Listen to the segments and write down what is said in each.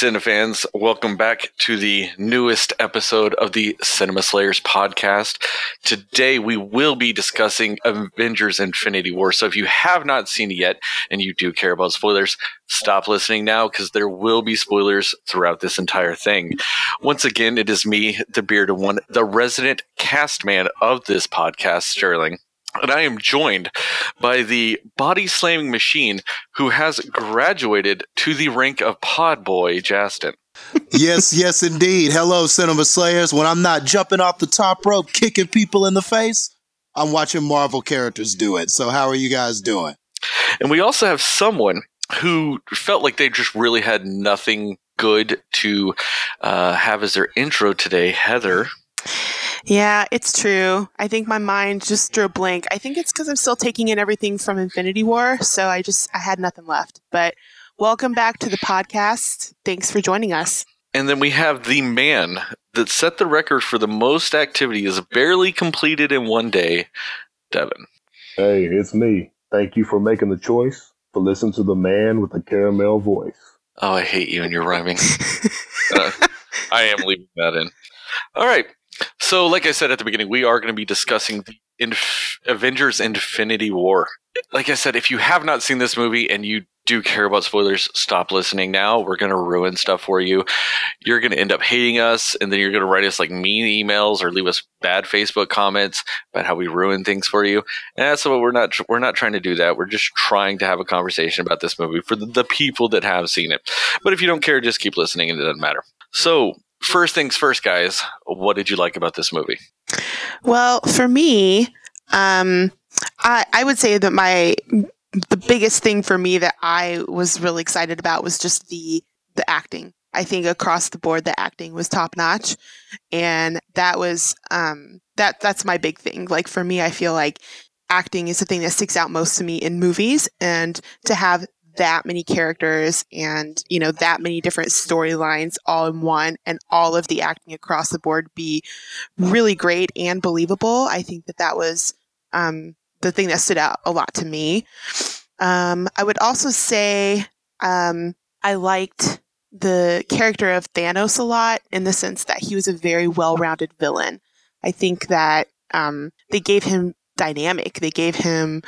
Cinefans, welcome back to the newest episode of the Cinema Slayers podcast. Today, we will be discussing Avengers Infinity War. So, if you have not seen it yet and you do care about spoilers, stop listening now because there will be spoilers throughout this entire thing. Once again, it is me, the bearded one, the resident cast man of this podcast, Sterling. And I am joined by the body slamming machine who has graduated to the rank of pod boy, Jastin. yes, yes, indeed. Hello, Cinema Slayers. When I'm not jumping off the top rope, kicking people in the face, I'm watching Marvel characters do it. So, how are you guys doing? And we also have someone who felt like they just really had nothing good to uh, have as their intro today, Heather. Yeah, it's true. I think my mind just drew a blank. I think it's because I'm still taking in everything from Infinity War, so I just I had nothing left. But welcome back to the podcast. Thanks for joining us. And then we have the man that set the record for the most activity is barely completed in one day, Devin. Hey, it's me. Thank you for making the choice to listen to the man with the caramel voice. Oh, I hate you and your rhyming. uh, I am leaving that in. All right. So, like I said at the beginning, we are going to be discussing the Inf- Avengers Infinity War. Like I said, if you have not seen this movie and you do care about spoilers, stop listening now. We're going to ruin stuff for you. You're going to end up hating us, and then you're going to write us like mean emails or leave us bad Facebook comments about how we ruin things for you. And that's what we're not. We're not trying to do that. We're just trying to have a conversation about this movie for the people that have seen it. But if you don't care, just keep listening, and it doesn't matter. So, first things first, guys. What did you like about this movie? Well, for me, um, I, I would say that my the biggest thing for me that I was really excited about was just the the acting. I think across the board the acting was top notch, and that was um, that that's my big thing. Like for me, I feel like acting is the thing that sticks out most to me in movies, and to have that many characters and you know that many different storylines all in one and all of the acting across the board be really great and believable i think that that was um, the thing that stood out a lot to me. Um, i would also say um, i liked the character of thanos a lot in the sense that he was a very well-rounded villain. I think that um, they gave him dynamic. They gave him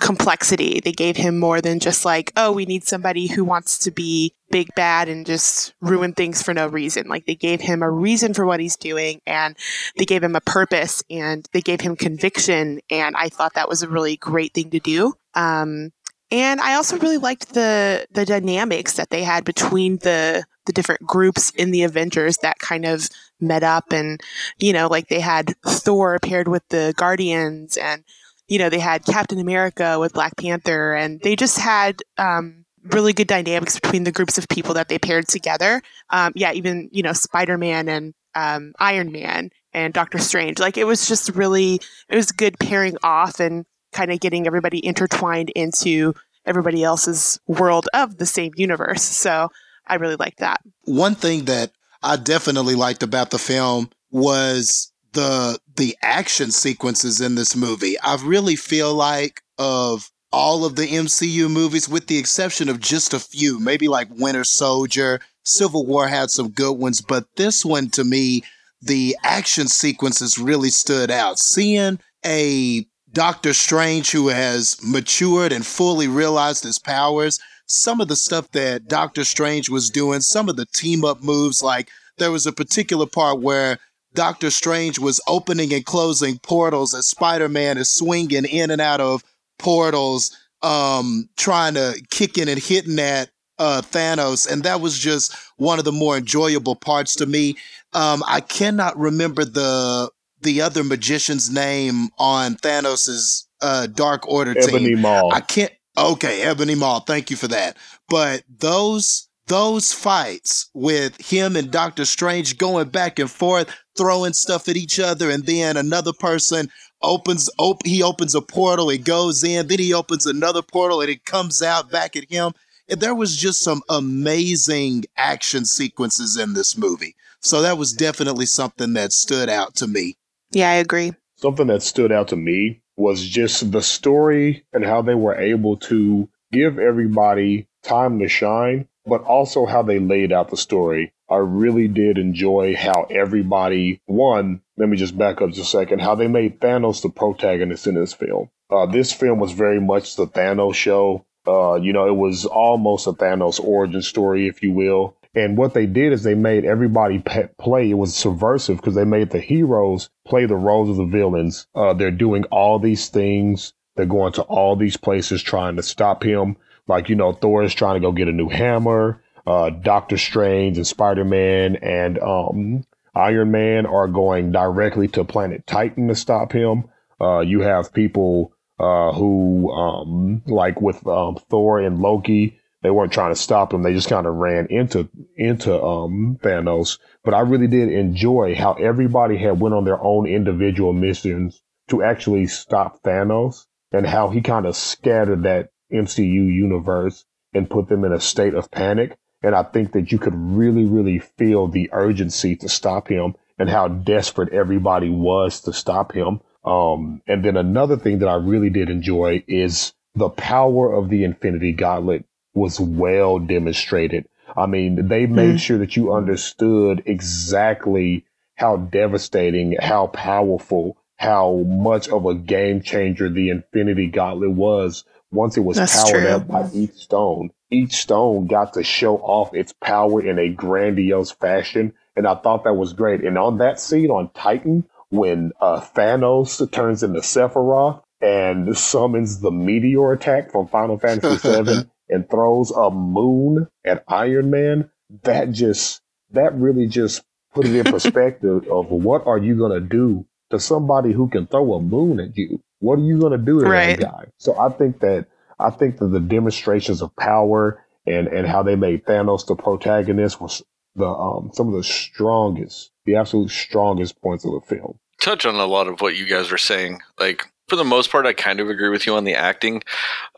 complexity. They gave him more than just like, oh, we need somebody who wants to be big bad and just ruin things for no reason. Like they gave him a reason for what he's doing and they gave him a purpose and they gave him conviction. And I thought that was a really great thing to do. Um, and I also really liked the the dynamics that they had between the the different groups in the Avengers that kind of met up and you know like they had Thor paired with the Guardians and you know they had Captain America with Black Panther and they just had um, really good dynamics between the groups of people that they paired together. Um, yeah, even you know Spider Man and um, Iron Man and Doctor Strange. Like it was just really it was good pairing off and kind of getting everybody intertwined into everybody else's world of the same universe. So I really liked that. One thing that I definitely liked about the film was the the action sequences in this movie. I really feel like of all of the MCU movies, with the exception of just a few, maybe like Winter Soldier, Civil War had some good ones, but this one to me, the action sequences really stood out. Seeing a Doctor Strange who has matured and fully realized his powers some of the stuff that Doctor Strange was doing, some of the team up moves, like there was a particular part where Doctor Strange was opening and closing portals as Spider Man is swinging in and out of portals, um, trying to kick in and hitting at uh, Thanos. And that was just one of the more enjoyable parts to me. Um, I cannot remember the the other magician's name on Thanos's uh, Dark Order Ebony team. Maw. I can't Okay, Ebony Maw, thank you for that. But those those fights with him and Doctor Strange going back and forth, throwing stuff at each other, and then another person opens op- he opens a portal, it goes in, then he opens another portal and it comes out back at him. And there was just some amazing action sequences in this movie. So that was definitely something that stood out to me. Yeah, I agree. Something that stood out to me was just the story and how they were able to give everybody time to shine but also how they laid out the story. I really did enjoy how everybody, won. let me just back up just a second, how they made Thanos the protagonist in this film. Uh, this film was very much the Thanos show. Uh, you know, it was almost a Thanos origin story, if you will. And what they did is they made everybody play. It was subversive because they made the heroes play the roles of the villains. Uh, they're doing all these things. They're going to all these places trying to stop him. Like, you know, Thor is trying to go get a new hammer. Uh, Doctor Strange and Spider Man and um, Iron Man are going directly to planet Titan to stop him. Uh, you have people uh, who, um, like with um, Thor and Loki, they weren't trying to stop him. They just kind of ran into into um, Thanos. But I really did enjoy how everybody had went on their own individual missions to actually stop Thanos, and how he kind of scattered that MCU universe and put them in a state of panic. And I think that you could really, really feel the urgency to stop him and how desperate everybody was to stop him. Um, and then another thing that I really did enjoy is the power of the Infinity Gauntlet was well demonstrated. I mean, they made mm. sure that you understood exactly how devastating, how powerful, how much of a game changer the Infinity Gauntlet was once it was That's powered true. up by each stone. Each stone got to show off its power in a grandiose fashion. And I thought that was great. And on that scene on Titan, when uh, Thanos turns into Sephiroth and summons the meteor attack from Final Fantasy VII and throws a moon at Iron Man, that just that really just put it in perspective of what are you gonna do to somebody who can throw a moon at you? What are you gonna do to right. that guy? So I think that I think that the demonstrations of power and and how they made Thanos the protagonist was the um some of the strongest, the absolute strongest points of the film. Touch on a lot of what you guys were saying. Like for the most part, I kind of agree with you on the acting.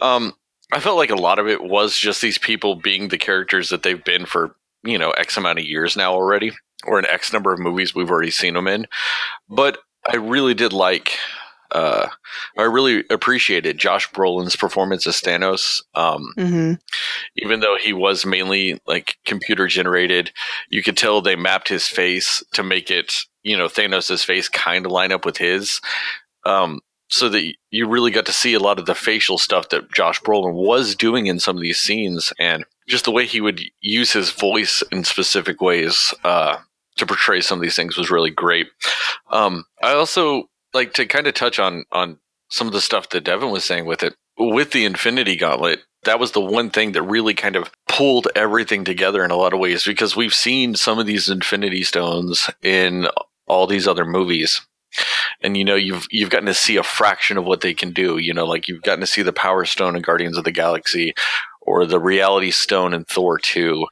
Um, I felt like a lot of it was just these people being the characters that they've been for, you know, X amount of years now already, or an X number of movies we've already seen them in. But I really did like, uh, I really appreciated Josh Brolin's performance as Thanos. Um, mm-hmm. Even though he was mainly like computer generated, you could tell they mapped his face to make it, you know, Thanos' face kind of line up with his. Um, so that you really got to see a lot of the facial stuff that Josh Brolin was doing in some of these scenes, and just the way he would use his voice in specific ways uh, to portray some of these things was really great. Um, I also like to kind of touch on on some of the stuff that Devin was saying with it with the Infinity Gauntlet. That was the one thing that really kind of pulled everything together in a lot of ways because we've seen some of these Infinity Stones in all these other movies and you know you've you've gotten to see a fraction of what they can do you know like you've gotten to see the power stone in guardians of the galaxy or the reality stone in thor 2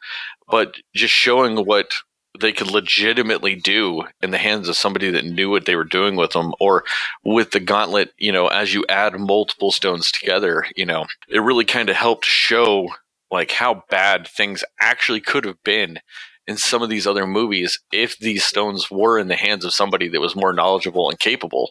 but just showing what they could legitimately do in the hands of somebody that knew what they were doing with them or with the gauntlet you know as you add multiple stones together you know it really kind of helped show like how bad things actually could have been in some of these other movies if these stones were in the hands of somebody that was more knowledgeable and capable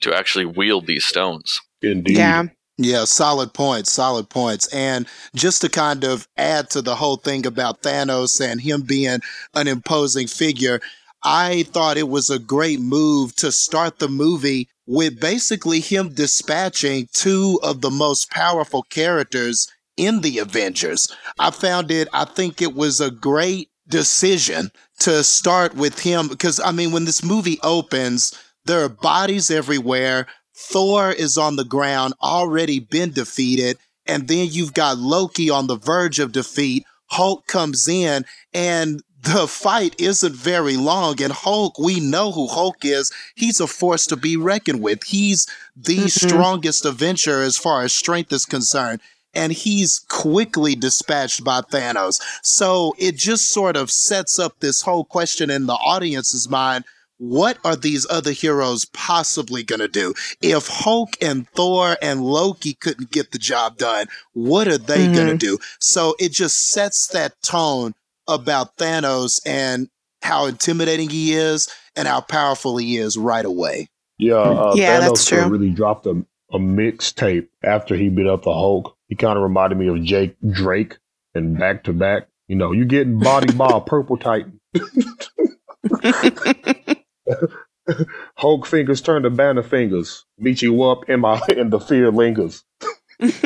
to actually wield these stones. Indeed. Yeah. Yeah, solid points, solid points. And just to kind of add to the whole thing about Thanos and him being an imposing figure, I thought it was a great move to start the movie with basically him dispatching two of the most powerful characters in the Avengers. I found it, I think it was a great decision to start with him because I mean, when this movie opens, there are bodies everywhere. Thor is on the ground, already been defeated. And then you've got Loki on the verge of defeat. Hulk comes in, and the fight isn't very long. And Hulk, we know who Hulk is. He's a force to be reckoned with. He's the mm-hmm. strongest Avenger as far as strength is concerned and he's quickly dispatched by Thanos. So it just sort of sets up this whole question in the audience's mind. What are these other heroes possibly going to do? If Hulk and Thor and Loki couldn't get the job done, what are they mm-hmm. going to do? So it just sets that tone about Thanos and how intimidating he is and how powerful he is right away. Yeah, uh, yeah, Thanos that's true. really dropped a, a mixtape after he beat up the Hulk he kind of reminded me of Jake Drake and back to back. You know, you getting body by a purple titan. Hulk fingers turn to banner fingers. Beat you up in my in the fear lingers.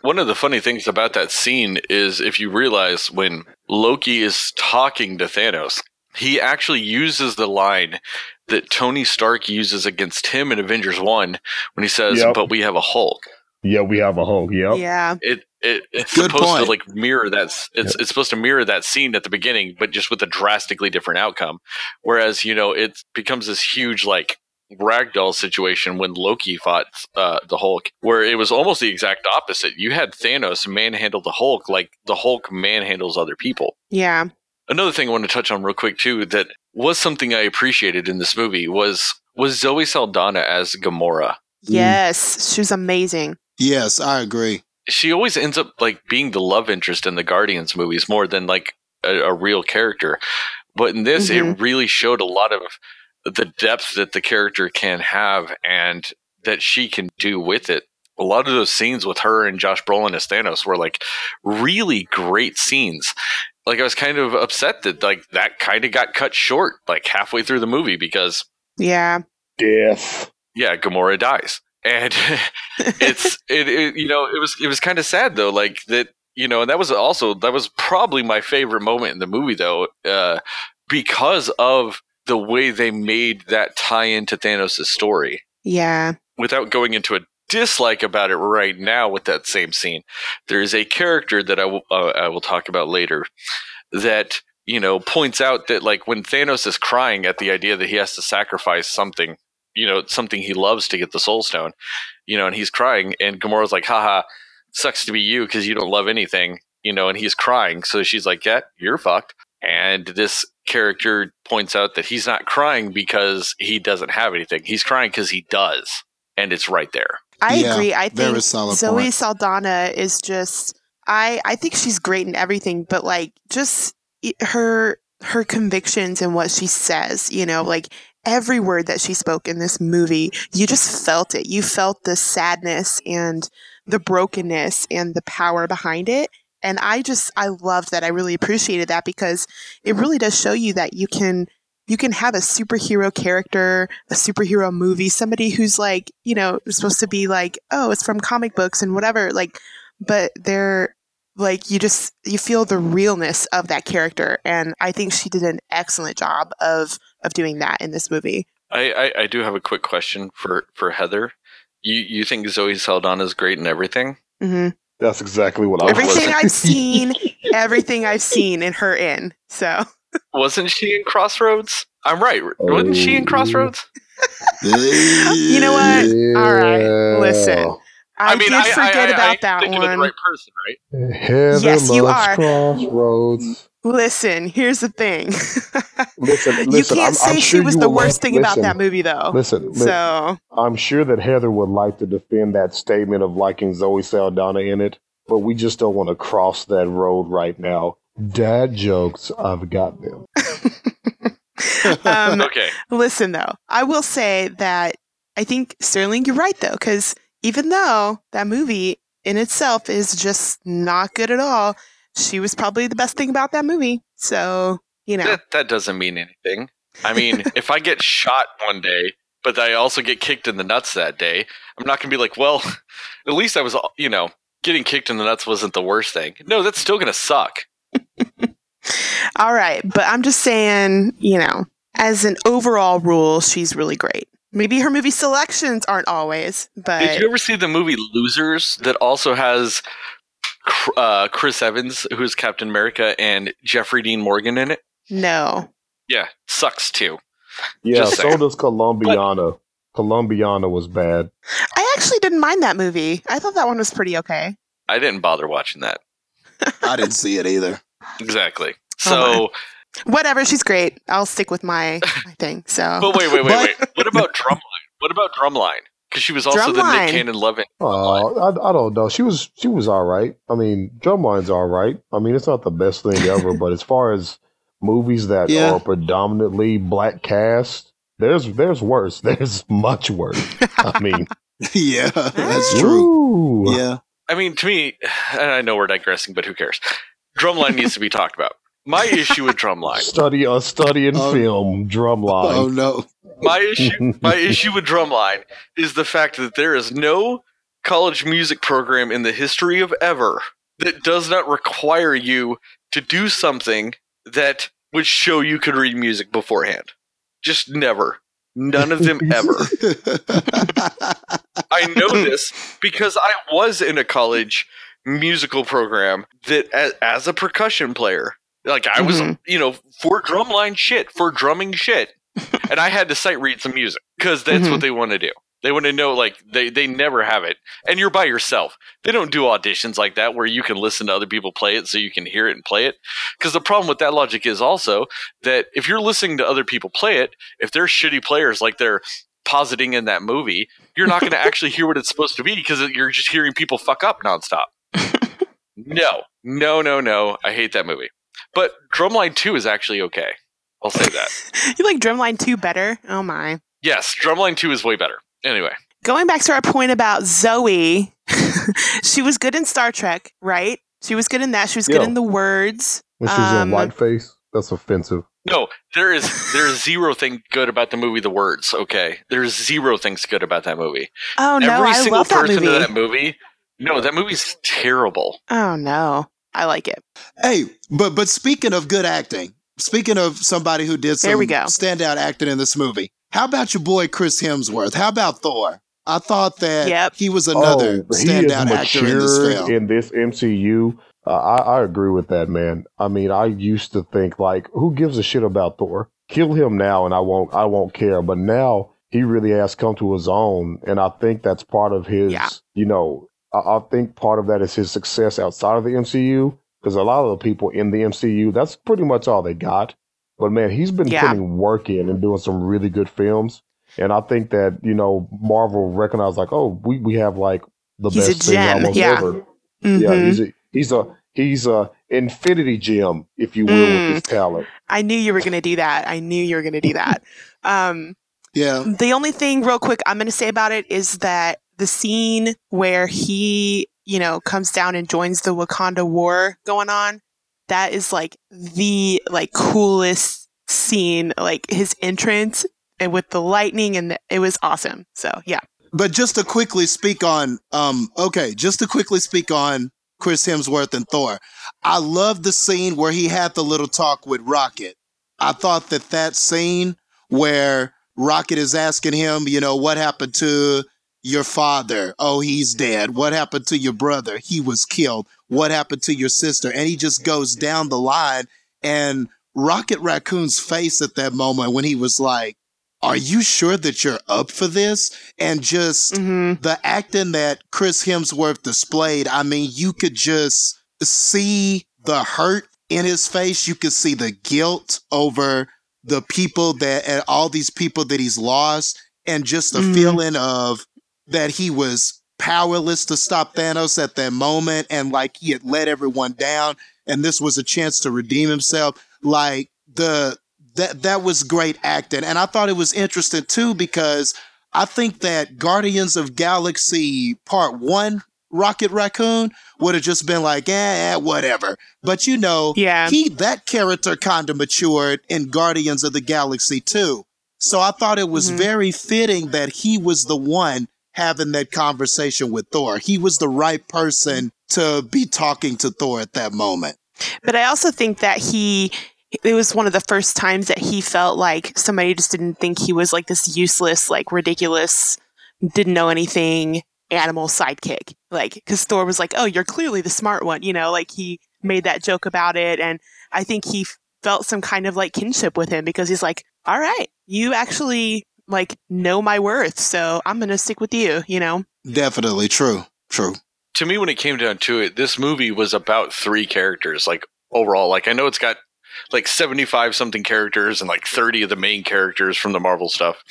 One of the funny things about that scene is if you realize when Loki is talking to Thanos, he actually uses the line that Tony Stark uses against him in Avengers 1 when he says, Yep. But we have a Hulk. Yeah, we have a Hulk. Yep. yeah. It, it it's Good supposed point. to like mirror that s- it's it's supposed to mirror that scene at the beginning but just with a drastically different outcome whereas you know it becomes this huge like ragdoll situation when Loki fought uh, the Hulk where it was almost the exact opposite you had Thanos manhandle the Hulk like the Hulk manhandles other people Yeah. another thing I want to touch on real quick too that was something I appreciated in this movie was was Zoe Saldana as Gamora Mm. Yes. She was amazing. Yes, I agree. she always ends up like being the love interest in the Guardians movies more than like a, a real character. But in this, it mm-hmm. really showed a lot of the depth that the character can have and that she can do with it. A lot of those scenes with her and Josh Brolin as Thanos were like really great scenes. Like I was kind of upset that like that kind of got cut short like halfway through the movie because Yeah. Death. yeah, Gamora dies. And it's it, it you know it was it was kind of sad though like that you know and that was also that was probably my favorite moment in the movie though uh because of the way they made that tie into Thanos' story yeah. without going into a dislike about it right now with that same scene there is a character that I will uh, I will talk about later that you know points out that like when Thanos is crying at the idea that he has to sacrifice something you know something he loves to get the soul stone you know and he's crying and Gamora's like haha sucks to be you because you don't love anything you know and he's crying so she's like yeah you're fucked and this character points out that he's not crying because he doesn't have anything he's crying because he does and it's right there I Yeah, agree. I think Zoe point. Saldana is just I I think she's great in everything, but like just her her convictions and what she says, you know, like every word that she spoke in this movie, you just felt it. You felt the sadness and the brokenness and the power behind it. And I just I loved that. I really appreciated that because it really does show you that you can you can have a superhero character, a superhero movie, somebody who's like, you know, supposed to be like, oh, it's from comic books and whatever, like, but they're like, you just, you feel the realness of that character. And I think she did an excellent job of, of doing that in this movie. I, I, I do have a quick question for, for Heather. You you think Zoe Saldana is great in everything? hmm That's exactly what I was. Everything wasn't- I've seen, everything I've seen in her in. So, Wasn't she in Crossroads? I'm right. Wasn't she in. Crossroads? You know what? All right, listen. I, did I, forget I, I, about I'm that one. Of the right person, right? Heather Yes, you loves are. Crossroads. Listen, here's the thing. Listen, you can't I'm, say I'm she was the worst like- thing about that movie, though. Listen, li- So, I'm sure that Heather would like to defend that statement of liking Zoe Saldana in it, but we just don't want to cross that road right now. Dad jokes, I've got them. um, Okay. listen though, I will say that I think Sterling, you're right though, because even though that movie in itself is just not good at all, she was probably the best thing about that movie. So, you know, That that doesn't mean anything. I mean, if I get shot one day, but I also get kicked in the nuts that day, I'm not gonna be like, well, at least I was, you know, getting kicked in the nuts wasn't the worst thing. No, that's still gonna suck. all right. But I'm just saying, you know, as an overall rule, she's really great. Maybe her movie selections aren't always, but Did you ever see the movie Losers that also has uh, Chris Evans, who's Captain America, and Jeffrey Dean Morgan in it? no. Yeah, sucks too. Yeah, Just so saying. does Columbiana. Columbiana was bad. I actually didn't mind that movie. I thought that one was pretty okay. I didn't bother watching that. I didn't see it either. Exactly. Oh So, Whatever, she's great. I'll stick with my, my thing. So, but wait, wait, wait, But- wait. What about Drumline? What about Drumline? Because she was also the Drumline. Nick Cannon loving. Oh, I, I don't know. She was she was all right. I mean, Drumline's all right. I mean, it's not the best thing ever, but as far as movies that Yeah. are predominantly black cast, there's there's worse. There's much worse. I mean, yeah, that's true. Ooh. Yeah. I mean, to me, and I know we're digressing, but who cares? Drumline needs to be talked about. My issue with Drumline. Study a study in Oh. film, drumline. Oh no. My issue my issue with Drumline is the fact that there is no college music program in the history of ever that does not require you to do something that would show you could read music beforehand. Just never. None of them ever. I know this because I was in a college musical program that as, as a percussion player, like I was, Mhm. you know, for drumline shit, for drumming shit. And I had to sight read some music because that's Mhm. what they want to do. They want to know like they they never have it. And you're by yourself. They don't do auditions like that where you can listen to other people play it so you can hear it and play it. Because the problem with that logic is also that if you're listening to other people play it, if they're shitty players like they're positing in that movie, you're not going to actually hear what it's supposed to be because you're just hearing people fuck up nonstop. no, no, no, no. I hate that movie. But Drumline 2 is actually okay. I'll say that. You like Drumline 2 better? Oh my. yes, Drumline 2 is way better. Anyway, Going back to our point about Zoe, she was good in Star Trek, right? She was good in that. She was good in the words. When she's Um, in whiteface, that's offensive. no, there is there's zero thing good about the movie The Words, okay? There's zero things good about that movie. Oh no, Every I single love that person movie. in that movie. No, that movie's terrible. Oh no, I like it. Hey, but but speaking of good acting, speaking of somebody who did some There we go. standout acting in this movie, how about your boy Chris Hemsworth? How about Thor? I thought that Yep. he was another oh, he standout actor in this film. in this MCU. Uh, I, I agree with that, man. I mean, I used to think like, who gives a shit about Thor? Kill him now, and I won't. I won't care. But now he really has come to his own, and I think that's part of his. Yeah. You know, I, I think part of that is his success outside of the MCU. Because a lot of the people in the MCU, that's pretty much all they got. But man, he's been Yeah. putting work in and doing some really good films. And I think that you know Marvel recognized like, oh, we we have like the He's best thing gem, almost yeah. ever. Mhm. Yeah, he's a he's a he's a infinity gem, if you will, Mm. with his talent. I knew you were going to do that. I knew you were going to do that. Um, yeah, the only thing, real quick, I'm going to say about it is that the scene where he, you know, comes down and joins the Wakanda war going on, that is like the like coolest scene. Like his entrance and with the lightning, and the, it was awesome. So yeah, but just to quickly speak on, um, okay, just to quickly speak on Chris Hemsworth and Thor, I love the scene where he had the little talk with Rocket. I thought that that scene where Rocket is asking him, you know, what happened to your father? Oh, he's dead. What happened to your brother? He was killed. What happened to your sister? And he just goes down the line. And Rocket Raccoon's face at that moment when he was like, Are you sure that you're up for this? And just hmm the acting that Chris Hemsworth displayed, I mean, you could just see the hurt in his face. You could see the guilt over the people that, and all these people that he's lost, and just the Mhm. feeling of that he was powerless to stop Thanos at that moment, and like he had let everyone down, and this was a chance to redeem himself. Like the that that was great acting, and I thought it was interesting too because I think that Guardians of Galaxy Part One, Rocket Raccoon, would have just been like, eh, eh, whatever. But you know, yeah, he that character kind of matured in Guardians of the Galaxy too. So I thought it was Mhm. very fitting that he was the one having that conversation with Thor. He was the right person to be talking to Thor at that moment. But I also think that he, it was one of the first times that he felt like somebody just didn't think he was like this useless, like ridiculous, didn't know anything animal sidekick. Like, because Thor was like, oh, you're clearly the smart one, you know, like he made that joke about it. And I think he felt some kind of like kinship with him because he's like, all right, you actually like know my worth. So I'm going to stick with you, you know? Definitely true. True. To me, when it came down to it, this movie was about three characters, like overall. Like I know it's got like 75 something characters and like 30 of the main characters from the Marvel stuff.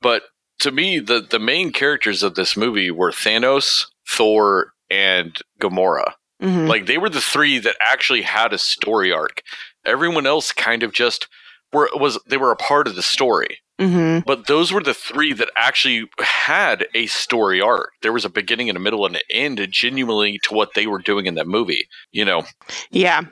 But to me, the, the main characters of this movie were Thanos, Thor, and Gamora. hmm Like they were the three that actually had a story arc. Everyone else kind of just were was they were a part of the story. Hmm But those were the three that actually had a story arc. There was a beginning and a middle and an end genuinely to what they were doing in that movie. You know, Yeah.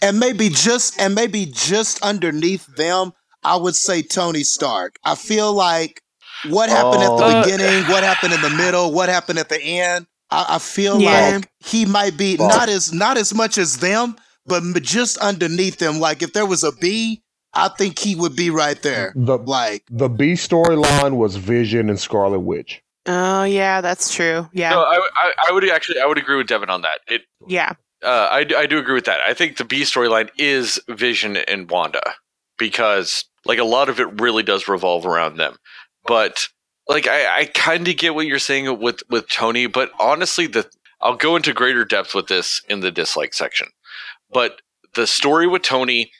And maybe just and maybe just underneath them, I would say Tony Stark. I feel like what happened at the Uh, beginning, what happened in the middle, what happened at the end. I, I feel Yeah. like he might be Well- not as not as much as them, but just underneath them. Like if there was a B, I think he would be right there. The Like the B storyline was Vision and Scarlet Witch. Oh yeah, that's true. Yeah, No, I, I, I would actually, I would agree with Devin on that. It, yeah. uh, I, do- I do agree with that. I think the B storyline is Vision and Wanda because, like, a lot of it really does revolve around them. But, like, I, I kind of get what you're saying with with Tony. But honestly, the I'll go into greater depth with this in the dislike section. But the story with Tony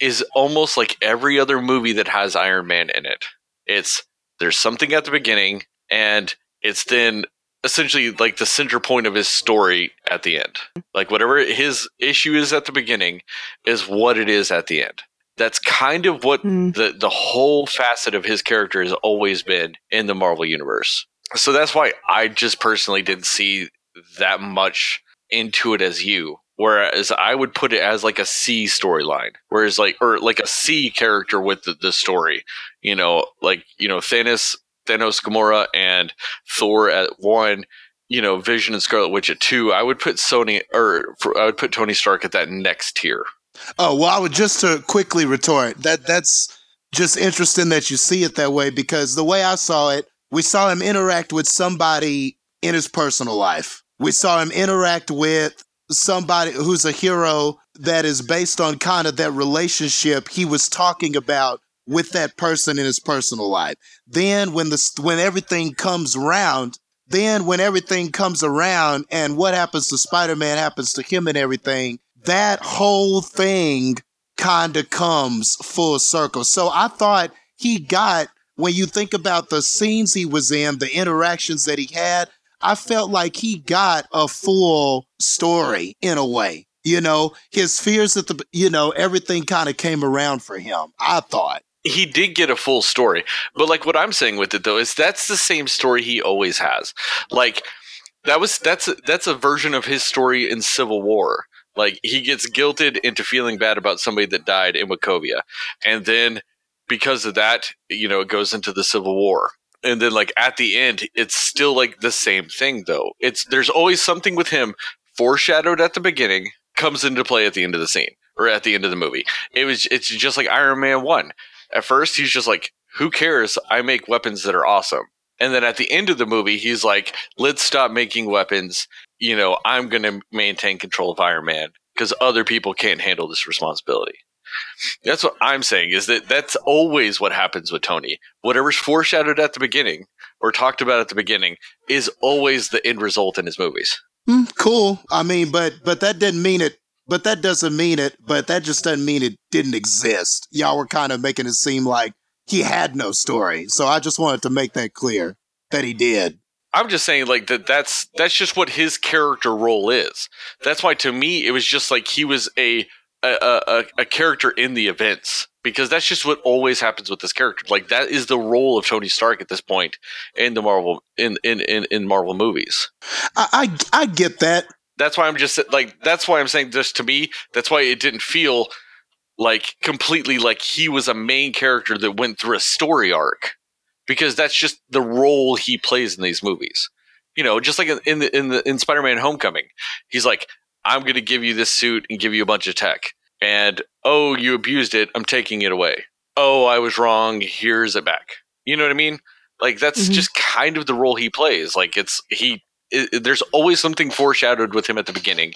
is almost like every other movie that has Iron Man in it. It's there's something at the beginning, and it's then essentially like the center point of his story at the end. Like whatever his issue is at the beginning is what it is at the end. That's kind of what Mm. the the whole facet of his character has always been in the Marvel universe. So that's why I just personally didn't see that much into it as you. Whereas I would put it as like a C storyline, whereas like or like a C character with the, the story, you know, like you know Thanos, Thanos, Gamora, and Thor at one, you know, Vision and Scarlet Witch at two. I would put Sony or for, I would put Tony Stark at that next tier. Oh well, I would just to quickly retort that that's just interesting that you see it that way because the way I saw it, we saw him interact with somebody in his personal life. We saw him interact with somebody who's a hero that is based on kind of that relationship he was talking about with that person in his personal life. Then when the when everything comes around, then when everything comes around and what happens to Spider-Man happens to him and everything, that whole thing kind of comes full circle. So I thought he got when you think about the scenes he was in, the interactions that he had, I felt like he got a full story in a way. You know, his fears at the, you know, everything kind of came around for him. I thought. he did get a full story. But like what I'm saying with it though is that's the same story he always has. Like that was that's that's a version of his story in Civil War. Like he gets guilted into feeling bad about somebody that died in Sokovia, and then because of that, you know, it goes into the Civil War. And then like at the end, it's still like the same thing though. It's there's always something with him foreshadowed at the beginning comes into play at the end of the scene or at the end of the movie. It was it's just like Iron Man 1 at first he's just like who cares? I make weapons that are awesome. And then at the end of the movie he's like let's stop making weapons. You know i'm going to maintain control of iron man because other people can't handle this responsibility that's what i'm saying is that that's always what happens with tony whatever's foreshadowed at the beginning or talked about at the beginning is always the end result in his movies Hmm, cool. I mean, but but that didn't mean it. But that doesn't mean it. But that just doesn't mean it didn't exist. Y'all were kind of making it seem like he had no story. So I just wanted to make that clear that he did. I'm just saying like that that's that's just what his character role is. That's why to me it was just like he was a a, a, a character in the events because that's just what always happens with this character. Like that is the role of Tony Stark at this point in the Marvel in in in, in Marvel movies. I, I I get that. That's why I'm just like that's why I'm saying this to me. That's why it didn't feel like completely like he was a main character that went through a story arc because that's just the role he plays in these movies. You know, just like in the in the in Spider-Man Homecoming, he's like, "I'm going to give you this suit and give you a bunch of tech." And oh, you abused it. I'm taking it away. Oh, I was wrong. Here's it back. You know what I mean? Like that's Mhm. just kind of the role he plays. Like it's he. It, there's always something foreshadowed with him at the beginning,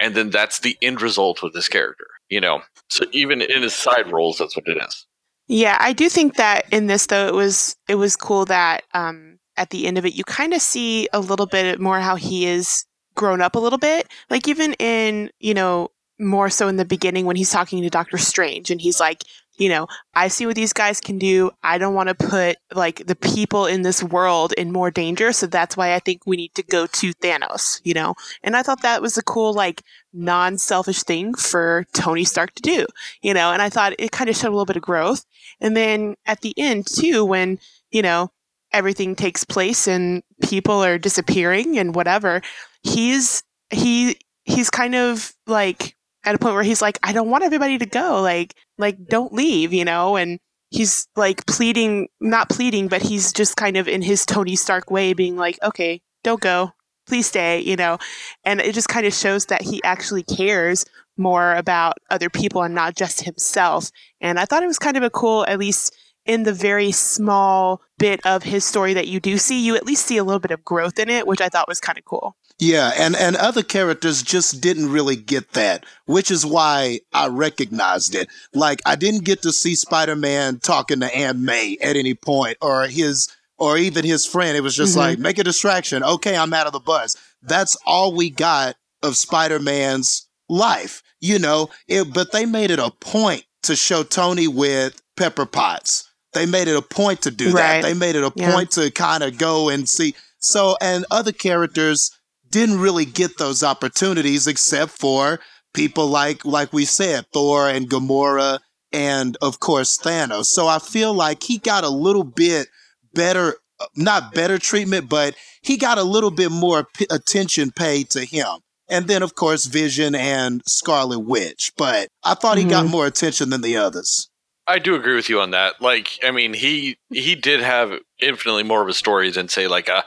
and then that's the end result with this character. You know, so even in his side roles, that's what it is. Yeah, I do think that in this though it was it was cool that um at the end of it you kind of see a little bit more how he is grown up a little bit. Like even in, you know, more so in the beginning when he's talking to Doctor Strange and he's like, you know, I see what these guys can do. I don't want to put like the people in this world in more danger, so that's why I think we need to go to Thanos, you know. And I thought that was a cool like non-selfish thing for Tony Stark to do, you know, and I thought it kind of showed a little bit of growth. And then at the end too when, you know, everything takes place and people are disappearing and whatever, he's he he's kind of like at a point where he's like, I don't want everybody to go. Like, like don't leave, you know? And he's like pleading, not pleading, but he's just kind of in his Tony Stark way being like, okay, don't go. Please stay, you know? And it just kind of shows that he actually cares more about other people and not just himself. And I thought it was kind of a cool, at least in the very small bit of his story that you do see, you at least see a little bit of growth in it, which I thought was kind of cool. Yeah, and, and other characters just didn't really get that, which is why I recognized it. Like, I didn't get to see Spider Man talking to Aunt May at any point, or his, or even his friend. It was just mm-hmm. like, make a distraction. Okay, I'm out of the bus. That's all we got of Spider Man's life, you know, it, but they made it a point to show Tony with Pepper Potts they made it a point to do right. that. They made it a yeah. point to kind of go and see. So, and other characters didn't really get those opportunities except for people like, like we said, Thor and Gamora and of course Thanos. So I feel like he got a little bit better, not better treatment, but he got a little bit more p- attention paid to him. And then, of course, Vision and Scarlet Witch. But I thought he mm-hmm. got more attention than the others. I do agree with you on that. Like, I mean, he he did have infinitely more of a story than say like a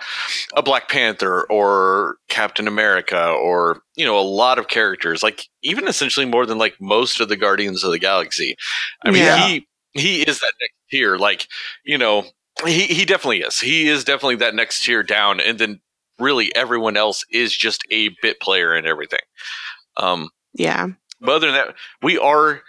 a Black Panther or Captain America or you know a lot of characters. Like even essentially more than like most of the Guardians of the Galaxy. I mean, yeah. he he is that next tier. Like you know, he he definitely is. He is definitely that next tier down, and then really everyone else is just a bit player and everything. Um, yeah. But other than that, we are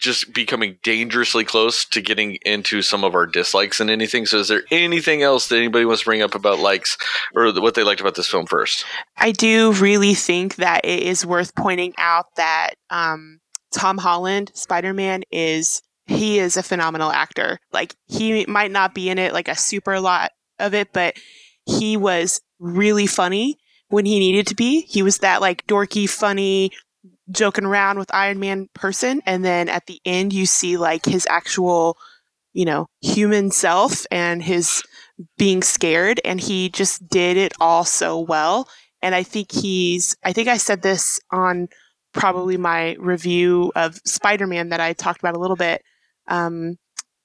just becoming dangerously close to getting into some of our dislikes and anything. So, is there anything else that anybody wants to bring up about likes or what they liked about this film first? I do really think that it is worth pointing out that um, Tom Holland, Spider Man, is he is a phenomenal actor. Like he might not be in it like a super lot of it, but he was really funny when he needed to be. He was that like dorky, funny, joking around with Iron Man person. And then at the end, you see like his actual, you know, human self and his being scared. And he just did it all so well. And I think he's, I think I said this on probably my review of Spider Man that I talked about a little bit um,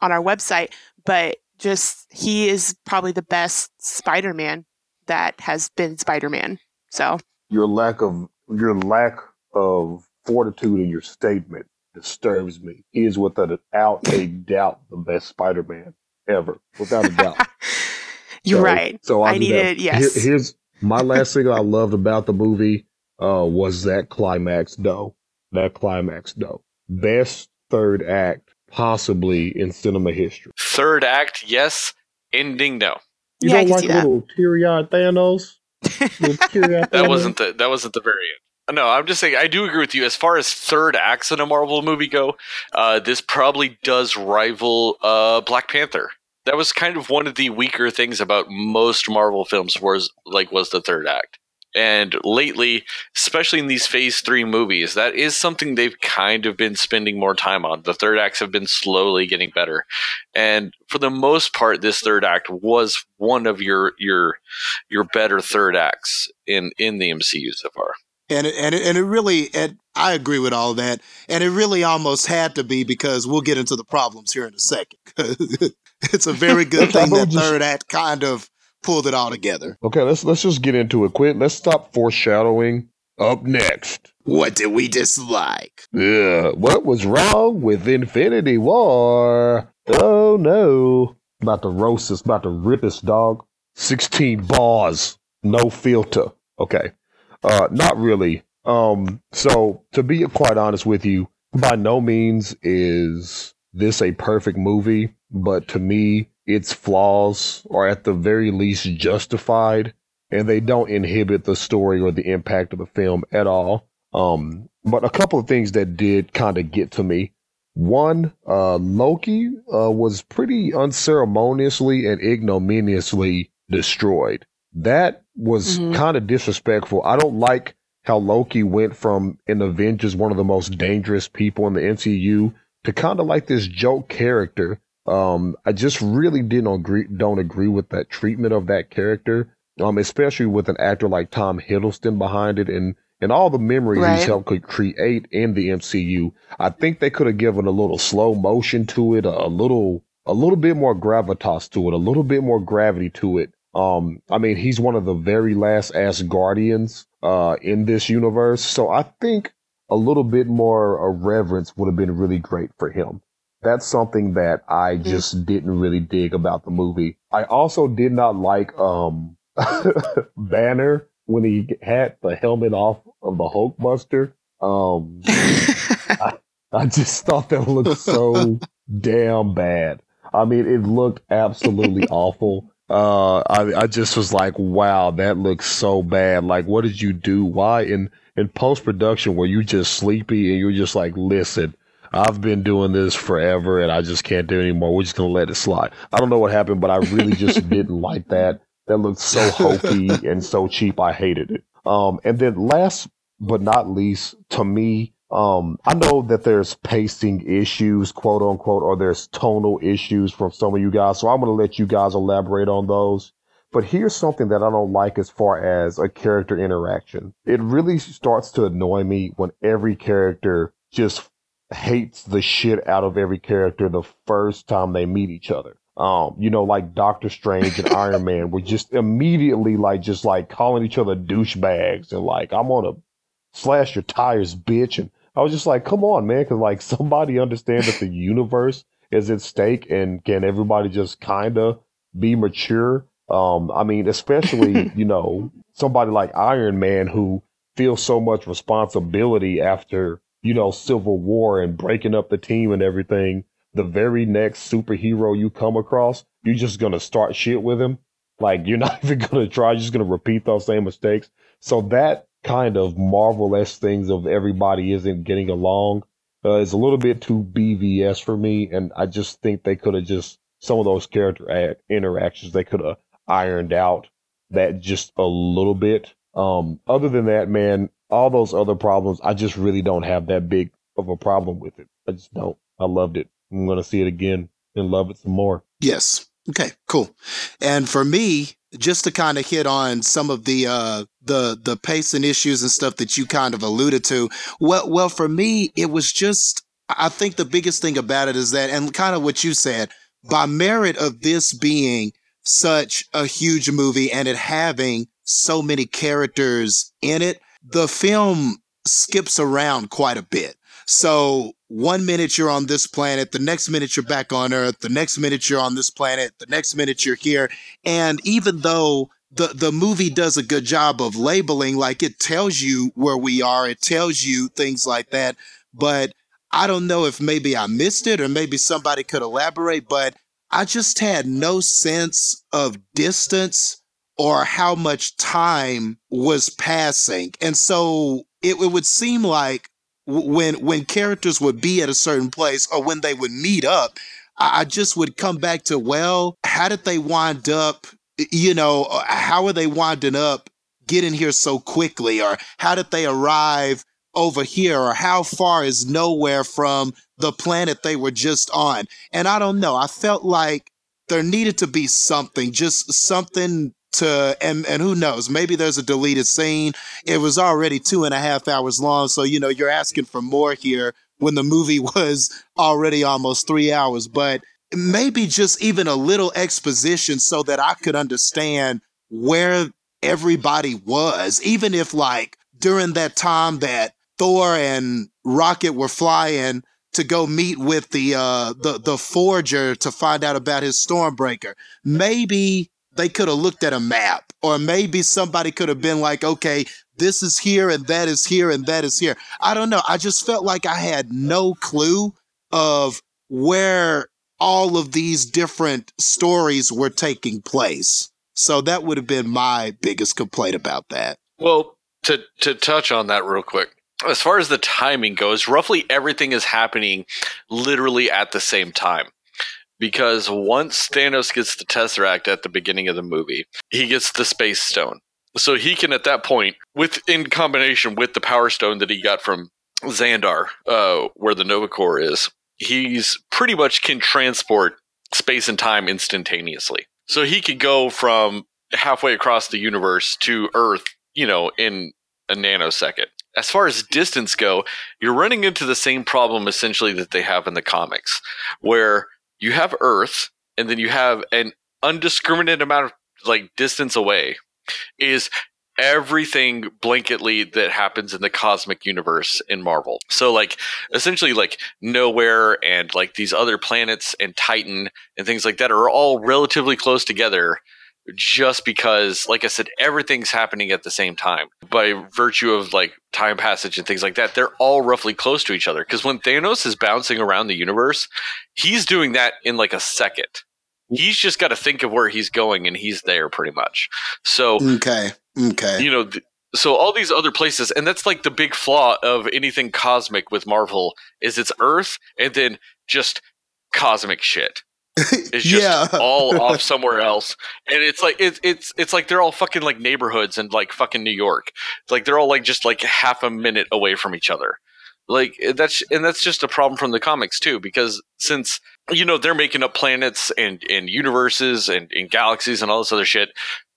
on our website, but just he is probably the best Spider Man that has been Spider Man. So your lack of your lack of fortitude in your statement disturbs me. He is without a doubt the best Spider-Man ever, without a doubt. You're so, right. So I, I needed yes. Here, here's my last thing I loved about the movie uh, was that climax though. That climax though. Best third act possibly in cinema history. Third act, yes. Ending, no. You yeah, don't like little teary-eyed Thanos? Little teary-eyed that wasn't the that wasn't the very end. No, I'm just saying I do agree with you. As far as third acts in a Marvel movie go, uh, this probably does rival uh, Black Panther. That was kind of one of the weaker things about most Marvel films was like was the third act. And lately, especially in these phase three movies, that is something they've kind of been spending more time on. The third acts have been slowly getting better. And for the most part, this third act was one of your your your better third acts in, in the MCU so far and it, and it, and it really and I agree with all that, and it really almost had to be because we'll get into the problems here in a second. it's a very good thing that third act kind of pulled it all together. Okay, let's let's just get into it. Quit. Let's stop foreshadowing. Up next, what did we dislike? Yeah, what was wrong with Infinity War? Oh no! About to roast us, about to rip us, dog. Sixteen bars, no filter. Okay, uh, not really. Um, so to be quite honest with you, by no means is this a perfect movie, but to me, its flaws are at the very least justified and they don't inhibit the story or the impact of the film at all. Um, but a couple of things that did kind of get to me. One, uh, Loki uh, was pretty unceremoniously and ignominiously destroyed. That was mm-hmm. kind of disrespectful. I don't like how Loki went from in Avengers one of the most dangerous people in the MCU to kind of like this joke character. Um, I just really didn't agree don't agree with that treatment of that character. Um, especially with an actor like Tom Hiddleston behind it and and all the memories right. he's helped create in the MCU. I think they could have given a little slow motion to it, a, a little a little bit more gravitas to it, a little bit more gravity to it. Um, I mean, he's one of the very last Asgardians uh, in this universe, so I think a little bit more of reverence would have been really great for him. That's something that I mm-hmm. just didn't really dig about the movie. I also did not like um, Banner when he had the helmet off of the Hulkbuster. Um, I, I just thought that looked so damn bad. I mean, it looked absolutely awful. Uh, I, I just was like, wow, that looks so bad. Like, what did you do? Why in, in post production were you just sleepy and you're just like, listen, I've been doing this forever and I just can't do it anymore. We're just to let it slide. I don't know what happened, but I really just didn't like that. That looked so hokey and so cheap. I hated it. Um, and then last but not least, to me, um, I know that there's pacing issues, quote unquote, or there's tonal issues from some of you guys. So I'm going to let you guys elaborate on those. But here's something that I don't like as far as a character interaction. It really starts to annoy me when every character just hates the shit out of every character the first time they meet each other. Um, you know, like Doctor Strange and Iron Man were just immediately like just like calling each other douchebags and like I'm gonna slash your tires, bitch. And I was just like, come on, man, because like somebody understand that the universe is at stake, and can everybody just kind of be mature? Um, I mean, especially you know somebody like Iron Man who feels so much responsibility after you know Civil War and breaking up the team and everything. The very next superhero you come across, you're just gonna start shit with him. Like you're not even gonna try, you're just gonna repeat those same mistakes. So that kind of Marvel-esque things of everybody isn't getting along uh, is a little bit too BVS for me, and I just think they could have just some of those character act, interactions they could have ironed out that just a little bit. Um, other than that, man, all those other problems, I just really don't have that big of a problem with it. I just don't. I loved it. I'm gonna see it again and love it some more. Yes. Okay. Cool. And for me, just to kind of hit on some of the uh, the the pacing issues and stuff that you kind of alluded to. Well, well, for me, it was just I think the biggest thing about it is that, and kind of what you said, by merit of this being such a huge movie and it having so many characters in it, the film skips around quite a bit. So one minute you're on this planet, the next minute you're back on Earth, the next minute you're on this planet, the next minute you're here. And even though the, the movie does a good job of labeling, like it tells you where we are, it tells you things like that. But I don't know if maybe I missed it or maybe somebody could elaborate, but I just had no sense of distance or how much time was passing. And so it, it would seem like when when characters would be at a certain place or when they would meet up, I, I just would come back to well, how did they wind up? You know, uh, how are they winding up getting here so quickly, or how did they arrive over here, or how far is Knowhere from the planet they were just on? And I don't know. I felt like there needed to be something, just something to and and who knows maybe there's a deleted scene. It was already two and a half hours long so you know you're asking for more here when the movie was already almost three hours but maybe just even a little exposition so that i could understand where everybody was even if like during that time that thor and rocket were flying to go meet with the uh the the forger to find out about his stormbreaker. Maybe they could have looked at a map or maybe somebody could have been like okay this is here and that is here and that is here. I don't know i just felt like i had no clue of where all of these different stories were taking place. So that would have been my biggest complaint about that. Well to to touch on that real quick as far as the timing goes roughly everything is happening literally at the same time because once Thanos gets the Tesseract at the beginning of the movie, he gets the Space Stone. So he can, at that point, with in combination with the Power Stone that he got from Xandar, uh, where the Nova Corps is, he's pretty much can transport space and time instantaneously. So he could go from halfway across the universe to Earth, you know, in a nanosecond. As far as distance go, you're running into the same problem essentially that they have in the comics, where you have Earth and then you have an undiscriminated amount of like distance away is everything blanketly that happens in the cosmic universe in Marvel. So like essentially like Knowhere and like these other planets and Titan and things like that are all relatively close together just because like I said everything's happening at the same time. By virtue of like time passage and things like that they're all roughly close to each other. Because when Thanos is bouncing around the universe he's doing that in like a second. He's just got to think of where he's going and he's there pretty much. So okay okay. you know th- so all these other places and that's like the big flaw of anything cosmic with marvel is it's earth and then just cosmic shit it's just yeah. all off somewhere else. And it's like it's it's it's like they're all fucking like neighborhoods and like fucking new york. Like they're all like just like half a minute away from each other. Like eh, that's and that's just a problem from the comics too because since you know they're making up planets and and universes and, and galaxies and all this other shit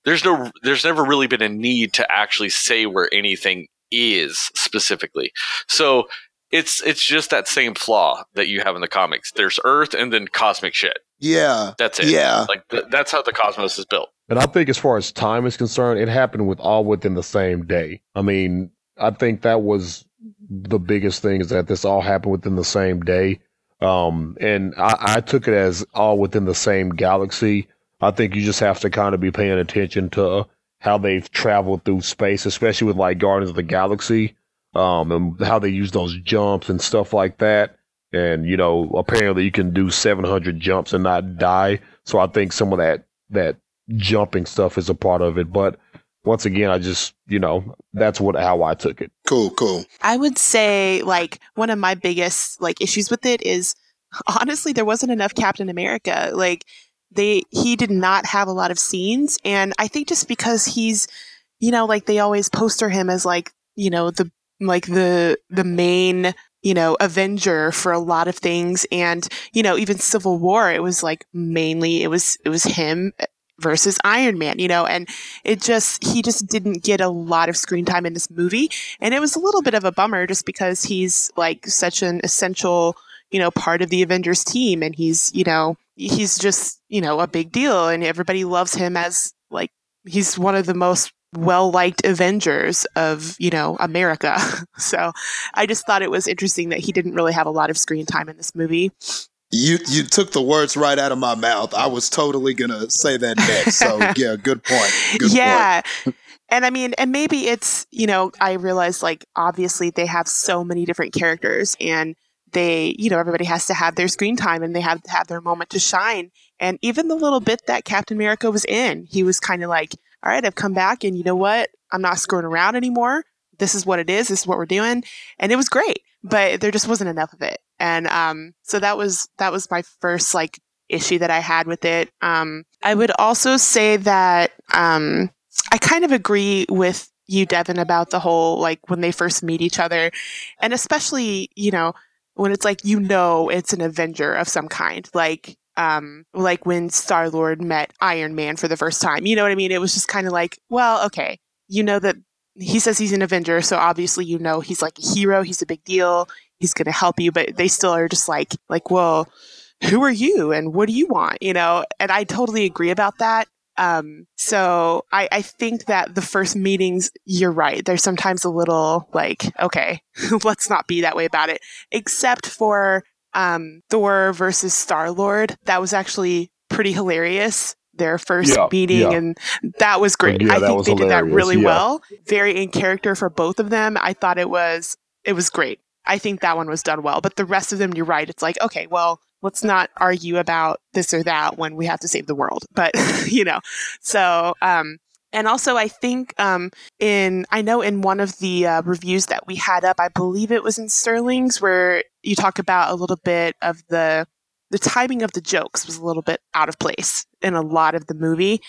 there's no there's never really been a need to actually say where anything is specifically. So it's it's just that same flaw that you have in the comics. There's earth and then cosmic shit. Yeah. That's it. Yeah. Like th- that's how the cosmos is built. And I think as far as time is concerned, it happened with all within the same day. I mean, I think that was the biggest thing is that this all happened within the same day. Um, and I, I took it as all within the same galaxy. I think you just have to kind of be paying attention to how they've traveled through space, especially with like Guardians of the Galaxy, um, and how they use those jumps and stuff like that. And you know, apparently you can do 700 jumps and not die. So I think some of that that jumping stuff is a part of it. But once again, I just you know that's what how I took it. cool cool I would say like one of my biggest like issues with it is honestly there wasn't enough Captain America. Like they he did not have a lot of scenes and I think just because he's you know like they always poster him as like you know the like the the main you know avenger for a lot of things. And you know even civil war it was like mainly it was it was him versus iron man you know? And it just he just didn't get a lot of screen time in this movie. And it was a little bit of a bummer just because he's like such an essential you know part of the avengers team. And he's you know he's just you know a big deal. And everybody loves him as like he's one of the most well liked avengers of you know america. So i just thought it was interesting that he didn't really have a lot of screen time in this movie. You you took the words right out of my mouth. I was totally gonna say that next. So yeah good point. Good yeah. and i mean and maybe it's you know i realized like obviously they have so many different characters and they you know everybody has to have their screen time and they have to have their moment to shine. And even the little bit that captain america was in he was kind of like all right i've come back and you know what? I'm not screwing around anymore. This is what it is. This is what we're doing. And it was great but there just wasn't enough of it. And um so that was that was my first like issue that i had with it. Um i would also say that um i kind of agree with you devin about the whole like when they first meet each other. And especially you know when it's like you know it's an avenger of some kind. Like um like when star lord met iron man for the first time you know what i mean it was just kind of like well okay you know that he says he's an avenger so obviously you know he's like a hero he's a big deal he's going to help you but they still are just like like well who are you and what do you want you know and i totally agree about that um, so I, I think that the first meetings, you're right. They're sometimes a little like, okay, let's not be that way about it. Except for um, Thor versus Star Lord, that was actually pretty hilarious. Their first Yeah, meeting, yeah. and that was great. Yeah, I think they did that really well. Very in character for both of them. I thought it was it was great. I think that one was done well. But the rest of them, you're right. It's like, okay, well, let's not argue about this or that when we have to save the world. But, you know, so, um, and also I think, um, in, I know in one of the uh, reviews that we had up, I believe it was in Sterling's where you talk about a little bit of the, the timing of the jokes was a little bit out of place in a lot of the movie.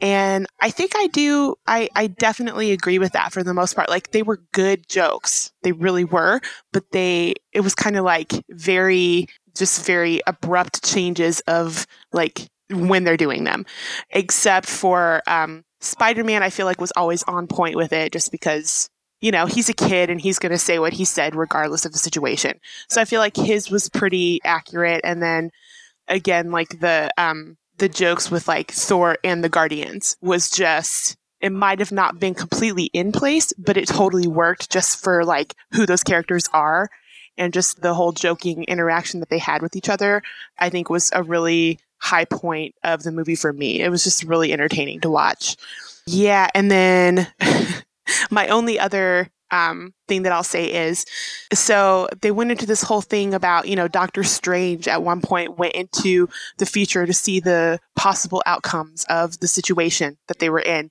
And I think I do, I, I definitely agree with that for the most part. Like they were good jokes. They really were, but they, it was kind of like very, just very abrupt changes of like when they're doing them. Except for, um, Spider Man, I feel like was always on point with it just because you know, he's a kid and he's going to say what he said regardless of the situation. So I feel like his was pretty accurate. And then again, like the, um, the jokes with like Thor and the Guardians was just, it might have not been completely in place, but it totally worked just for like who those characters are and just the whole joking interaction that they had with each other. I think was a really high point of the movie for me. It was just really entertaining to watch. Yeah. And then my only other um, thing that I'll say is so they went into this whole thing about, you know, Doctor Strange at one point went into the future to see the possible outcomes of the situation that they were in.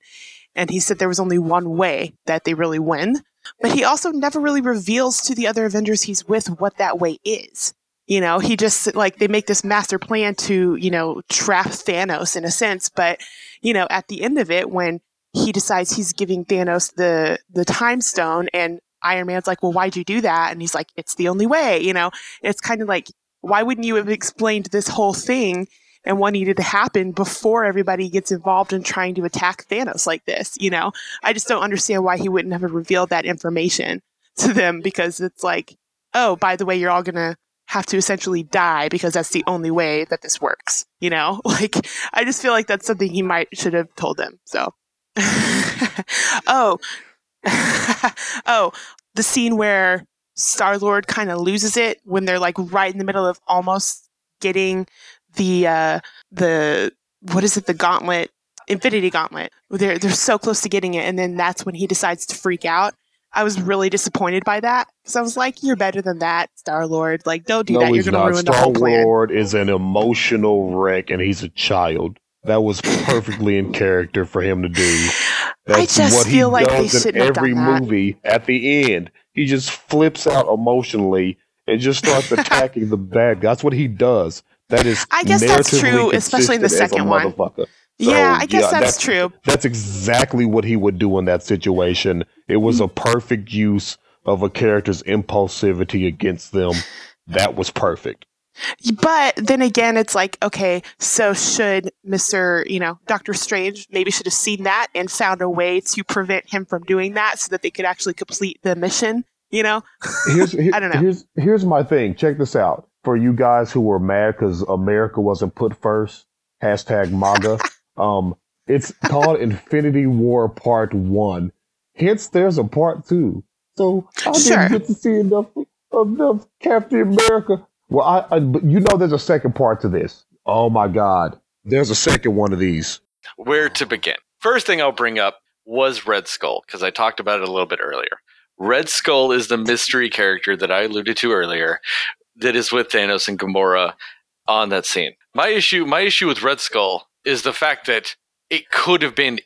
And he said there was only one way that they really win. But he also never really reveals to the other Avengers he's with what that way is. You know, he just like they make this master plan to, you know, trap Thanos in a sense. But, you know, at the end of it, when he decides he's giving Thanos the the time stone and Iron Man's like, "Well, why'd you do that?" And he's like, "It's the only way." You know, it's kind of like, why wouldn't you have explained this whole thing and what needed to happen before everybody gets involved in trying to attack Thanos like this? You know, I just don't understand why he wouldn't have revealed that information to them because it's like, oh, by the way, you're all gonna have to essentially die because that's the only way that this works. You know, like I just feel like that's something he might should have told them. So oh, oh, the scene where Star Lord kind of loses it when they're like right in the middle of almost getting the uh, the what is it the gauntlet Infinity Gauntlet. They're they're so close to getting it, and then that's when he decides to freak out. I was really disappointed by that because I was like, "You're better than that, Star Lord. Like, don't do no, that. You're going to ruin Star the whole plan." Star Lord is an emotional wreck, and he's a child. That was perfectly in character for him to do. That's I just what feel like they does in every movie. At the end, he just flips out emotionally and just starts attacking the bad guy. That's what he does. That is, I guess that's true, especially in the consistent as a second one. Motherfucker. Yeah, I guess yeah, that's that's- true. That's exactly what he would do in that situation. It was a mm-hmm. perfect use of a character's impulsivity against them. That was perfect. But then again, it's like, okay, so should Mr. You know, Doctor Strange maybe should have seen that and found a way to prevent him from doing that so that they could actually complete the mission, you know? Here's here- I don't know. Here's here's my thing. Check this out. For you guys who were mad because America wasn't put first, hashtag MAGA. um, it's called Infinity War Part One. Hence, there's a part two. So I Sure. didn't get to see enough enough Captain America. Well, I, I but you know there's a second part to this. Oh my God, there's a second one of these. Where to begin? First thing I'll bring up was Red Skull because I talked about it a little bit earlier. Red Skull is the mystery character that I alluded to earlier that is with Thanos and Gamora on that scene. My issue, my issue with Red Skull is the fact that it could have been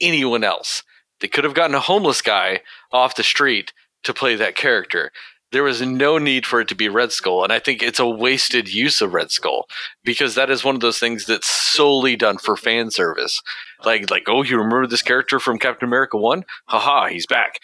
anyone else. They could have gotten a homeless guy off the street to play that character. There was no need for it to be Red Skull, and I think it's a wasted use of Red Skull because that is one of those things that's solely done for fan service. Like, like, oh, you remember this character from Captain America One? Haha, he's back.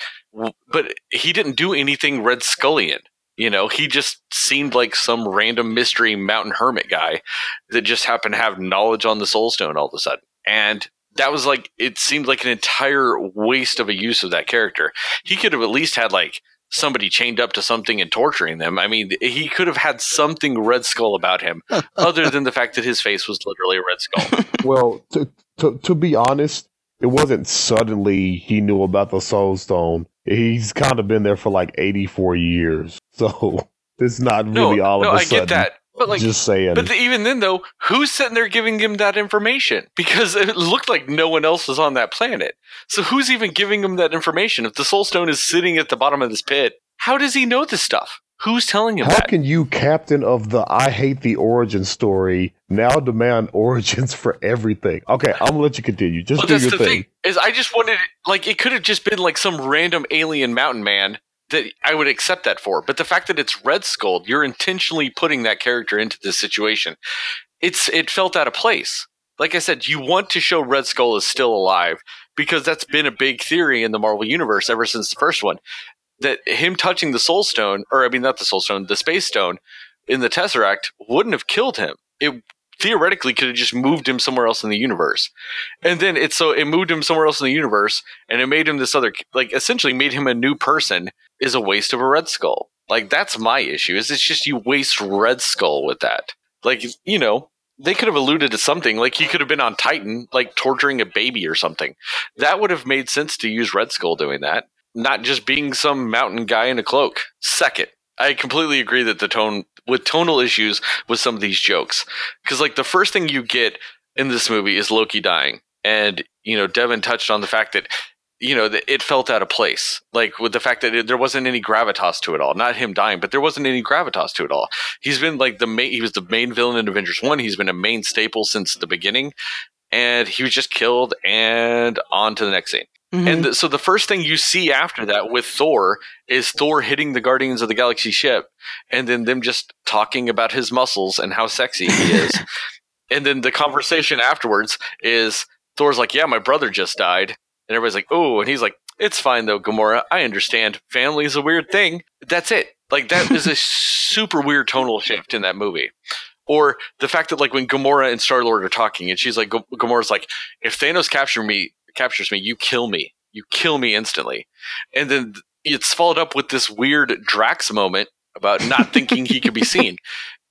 But he didn't do anything Red Scullian. You know, he just seemed like some random mystery mountain hermit guy that just happened to have knowledge on the Soul Stone all of a sudden. And that was like, it seemed like an entire waste of a use of that character. He could have at least had like somebody chained up to something and torturing them. I mean, he could have had something Red Skull about him other than the fact that his face was literally a red skull. Well, to, to to be honest, it wasn't suddenly he knew about the Soul Stone. He's kind of been there for like 84 years. So it's not No, really all no, of a I sudden. I get that. But like, just saying. but the, even then, though, who's sitting there giving him that information? Because it looked like no one else was on that planet. So who's even giving him that information? If the Soul Stone is sitting at the bottom of this pit, how does he know this stuff? Who's telling him How that? can you, captain of the I hate the origin story, now demand origins for everything? Okay, I'm gonna let you continue. Just Well, do your the thing. thing. Is I just wanted like it could have just been like some random alien mountain man that I would accept that for. But the fact that it's Red Skull, you're intentionally putting that character into this situation. It's it felt out of place. Like I said, you want to show Red Skull is still alive because that's been a big theory in the Marvel universe ever since the first one. That him touching the Soul Stone, or I mean not the Soul Stone, the Space Stone in the Tesseract wouldn't have killed him. It theoretically could have just moved him somewhere else in the universe. And then it so it moved him somewhere else in the universe and it made him this other like essentially made him a new person is a waste of a Red Skull. Like that's my issue. Is it's just you waste Red Skull with that. Like, you know, they could have alluded to something like he could have been on Titan, like torturing a baby or something. That would have made sense to use Red Skull doing that, not just being some mountain guy in a cloak. Second, I completely agree that the tone with tonal issues with some of these jokes, because like the first thing you get in this movie is Loki dying, and you know Devin touched on the fact that you know, it felt out of place. Like with the fact that it, there wasn't any gravitas to it all. Not him dying, but there wasn't any gravitas to it all. He's been like the main, he was the main villain in Avengers 1. He's been a main staple since the beginning. And he was just killed and on to the next scene. Mm-hmm. And th- so the first thing you see after that with Thor is Thor hitting the Guardians of the Galaxy ship and then them just talking about his muscles and how sexy he is. and then the conversation afterwards is Thor's like, Yeah, my brother just died. And everybody's like, oh, and he's like, it's fine though, Gamora. I understand. Family is a weird thing. That's it. Like that is a super weird tonal shift in that movie. Or the fact that like when Gamora and Star Lord are talking, and she's like, Gamora's like, if Thanos capture me, captures me, you kill me. You kill me instantly. And then it's followed up with this weird Drax moment about not thinking he could be seen.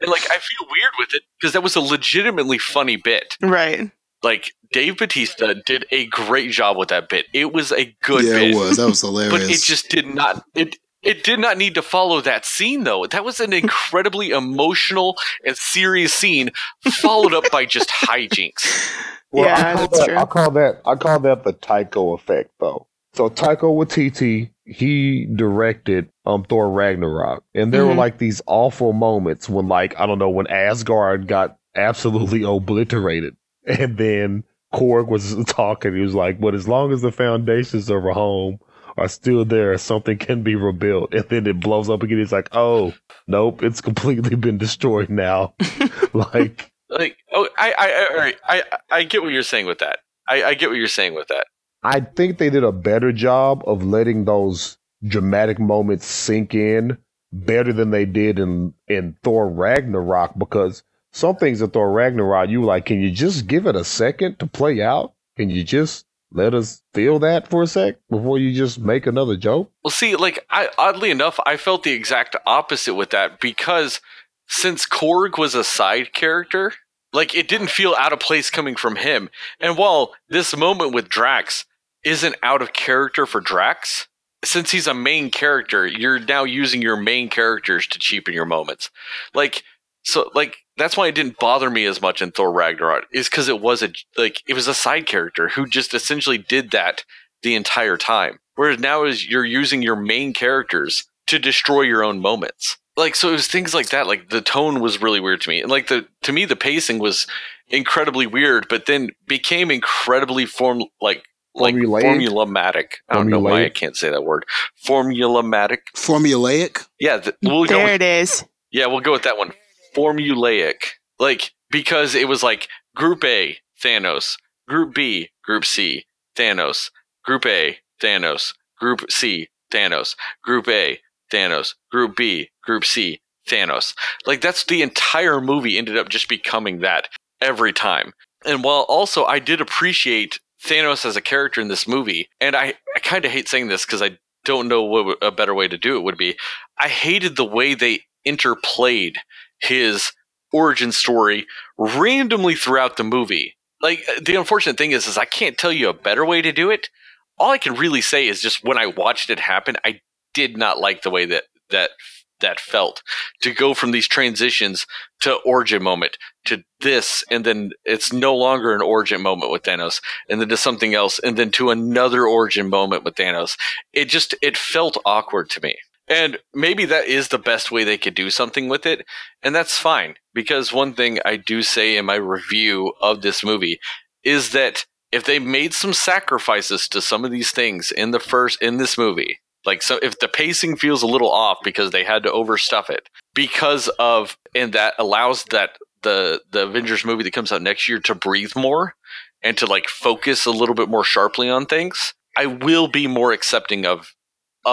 And like I feel weird with it because that was a legitimately funny bit. Right like Dave Bautista did a great job with that bit. It was a good yeah, bit. it was. That was hilarious. but it just did not it it did not need to follow that scene though. That was an incredibly emotional and serious scene followed up by just hijinks. Well, yeah, I that's that, true. I call that I call that the Taika effect though. So Taika Waititi, he directed um Thor Ragnarok, and there mm-hmm. were like these awful moments when like I don't know when Asgard got absolutely obliterated and then Korg was talking. He was like, "But as long as the foundations of a home are still there, something can be rebuilt." And then it blows up again. It's like, "Oh, nope, it's completely been destroyed now." like, like, oh, I, I, I, I, I get what you're saying with that. I, I get what you're saying with that. I think they did a better job of letting those dramatic moments sink in better than they did in in Thor Ragnarok because some things in Thor Ragnarok, you like, can you just give it a second to play out? Can you just let us feel that for a sec before you just make another joke? Well, see, like, I, oddly enough, I felt the exact opposite with that because since Korg was a side character, like, it didn't feel out of place coming from him. And while this moment with Drax isn't out of character for Drax, since he's a main character, you're now using your main characters to cheapen your moments. Like, so, like, that's why it didn't bother me as much in Thor Ragnarok is because it was a like it was a side character who just essentially did that the entire time. Whereas now is you're using your main characters to destroy your own moments. Like so it was things like that. Like the tone was really weird to me. And like the to me the pacing was incredibly weird, but then became incredibly form like like formulaic. formulamatic. I don't know why I can't say that word. Formulamatic. Formulaic. Yeah, the, we'll there with, it is. Yeah, we'll go with that one formulaic. Like, because it was like Group A, Thanos, Group B, Group C, Thanos, Group A, Thanos, Group C, Thanos, Group A, Thanos, Group B, Group C, Thanos. Like, that's the entire movie ended up just becoming that every time. And while also I did appreciate Thanos as a character in this movie, and I, I kind of hate saying this because I don't know what a better way to do it would be. I hated the way they interplayed his origin story randomly throughout the movie. Like uh, the unfortunate thing is, is I can't tell you a better way to do it. All I can really say is just when I watched it happen, I did not like the way that that that felt to go from these transitions to origin moment to this and then it's no longer an origin moment with Thanos and then to something else and then to another origin moment with Thanos. It just it felt awkward to me. And maybe that is the best way they could do something with it. And that's fine. Because one thing I do say in my review of this movie is that if they made some sacrifices to some of these things in the first, in this movie, like so if the pacing feels a little off because they had to overstuff it because of, and that allows that the, the Avengers movie that comes out next year to breathe more and to like focus a little bit more sharply on things, I will be more accepting of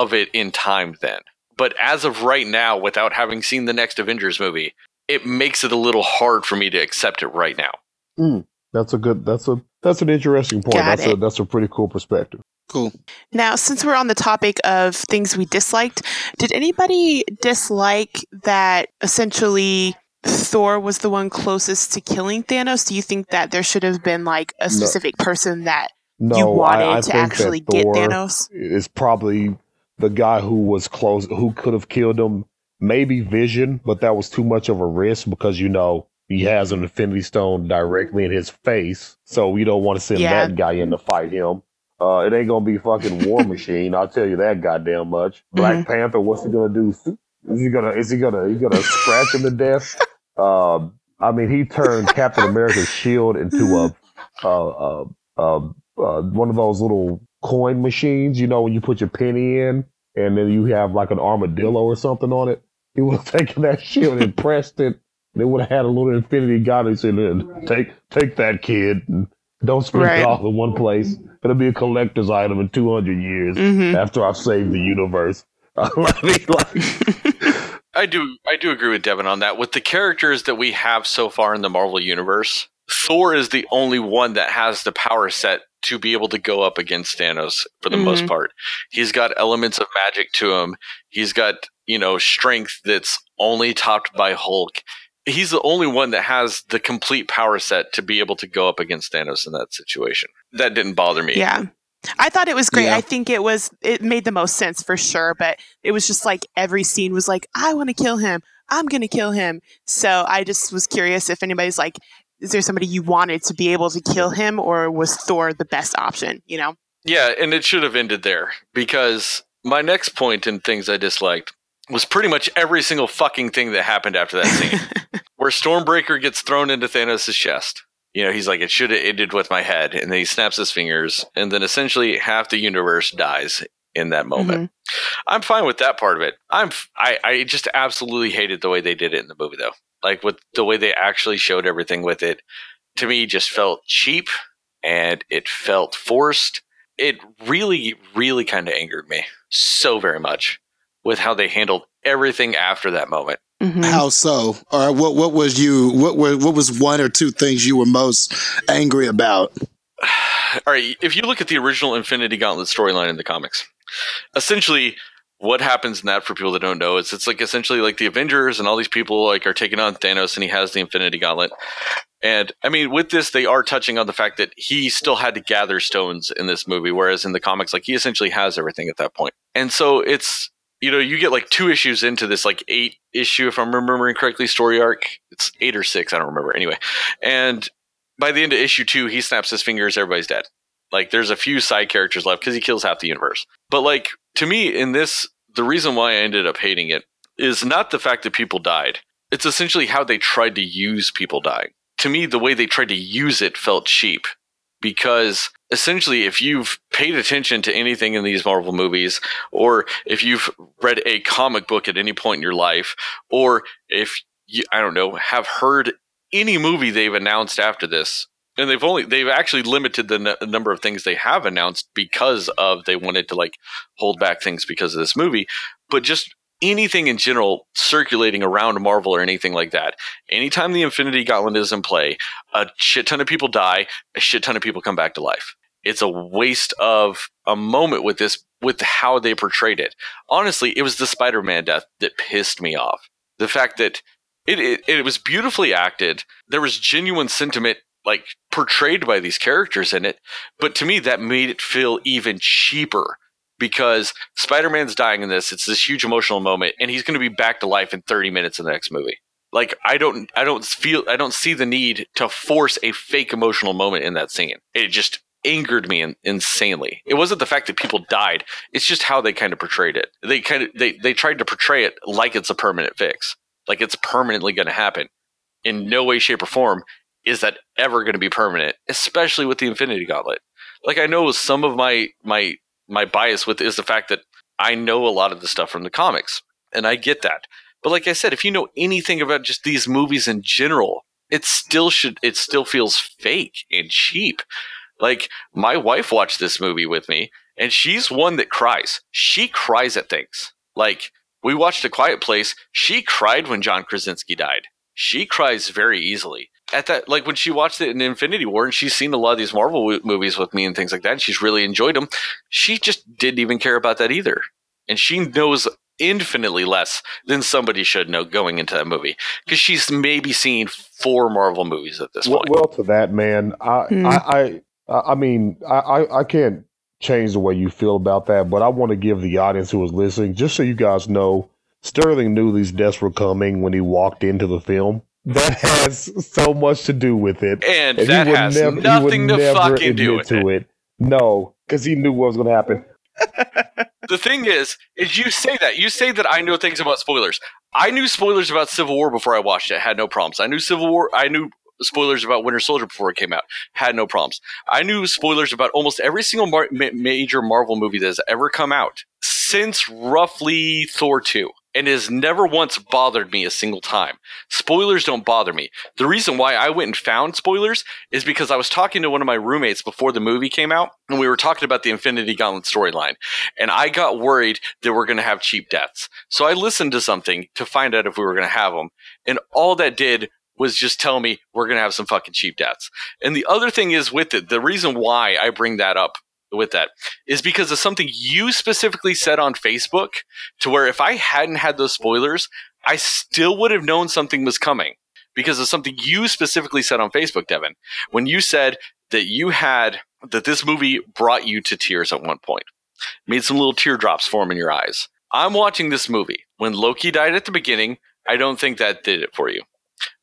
of it in time then. But as of right now, without having seen the next Avengers movie, it makes it a little hard for me to accept it right now. Mm, that's a good. That's a that's an interesting point. Got that's it. a that's a pretty cool perspective. Cool. Now, since we're on the topic of things we disliked, did anybody dislike that essentially Thor was the one closest to killing Thanos? Do you think that there should have been like a specific person that No, you wanted I, I to actually that get Thanos? is probably the guy who was close, who could have killed him. Maybe Vision, but that was too much of a risk because you know he has an Infinity Stone directly in his face, so we don't want to send Yeah. that guy in to fight him. Uh, it ain't gonna be fucking War Machine. I'll tell you that goddamn much. Black Mm-hmm. Panther, what's he gonna do? Is he gonna? Is he gonna? He gonna scratch him to death? Um, I mean, he turned Captain America's shield into a, uh, one of those little coin machines. You know, when you put your penny in, and then you have like an armadillo or something on it. He would have taken that shield and pressed it. They would have had a little Infinity Gauntlet in it. "Take, take that, kid, and don't spend Right. it all in one place. It'll be a collector's item in two hundred years hmm after I've saved the universe." I like, I do I do agree with Devin on that. With the characters that we have so far in the Marvel universe, Thor is the only one that has the power set to be able to go up against Thanos for the most mm-hmm. part. He's got elements of magic to him. He's got, you know, strength that's only topped by Hulk. He's the only one that has the complete power set to be able to go up against Thanos in that situation. That didn't bother me. Yeah. I thought it was great. Yeah. I think it was it made the most sense for sure, but it was just like every scene was like, I want to kill him. I'm going to kill him. So I just was curious if anybody's like is there somebody you wanted to be able to kill him or was Thor the best option, you know? Yeah, and it should have ended there because my next point in things I disliked was pretty much every single fucking thing that happened after that scene. Where Stormbreaker gets thrown into Thanos' chest. You know, he's like, it should have ended with my head. And then he snaps his fingers, and then essentially half the universe dies in that moment. Mm-hmm. I'm fine with that part of it. I'm I, I just absolutely hated the way they did it in the movie though. Like with the way they actually showed everything with it, to me just felt cheap and it felt forced. It really, really kind of angered me so very much with how they handled everything after that moment. Mhm. How so? Or what? What was you? What were? What was one or two things you were most angry about? All right, if you look at the original Infinity Gauntlet storyline in the comics, essentially what happens in that for people that don't know is it's like essentially like the Avengers and all these people like are taking on Thanos and he has the Infinity Gauntlet. And I mean, with this, they are touching on the fact that he still had to gather stones in this movie, whereas in the comics, like he essentially has everything at that point. And so it's you know, you get like two issues into this like eight issue, if I'm remembering correctly, story arc. It's eight or six, I don't remember. Anyway, and by the end of issue two, he snaps his fingers, everybody's dead. Like there's a few side characters left because he kills half the universe. But like to me, in this, the reason why I ended up hating it is not the fact that people died. It's essentially how they tried to use people dying. To me, the way they tried to use it felt cheap because essentially, if you've paid attention to anything in these Marvel movies, or if you've read a comic book at any point in your life, or if you, I don't know, have heard any movie they've announced after this, and they've only they've actually limited the n- number of things they have announced because of they wanted to like hold back things because of this movie, but just anything in general circulating around Marvel or anything like that. Anytime the Infinity Gauntlet is in play, a shit ton of people die, a shit ton of people come back to life. It's a waste of a moment with this with how they portrayed it. Honestly, it was the Spider-Man death that pissed me off. The fact that it, it, it was beautifully acted. There was genuine sentiment like portrayed by these characters in it, but to me that made it feel even cheaper because Spider-Man's dying in this. It's this huge emotional moment and he's going to be back to life in 30 minutes in the next movie. Like I don't I don't feel I don't see the need to force a fake emotional moment in that scene. It just angered me in, insanely. It wasn't the fact that people died. It's just how they kind of portrayed it. They kind of they they tried to portray it like it's a permanent fix. Like it's permanently going to happen. In no way shape or form is that ever going to be permanent, especially with the Infinity Gauntlet. Like I know some of my my my bias with is the fact that I know a lot of the stuff from the comics, and I get that. But like I said, if you know anything about just these movies in general, it still should it still feels fake and cheap. Like my wife watched this movie with me, and she's one that cries. She cries at things. Like we watched A Quiet Place. She cried when John Krasinski died. she cries very easily. At that, like when she watched it in Infinity War, and she's seen a lot of these Marvel w- movies with me and things like that, and she's really enjoyed them. She just didn't even care about that either, and she knows infinitely less than somebody should know going into that movie because she's maybe seen four Marvel movies at this Well, point. well to that man, I, Hmm. I, I, I mean, I, I, I can't change the way you feel about that, but I want to give the audience who is listening, just so you guys know, Sterling knew these deaths were coming when he walked into the film. That has so much to do with it. and And that he would has nev- nothing to never fucking do with to it. it. No, because he knew what was going to happen. The thing is, is you say that you say that I know things about spoilers. I knew spoilers about Civil War before I watched it. Had no problems. I knew Civil War. I knew spoilers about Winter Soldier before it came out. Had no problems. I knew spoilers about almost every single mar- ma- major Marvel movie that has ever come out since roughly Thor two, and it has never once bothered me a single time. Spoilers don't bother me. The reason why I went and found spoilers is because I was talking to one of my roommates before the movie came out, and we were talking about the Infinity Gauntlet storyline and I got worried that we're going to have cheap deaths. So I listened to something to find out if we were going to have them, and all that did was just tell me we're going to have some fucking cheap deaths. And the other thing is with it, the reason why I bring that up with that is because of something you specifically said on Facebook to where if I hadn't had those spoilers, I still would have known something was coming because of something you specifically said on Facebook, Devin, when you said that you had that this movie brought you to tears at one point made some little teardrops form in your eyes. I'm watching this movie. When Loki died at the beginning, I don't think that did it for you.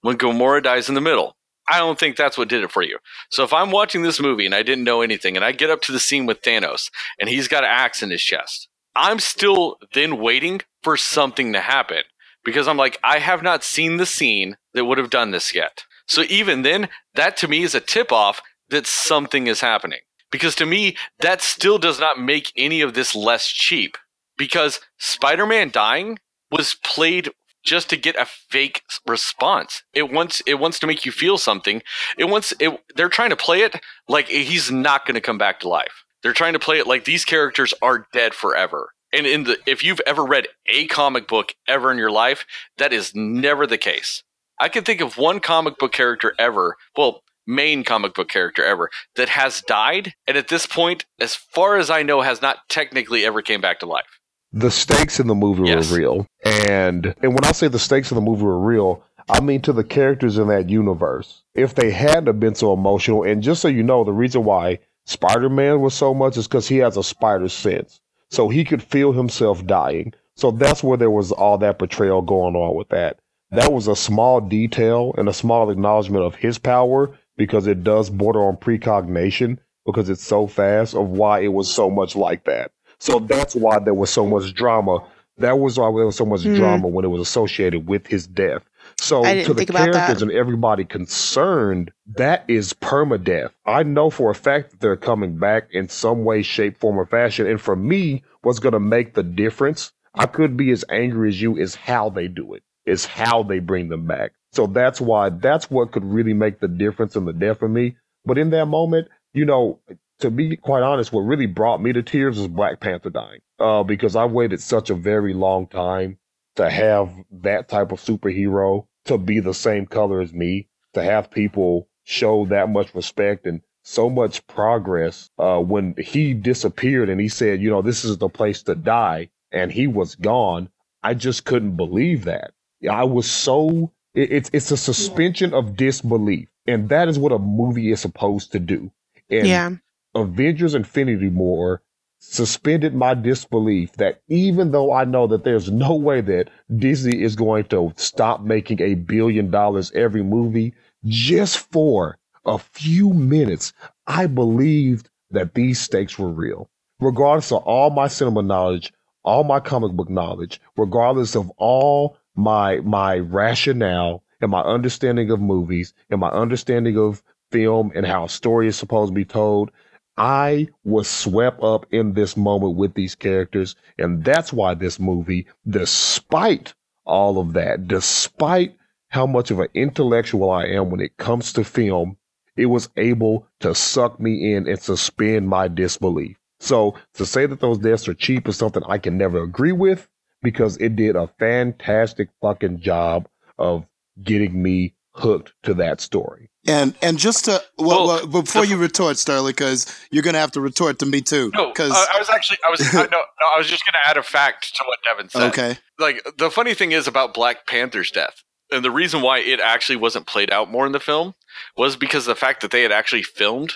When Gamora dies in the middle, I don't think that's what did it for you. So if I'm watching this movie and I didn't know anything and I get up to the scene with Thanos and he's got an axe in his chest, I'm still then waiting for something to happen because I'm like, I have not seen the scene that would have done this yet. So even then, that to me is a tip off that something is happening. Because to me, that still does not make any of this less cheap. Because Spider Man dying was played just to get a fake response. It wants it wants to make you feel something. It wants it they're trying to play it like he's not going to come back to life. They're trying to play it like these characters are dead forever. And in the if you've ever read a comic book ever in your life, that is never the case. I can think of one comic book character ever, well, main comic book character ever that has died and at this point as far as I know has not technically ever came back to life. The stakes in the movie Yes. were real. And and when I say the stakes in the movie were real, I mean to the characters in that universe. If they hadn't have been so emotional, and just so you know, the reason why Spider-Man was so much is because he has a spider sense. So he could feel himself dying. So that's where there was all that portrayal going on with that. That was a small detail and a small acknowledgement of his power because it does border on precognition because it's so fast of why it was so much like that. So that's why there was so much drama. That was why there was so much Hmm. drama when it was associated with his death. So to the think about that. characters and everybody concerned, that is permadeath. I know for a fact that they're coming back in some way, shape, form, or fashion. And for me, what's going to make the difference, I could be as angry as you, is how they do it, is how they bring them back. So that's why, that's what could really make the difference in the death for me. But in that moment, you know, to be quite honest, what really brought me to tears was Black Panther dying. Uh, because I waited such a very long time to have that type of superhero to be the same color as me, to have people show that much respect and so much progress. Uh, when he disappeared and he said, you know, this is the place to die, and he was gone, I just couldn't believe that. I was so it, it's it's a suspension of disbelief, and that is what a movie is supposed to do. And yeah. Avengers Infinity War suspended my disbelief that even though I know that there's no way that Disney is going to stop making a billion dollars every movie just for a few minutes, I believed that these stakes were real. Regardless of all my cinema knowledge, all my comic book knowledge, regardless of all my my rationale and my understanding of movies and my understanding of film and how a story is supposed to be told, I was swept up in this moment with these characters. And that's why this movie, despite all of that, despite how much of an intellectual I am when it comes to film, it was able to suck me in and suspend my disbelief. So to say that those deaths are cheap is something I can never agree with because it did a fantastic fucking job of getting me hooked to that story. And and just to well, well, well before the, you retort, Sterling, because you're going to have to retort to me too. No, because uh, I was actually I was I, no, no I was just going to add a fact to what Devin said. Okay, like the funny thing is about Black Panther's death, and the reason why it actually wasn't played out more in the film was because the fact that they had actually filmed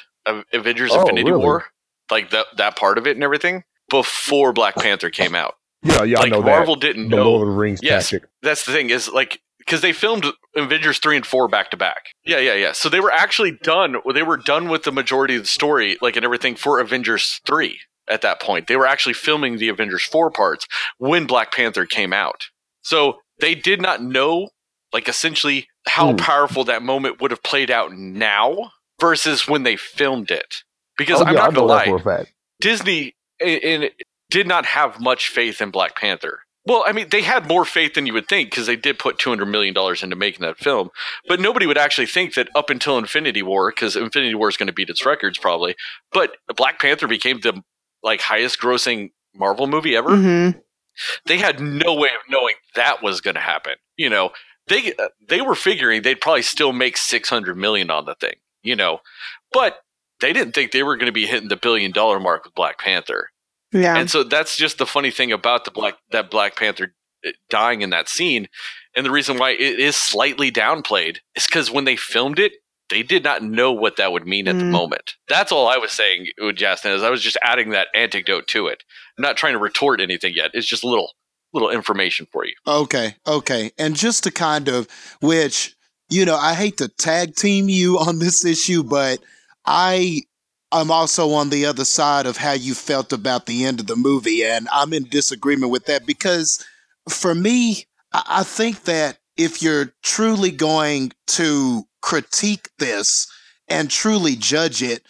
Avengers: oh, Infinity really? War, like that that part of it and everything, before Black Panther came out. Yeah, yeah, like, I know Marvel that. didn't the know. Lord of the Rings yes, tactic. That's the thing is like because they filmed Avengers three and four back to back. Yeah, yeah, yeah. So they were actually done. They were done with the majority of the story, like and everything for Avengers three. At that point, they were actually filming the Avengers four parts when Black Panther came out. So they did not know, like essentially, how mm. powerful that moment would have played out now versus when they filmed it. Because oh, I'm yeah, not gonna lie, Disney in, did not have much faith in Black Panther. Well, I mean, they had more faith than you would think because they did put two hundred million dollars into making that film. But nobody would actually think that up until Infinity War, because Infinity War is going to beat its records probably. But Black Panther became the like highest grossing Marvel movie ever. Mm-hmm. They had no way of knowing that was going to happen. You know, they uh, they were figuring they'd probably still make six hundred million on the thing. You know, but they didn't think they were going to be hitting the billion dollar mark with Black Panther. Yeah. And so that's just the funny thing about the Black that Black Panther uh, dying in that scene. And the reason why it is slightly downplayed is because when they filmed it, they did not know what that would mean at mm. the moment. That's all I was saying, Justin, is I was just adding that anecdote to it. I'm not trying to retort anything yet. It's just a little little information for you. Okay, okay. And just to kind of which, you know, I hate to tag team you on this issue, but I I'm also on the other side of how you felt about the end of the movie, and I'm in disagreement with that because for me, I think that if you're truly going to critique this and truly judge it,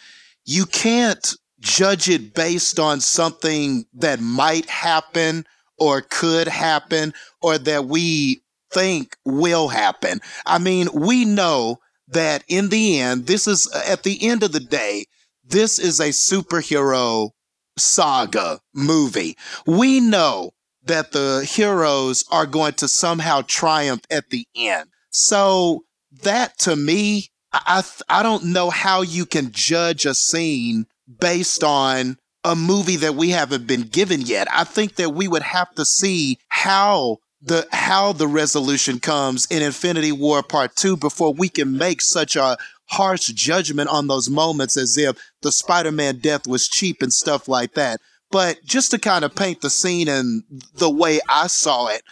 you can't judge it based on something that might happen or could happen or that we think will happen. I mean, we know that in the end, this is uh, at the end of the day, this is a superhero saga movie. We know that the heroes are going to somehow triumph at the end. So that to me, I I don't know how you can judge a scene based on a movie that we haven't been given yet. I think that we would have to see how the how the resolution comes in Infinity War Part 2 before we can make such a harsh judgment on those moments as if the Spider-Man death was cheap and stuff like that. But just to kind of paint the scene and the way I saw it,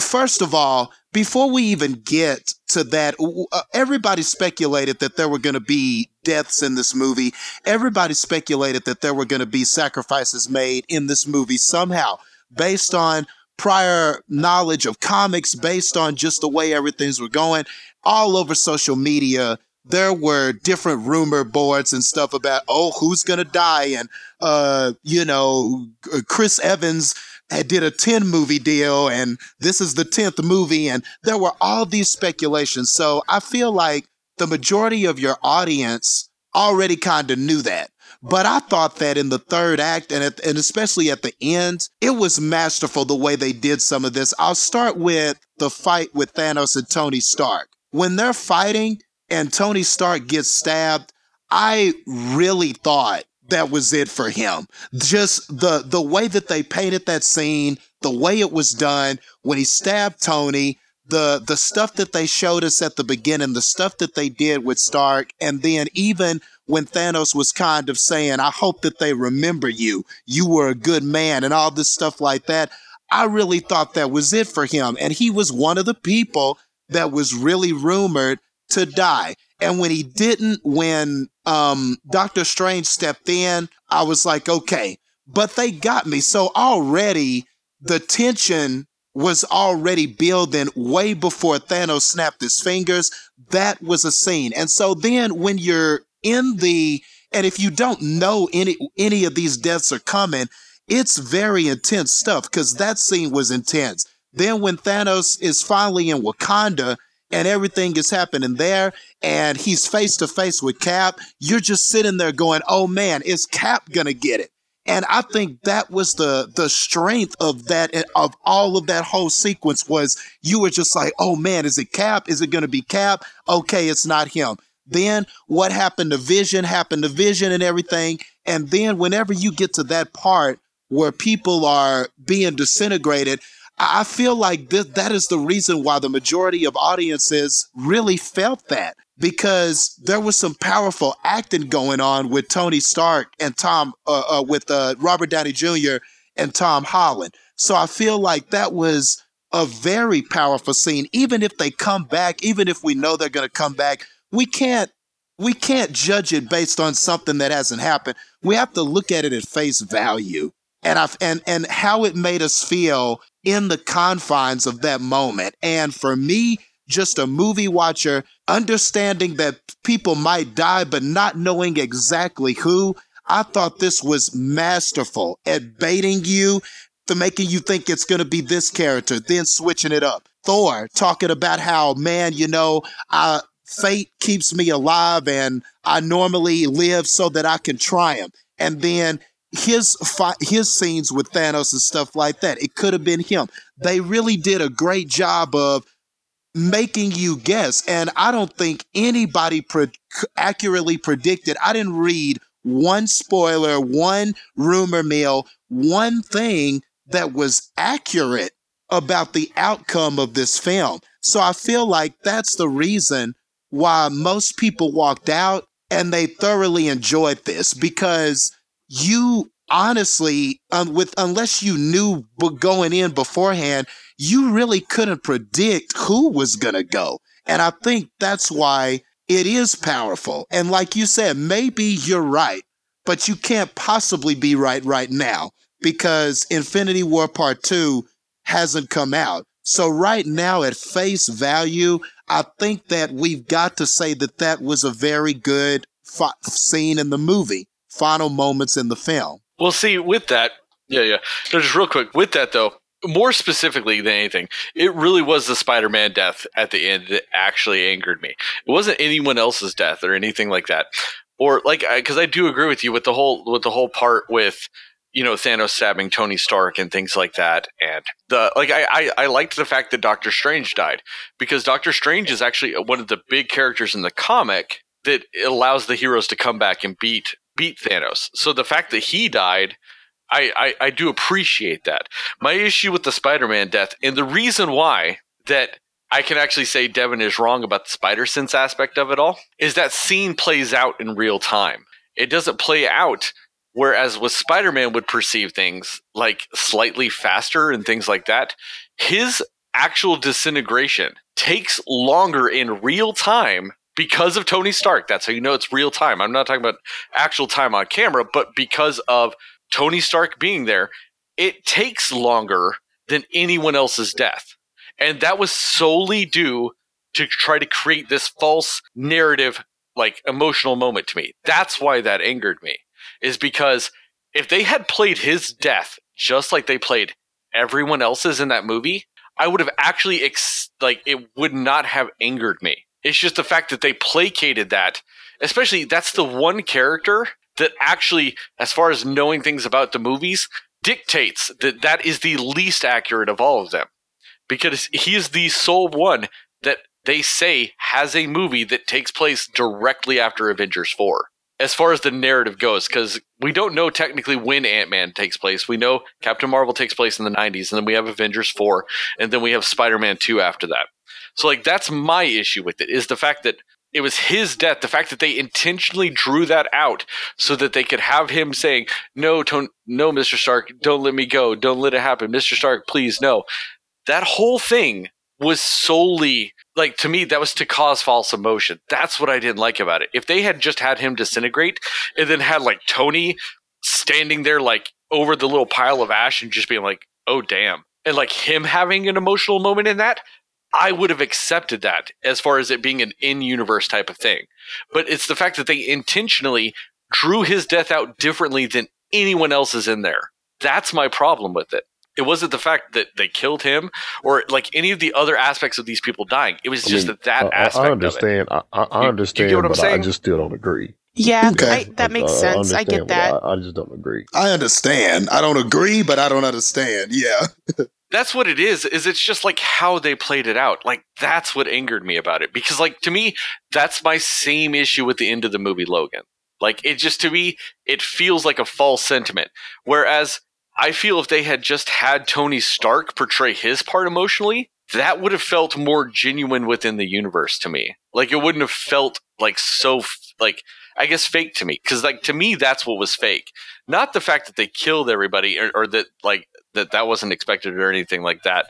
first of all, before we even get to that, uh, everybody speculated that there were going to be deaths in this movie. Everybody speculated that there were going to be sacrifices made in this movie somehow based on prior knowledge of comics, based on just the way everything's were going all over social media there were different rumor boards and stuff about oh who's gonna die and uh you know chris evans did a 10 movie deal and this is the 10th movie and there were all these speculations so i feel like the majority of your audience already kind of knew that but I thought that in the third act and, at, and especially at the end, it was masterful the way they did some of this. I'll start with the fight with Thanos and Tony Stark. When they're fighting, and Tony Stark gets stabbed, I really thought that was it for him. Just the the way that they painted that scene, the way it was done when he stabbed Tony, the the stuff that they showed us at the beginning, the stuff that they did with Stark, and then even when Thanos was kind of saying, "I hope that they remember you. You were a good man," and all this stuff like that. I really thought that was it for him, and he was one of the people that was really rumored to die. And when he didn't, when um, Doctor Strange stepped in, I was like, okay, but they got me. So already the tension was already building way before Thanos snapped his fingers. That was a scene. And so then when you're in the, and if you don't know any, any of these deaths are coming, it's very intense stuff because that scene was intense. Then when Thanos is finally in Wakanda, and everything is happening there and he's face to face with Cap, you're just sitting there going, oh man, is Cap gonna get it? And I think that was the the strength of that of all of that whole sequence was you were just like, oh man, is it Cap? Is it going to be Cap? Okay, it's not him. Then what happened to Vision happened to Vision and everything. And then whenever you get to that part where people are being disintegrated, I feel like th- that is the reason why the majority of audiences really felt that because there was some powerful acting going on with Tony Stark and Tom, uh, uh, with uh, Robert Downey Jr. and Tom Holland. So I feel like that was a very powerful scene. Even if they come back, even if we know they're going to come back, we can't we can't judge it based on something that hasn't happened. We have to look at it at face value and I and and how it made us feel in the confines of that moment. And for me, just a movie watcher, understanding that people might die, but not knowing exactly who. I thought this was masterful at baiting you, to making you think it's going to be this character, then switching it up. Thor talking about how, man, you know, uh, fate keeps me alive and I normally live so that I can triumph. And then his his scenes with Thanos and stuff like that. It could have been him. They really did a great job of making you guess. And I don't think anybody pre- accurately predicted. I didn't read one spoiler, one rumor mill, one thing that was accurate about the outcome of this film. So I feel like that's the reason why most people walked out and they thoroughly enjoyed this because you honestly, um, with unless you knew going in beforehand, you really couldn't predict who was going to go. And I think that's why it is powerful. And like you said, maybe you're right, but you can't possibly be right right now because Infinity War Part 2 hasn't come out. So, right now, at face value, I think that we've got to say that that was a very good scene in the movie, final moments in the film. Well, see, with that, yeah, yeah. No, just real quick, with that though, more specifically than anything, it really was the Spider-Man death at the end that actually angered me. It wasn't anyone else's death or anything like that, or like because I, I do agree with you with the whole with the whole part with you know Thanos stabbing Tony Stark and things like that, and the like I, I I liked the fact that Doctor Strange died because Doctor Strange is actually one of the big characters in the comic that allows the heroes to come back and beat beat Thanos. So the fact that he died, I, I, I do appreciate that. My issue with the Spider Man death, and the reason why that I can actually say Devin is wrong about the spider sense aspect of it all, is that scene plays out in real time. It doesn't play out whereas with Spider Man would perceive things like slightly faster and things like that. His actual disintegration takes longer in real time because of Tony Stark. That's how you know it's real time. I'm not talking about actual time on camera, but because of Tony Stark being there, it takes longer than anyone else's death. And that was solely due to try to create this false narrative, like emotional moment to me. That's why that angered me, is because if they had played his death just like they played everyone else's in that movie, I would have actually, ex- like, it would not have angered me it's just the fact that they placated that. Especially, that's the one character that actually, as far as knowing things about the movies, dictates that that is the least accurate of all of them. Because he is the sole one that they say has a movie that takes place directly after Avengers 4 as far as the narrative goes, because we don't know technically when Ant Man takes place. We know Captain Marvel takes place in the 90s, and then we have Avengers 4, and then we have Spider Man 2 after that. So like that's my issue with it is the fact that it was his death, the fact that they intentionally drew that out so that they could have him saying, "No, no, Mr. Stark, don't let me go. Don't let it happen. Mr. Stark, please no." That whole thing was solely like to me that was to cause false emotion. That's what I didn't like about it. If they had just had him disintegrate and then had like Tony standing there like over the little pile of ash and just being like, "Oh damn." And like him having an emotional moment in that, I would have accepted that as far as it being an in universe type of thing. But it's the fact that they intentionally drew his death out differently than anyone else's in there. That's my problem with it. It wasn't the fact that they killed him or like any of the other aspects of these people dying. It was just I mean, that that I, aspect. I understand. I, I, understand, you, you but I just still don't agree. Yeah, Okay. I, that makes I- I sense. I understand, get that. I, I just don't agree. I understand. I don't agree, but I don't understand. Yeah. that's what it is is it's just like how they played it out. Like that's what angered me about it. Because like to me that's my same issue with the end of the movie logan. Like it just to me it feels like a false sentiment. Whereas i feel if they had just had tony stark portray his part emotionally that would have felt more genuine within the universe to me. Like it wouldn't have felt like so like i guess fake to me. Because like to me that's what was fake. Not the fact that they killed everybody or, or that like that that wasn't expected or anything like that.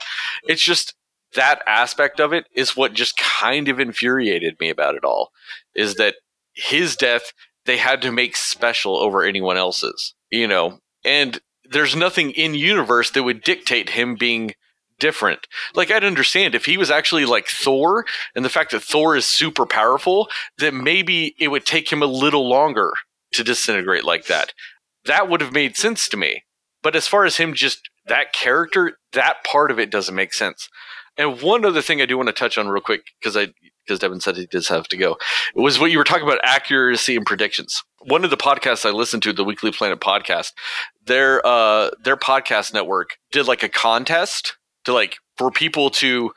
It's just that aspect of it is what just kind of infuriated me about it all. Is that his death they had to make special over anyone else's, you know, and there's nothing in universe that would dictate him being different. Like I'd understand if he was actually like Thor and the fact that Thor is super powerful, then maybe it would take him a little longer to disintegrate like that. That would have made sense to me. But as far as him just that character, that part of it doesn't make sense. And one other thing I do want to touch on real quick because I because Devin said he does have to go was what you were talking about accuracy and predictions. One of the podcasts I listened to, the Weekly Planet podcast, their uh their podcast network did like a contest to like for people to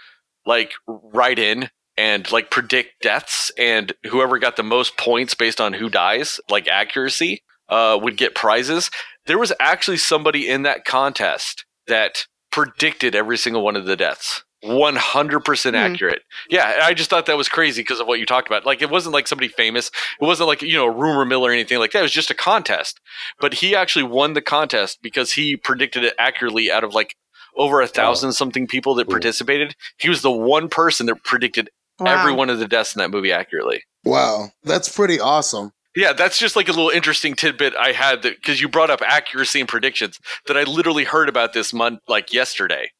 like write in and like predict deaths and whoever got the most points based on who dies, like accuracy, uh would get prizes there was actually somebody in that contest that predicted every single one of the deaths. 100% Hmm. accurate. Yeah, I just thought that was crazy because of what you talked about. Like, it wasn't like somebody famous. It wasn't like, you know, a rumor mill or anything like that. It was just a contest. But he actually won the contest because he predicted it accurately out of like over a thousand something people that participated. He was the one person that predicted Wow. every one of the deaths in that movie accurately. Wow. That's pretty awesome. Yeah, that's just like a little interesting tidbit I had that because you brought up accuracy and predictions that I literally heard about this month like yesterday.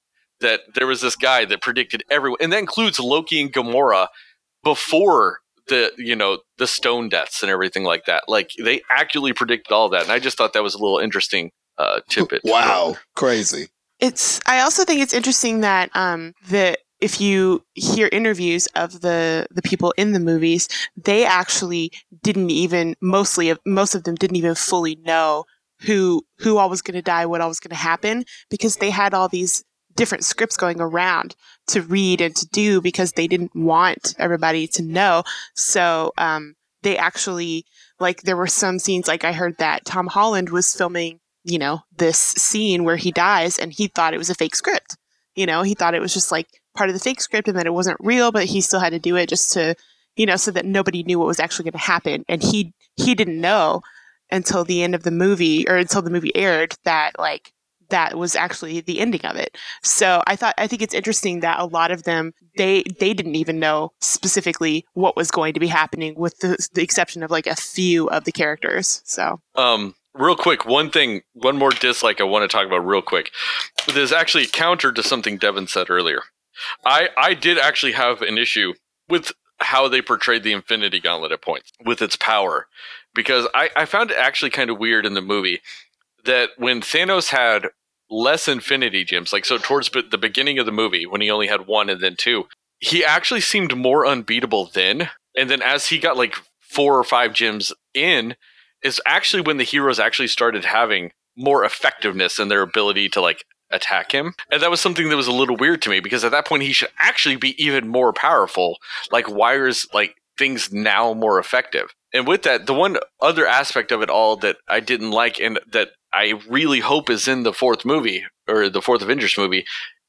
That there was this guy that predicted everyone, and that includes Loki and Gamora before the you know the stone deaths and everything like that. Like they accurately predicted all that, and I just thought that was a little interesting uh, tidbit. Wow. Crazy. It's. I also think it's interesting that um that if you hear interviews of the the people in the movies, they actually didn't even mostly most of them didn't even fully know who who all was going to die, what all was going to happen, because they had all these different scripts going around to read and to do because they didn't want everybody to know. So um, they actually like there were some scenes like I heard that Tom Holland was filming you know, this scene where he dies and he thought it was a fake script. You know, he thought it was just like part of the fake script and that it wasn't real, but he still had to do it just to, you know, so that nobody knew what was actually going to happen. And he he didn't know until the end of the movie or until the movie aired that like that was actually the ending of it. So I thought I think it's interesting that a lot of them they they didn't even know specifically what was going to be happening with the, the exception of like a few of the characters. So Um, real quick, one thing, one more dislike I want to talk about real quick. There's actually counter to something Devin said earlier. I I did actually have an issue with how they portrayed the Infinity Gauntlet at points with its power, because I I found it actually kind of weird in the movie that when Thanos had less Infinity gems, like so towards the beginning of the movie when he only had one and then two, he actually seemed more unbeatable then, and then as he got like four or five gems in is actually when the heroes actually started having more effectiveness in their ability to like attack him. And that was something that was a little weird to me because at that point he should actually be even more powerful. Like why is like things now more effective? And with that, the one other aspect of it all that I didn't like and that I really hope is in the fourth movie or the fourth Avengers movie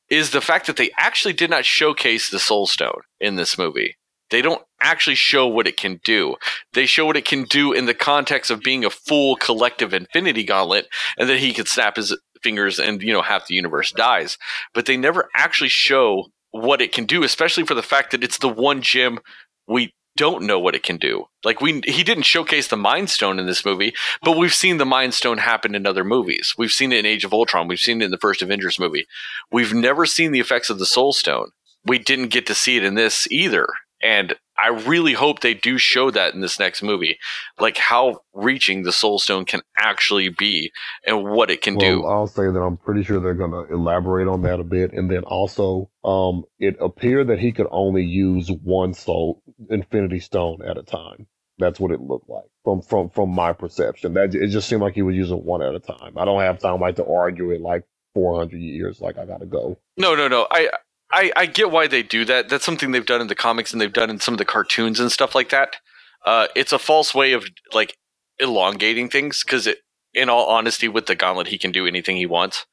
is the fact that they actually did not showcase the Soul Stone in this movie. They don't actually show what it can do. They show what it can do in the context of being a full collective infinity gauntlet and that he could snap his fingers and, you know, half the universe dies. But they never actually show what it can do, especially for the fact that it's the one gem we don't know what it can do. Like we he didn't showcase the Mind Stone in this movie, but we've seen the Mind Stone happen in other movies. We've seen it in Age of Ultron, we've seen it in the first Avengers movie. We've never seen the effects of the Soul Stone. We didn't get to see it in this either. And I really hope they do show that in this next movie, like how reaching the Soul Stone can actually be and what it can well, do. I'll say that I'm pretty sure they're going to elaborate on that a bit, and then also, um, it appeared that he could only use one soul Infinity Stone at a time. That's what it looked like from from from my perception. That it just seemed like he was using one at a time. I don't have time like to argue it like 400 years. Like I gotta go. No, no, no. I I, I get why they do that. That's something they've done in the comics and they've done in some of the cartoons and stuff like that. Uh, it's a false way of like elongating things because, in all honesty, with the gauntlet, he can do anything he wants.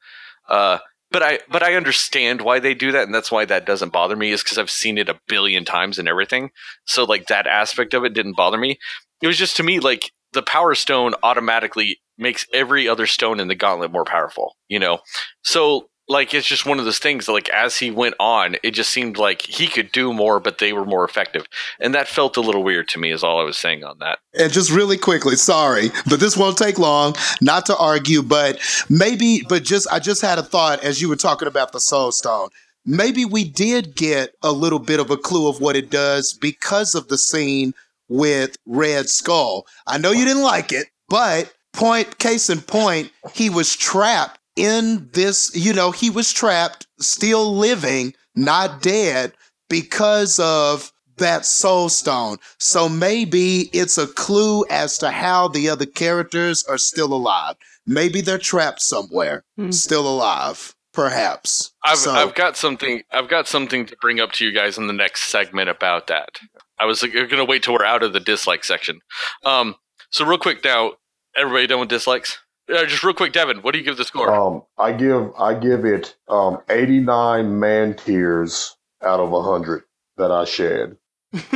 Uh, but I but I understand why they do that, and that's why that doesn't bother me. Is because I've seen it a billion times and everything. So like that aspect of it didn't bother me. It was just to me like the Power Stone automatically makes every other stone in the gauntlet more powerful. You know, so like it's just one of those things like as he went on it just seemed like he could do more but they were more effective. And that felt a little weird to me is all i was saying on that. And just really quickly sorry but this won't take long not to argue but maybe but just i just had a thought as you were talking about the soul stone. Maybe we did get a little bit of a clue of what it does because of the scene with red skull. I know you didn't like it but point case in point he was trapped in this, you know, he was trapped, still living, not dead, because of that soul stone. So maybe it's a clue as to how the other characters are still alive. Maybe they're trapped somewhere, mm. still alive. Perhaps. I've, so. I've got something. I've got something to bring up to you guys in the next segment about that. I was going to wait till we're out of the dislike section. Um, so real quick now, everybody done with dislikes? Uh, just real quick, Devin, what do you give the score? Um, I give I give it um, 89 man tears out of 100 that I shed.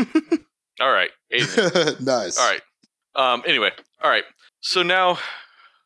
all right. nice. All right. Um, anyway, all right. So now,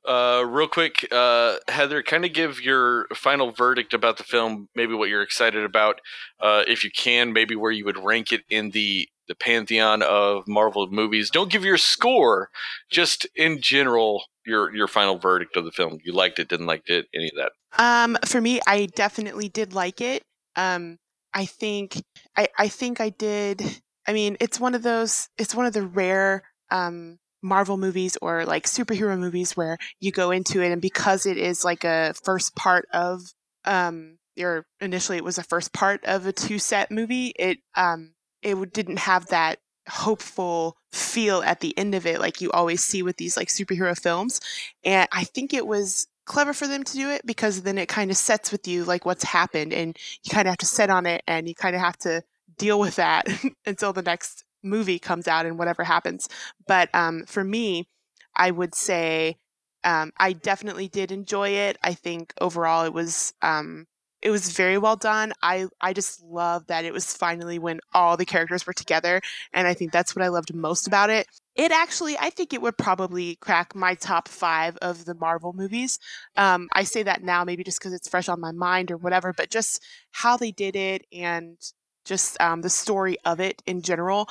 uh, real quick, uh, Heather, kind of give your final verdict about the film, maybe what you're excited about, uh, if you can, maybe where you would rank it in the the pantheon of Marvel movies. Don't give your score, just in general, your your final verdict of the film. You liked it, didn't like it, any of that? Um, for me, I definitely did like it. Um, I think I I think I did. I mean, it's one of those. It's one of the rare um Marvel movies or like superhero movies where you go into it and because it is like a first part of um your initially it was a first part of a two set movie it um it didn't have that hopeful feel at the end of it like you always see with these like superhero films and i think it was clever for them to do it because then it kind of sets with you like what's happened and you kind of have to set on it and you kind of have to deal with that until the next movie comes out and whatever happens. But um, for me i would say um, i definitely did enjoy it. I think overall it was um, it was very well done. I I just love that it was finally when all the characters were together, and I think that's what I loved most about it. It actually, I think it would probably crack my top five of the Marvel movies. Um, I say that now, maybe just because it's fresh on my mind or whatever, but just how they did it and just um, the story of it in general,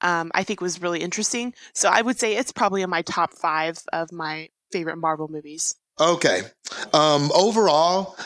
um, I think was really interesting. So I would say it's probably in my top five of my favorite Marvel movies. Okay. Um, overall,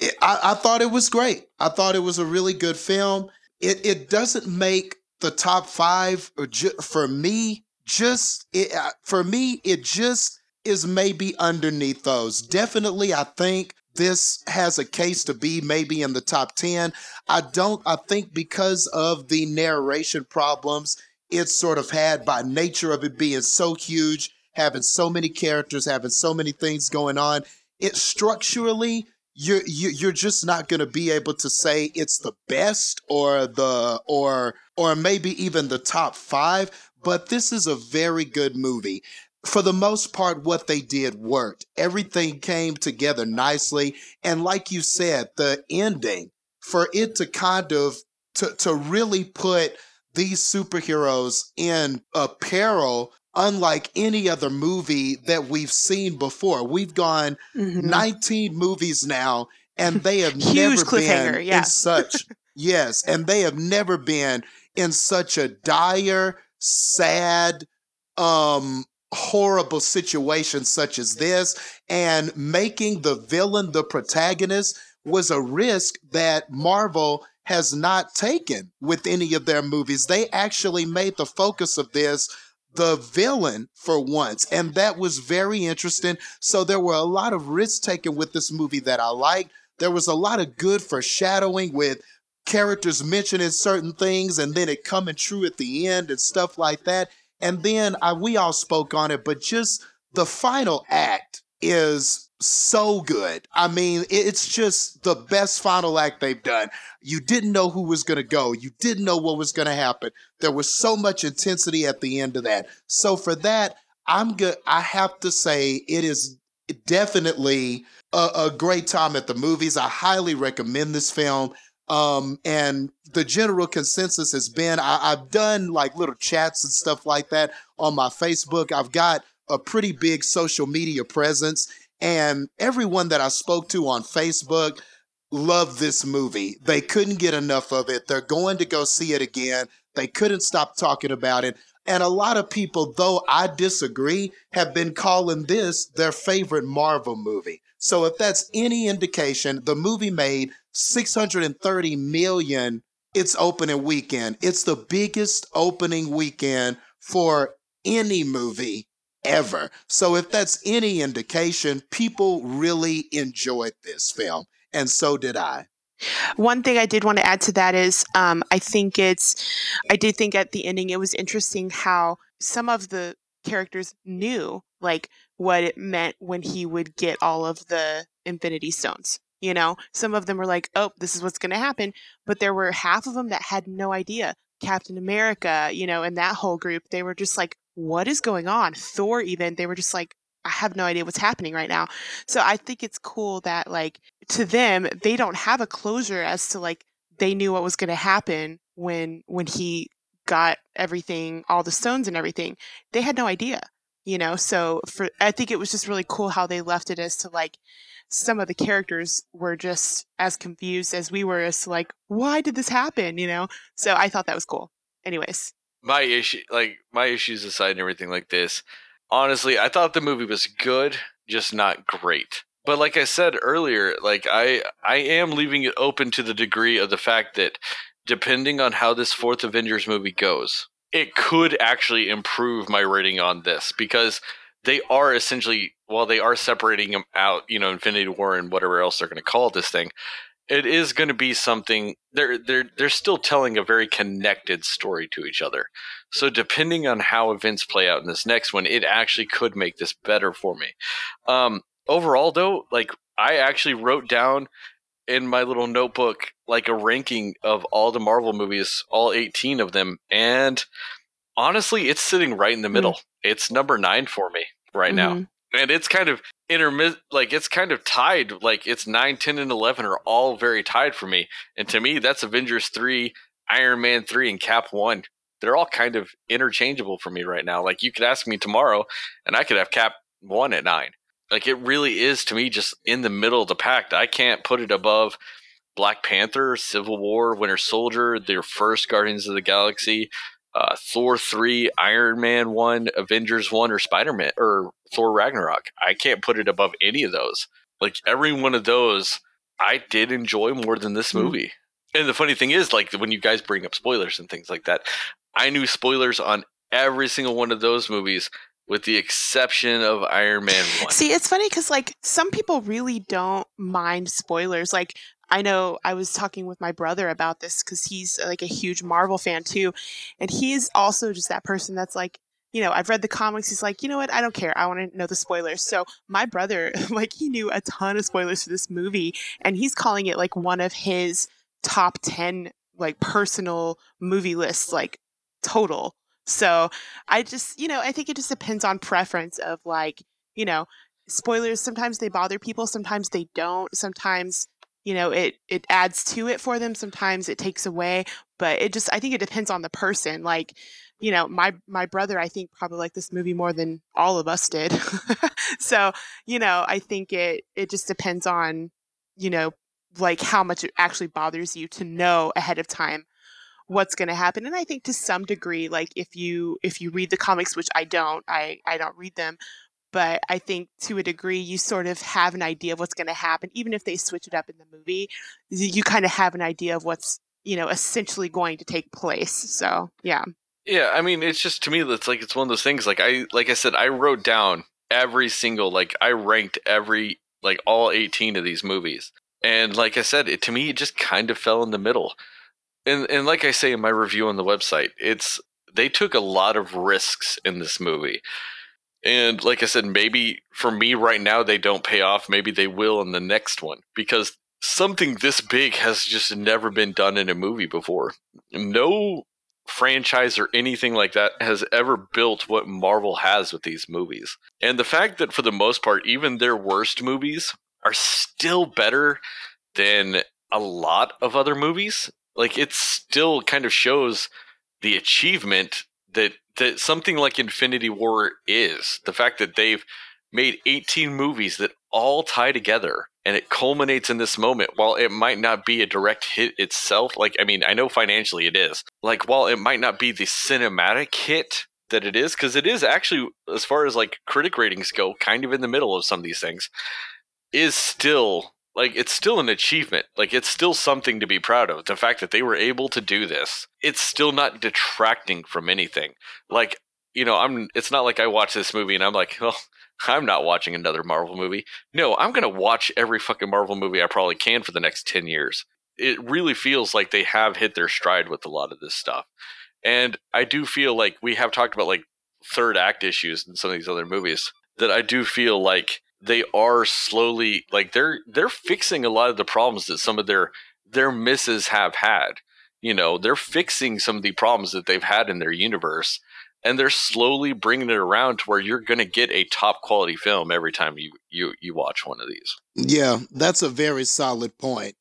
I, I, thought it was great. I thought it was a really good film. It it doesn't make the top five ju- for me. Just it, uh, for me, it just is maybe underneath those. Definitely, I think this has a case to be maybe in the top 10. I don't, I think because of the narration problems it's sort of had by nature of it being so huge, having so many characters, having so many things going on, it structurally you're you're just not going to be able to say it's the best or the or or maybe even the top 5 but this is a very good movie. For the most part what they did worked. Everything came together nicely. And like you said the ending for it to kind of to to really put these superheroes in a peril unlike any other movie that we've seen before. We've gone mm-hmm. 19 movies now, and they have never been yeah. in such yes, and they have never been in such a dire, sad, um, horrible situation such as this. And making the villain the protagonist was a risk that Marvel has not taken with any of their movies. They actually made the focus of this the villain for once. And that was very interesting. So there were a lot of risks taken with this movie that I liked. There was a lot of good foreshadowing with characters mentioning certain things and then it coming true at the end and stuff like that. And then I, we all spoke on it, but just the final act is so good. I mean, it's just the best final act they've done. You didn't know who was going to go. You didn't know what was going to happen. There was so much intensity at the end of that. So for that, I'm good. I have to say it is definitely a, a great time at the movies. I highly recommend this film. Um, and the general consensus has been I, I've done like little chats and stuff like that on my Facebook. I've got a pretty big social media presence, and everyone that I spoke to on Facebook loved this movie. They couldn't get enough of it. They're going to go see it again. They couldn't stop talking about it. And a lot of people, though I disagree, have been calling this their favorite Marvel movie. So if that's any indication, the movie made 630 million its opening weekend. It's the biggest opening weekend for any movie ever. So if that's any indication, people really enjoyed this film. And so did I. One thing I did want to add to that is um, I think it's, I did think at the ending it was interesting how some of the characters knew like what it meant when he would get all of the Infinity Stones. You know, some of them were like, oh, this is what's going to happen. But there were half of them that had no idea. Captain America, you know, and that whole group, they were just like, what is going on? Thor, even, they were just like, I have no idea what's happening right now. So I think it's cool that, like, to them, they don't have a closure as to, like, they knew what was going to happen when when he got everything all the stones and everything. They had no idea you know? So for i think it was just really cool how they left it as to like some of the characters were just as confused as we were as to like why did this happen? you know? So i thought that was cool. Anyways my issue like my issues aside and everything like this honestly i thought the movie was good just not great. But like i said earlier like i i am leaving it open to the degree of the fact that depending on how this fourth avengers movie goes it could actually improve my rating on this because they are essentially while they are separating them out, you know, Infinity War and whatever else they're going to call this thing, it is going to be something they're they're they're still telling a very connected story to each other. So depending on how events play out in this next one, it actually could make this better for me. Um, overall, though, like I actually wrote down in my little notebook like a ranking of all the Marvel movies, all 18 of them, and honestly, it's sitting right in the middle. Mm-hmm. It's number nine for me right mm-hmm. now and it's kind of intermit like it's kind of tied like it's 9 10 and 11 are all very tied for me. And to me that's avengers 3 iron man 3 and cap 1 they're all kind of interchangeable for me right now. Like you could ask me tomorrow and i could have cap 1 at 9 like it really is to me just in the middle of the pack. I can't put it above black panther civil war winter soldier their first guardians of the galaxy uh, Thor three, Iron Man one, Avengers one, or Spider Man or Thor Ragnarok. I can't put it above any of those. Like every one of those, I did enjoy more than this hmm. movie. And the funny thing is, like when you guys bring up spoilers and things like that, I knew spoilers on every single one of those movies with the exception of Iron Man 1. See, it's funny because, like, some people really don't mind spoilers. Like, I know I was talking with my brother about this because he's like a huge Marvel fan too. And he's also just that person that's like, you know, I've read the comics. He's like, you know what? I don't care. I want to know the spoilers. So my brother, like, he knew a ton of spoilers for this movie and he's calling it like one of his top 10 like personal movie lists, like total. So I just, you know, I think it just depends on preference of like, you know, spoilers. Sometimes they bother people, sometimes they don't. Sometimes you know it it adds to it for them sometimes it takes away but it just i think it depends on the person like you know my my brother i think probably liked this movie more than all of us did. So you know i think it it just depends on you know like how much it actually bothers you to know ahead of time what's going to happen. And i think to some degree like if you if you read the comics which i don't i i don't read them but I think to a degree you sort of have an idea of what's going to happen, even if they switch it up in the movie. You kind of have an idea of what's you know essentially going to take place. So yeah. Yeah, I mean, it's just to me, it's like it's one of those things. Like I, like I said, I wrote down every single, like I ranked every, like all eighteen of these movies, and like I said, it to me, it just kind of fell in the middle. And and like I say in my review on the website, it's they took a lot of risks in this movie. And like I said, maybe for me right now, they don't pay off. Maybe they will in the next one because something this big has just never been done in a movie before. No franchise or anything like that has ever built what Marvel has with these movies. And the fact that for the most part, even their worst movies are still better than a lot of other movies, like it still kind of shows the achievement that that something like Infinity War is. The fact that they've made 18 movies that all tie together and it culminates in this moment while it might not be a direct hit itself like i mean i know financially it is like while it might not be the cinematic hit that it is because it is actually as far as like critic ratings go kind of in the middle of some of these things is still like it's still an achievement like it's still something to be proud of the fact that they were able to do this it's still not detracting from anything like you know i'm it's not like i watch this movie and i'm like well I'm not watching another Marvel movie. No, I'm going to watch every fucking Marvel movie I probably can for the next 10 years. It really feels like they have hit their stride with a lot of this stuff. And I do feel like we have talked about like third act issues in some of these other movies that I do feel like they are slowly like they're they're fixing a lot of the problems that some of their their misses have had. You know, they're fixing some of the problems that they've had in their universe and they're slowly bringing it around to where you're going to get a top quality film every time you you you watch one of these. Yeah, that's a very solid.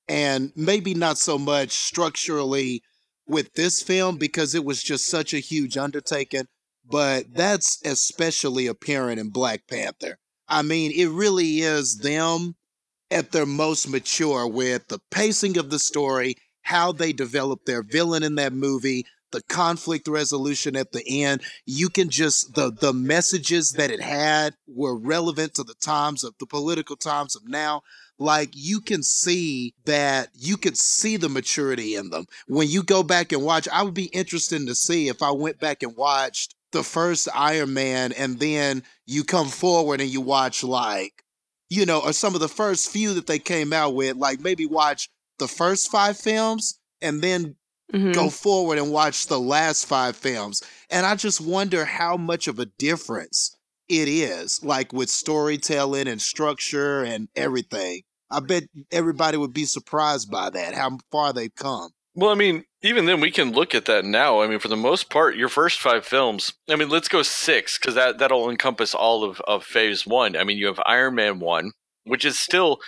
And maybe not so much structurally with this film because it was just such a huge undertaking, but that's especially apparent in Black Panther. I mean, it really is them at their most mature with the pacing of the story, how they develop their villain in that movie, the conflict resolution at the end. You can just the the messages that it had were relevant to the times of the political times of now. Like you can see that you could see the maturity in them. When you go back and watch, I would be interested to see if I went back and watched the first Iron Man and then you come forward and you watch like, you know, or some of the first few that they came out with, like maybe watch the first five films and then mm-hmm. go forward and watch the last five films. And I just wonder how much of a difference it is, like with storytelling and structure and everything. I bet everybody would be surprised by that, how far they've come. Well, I mean, even then, we can look at that now. I mean, for the most part, your first five films. I mean, let's go six because that that'll encompass all of of Phase One. I mean, you have Iron Man one, which is still,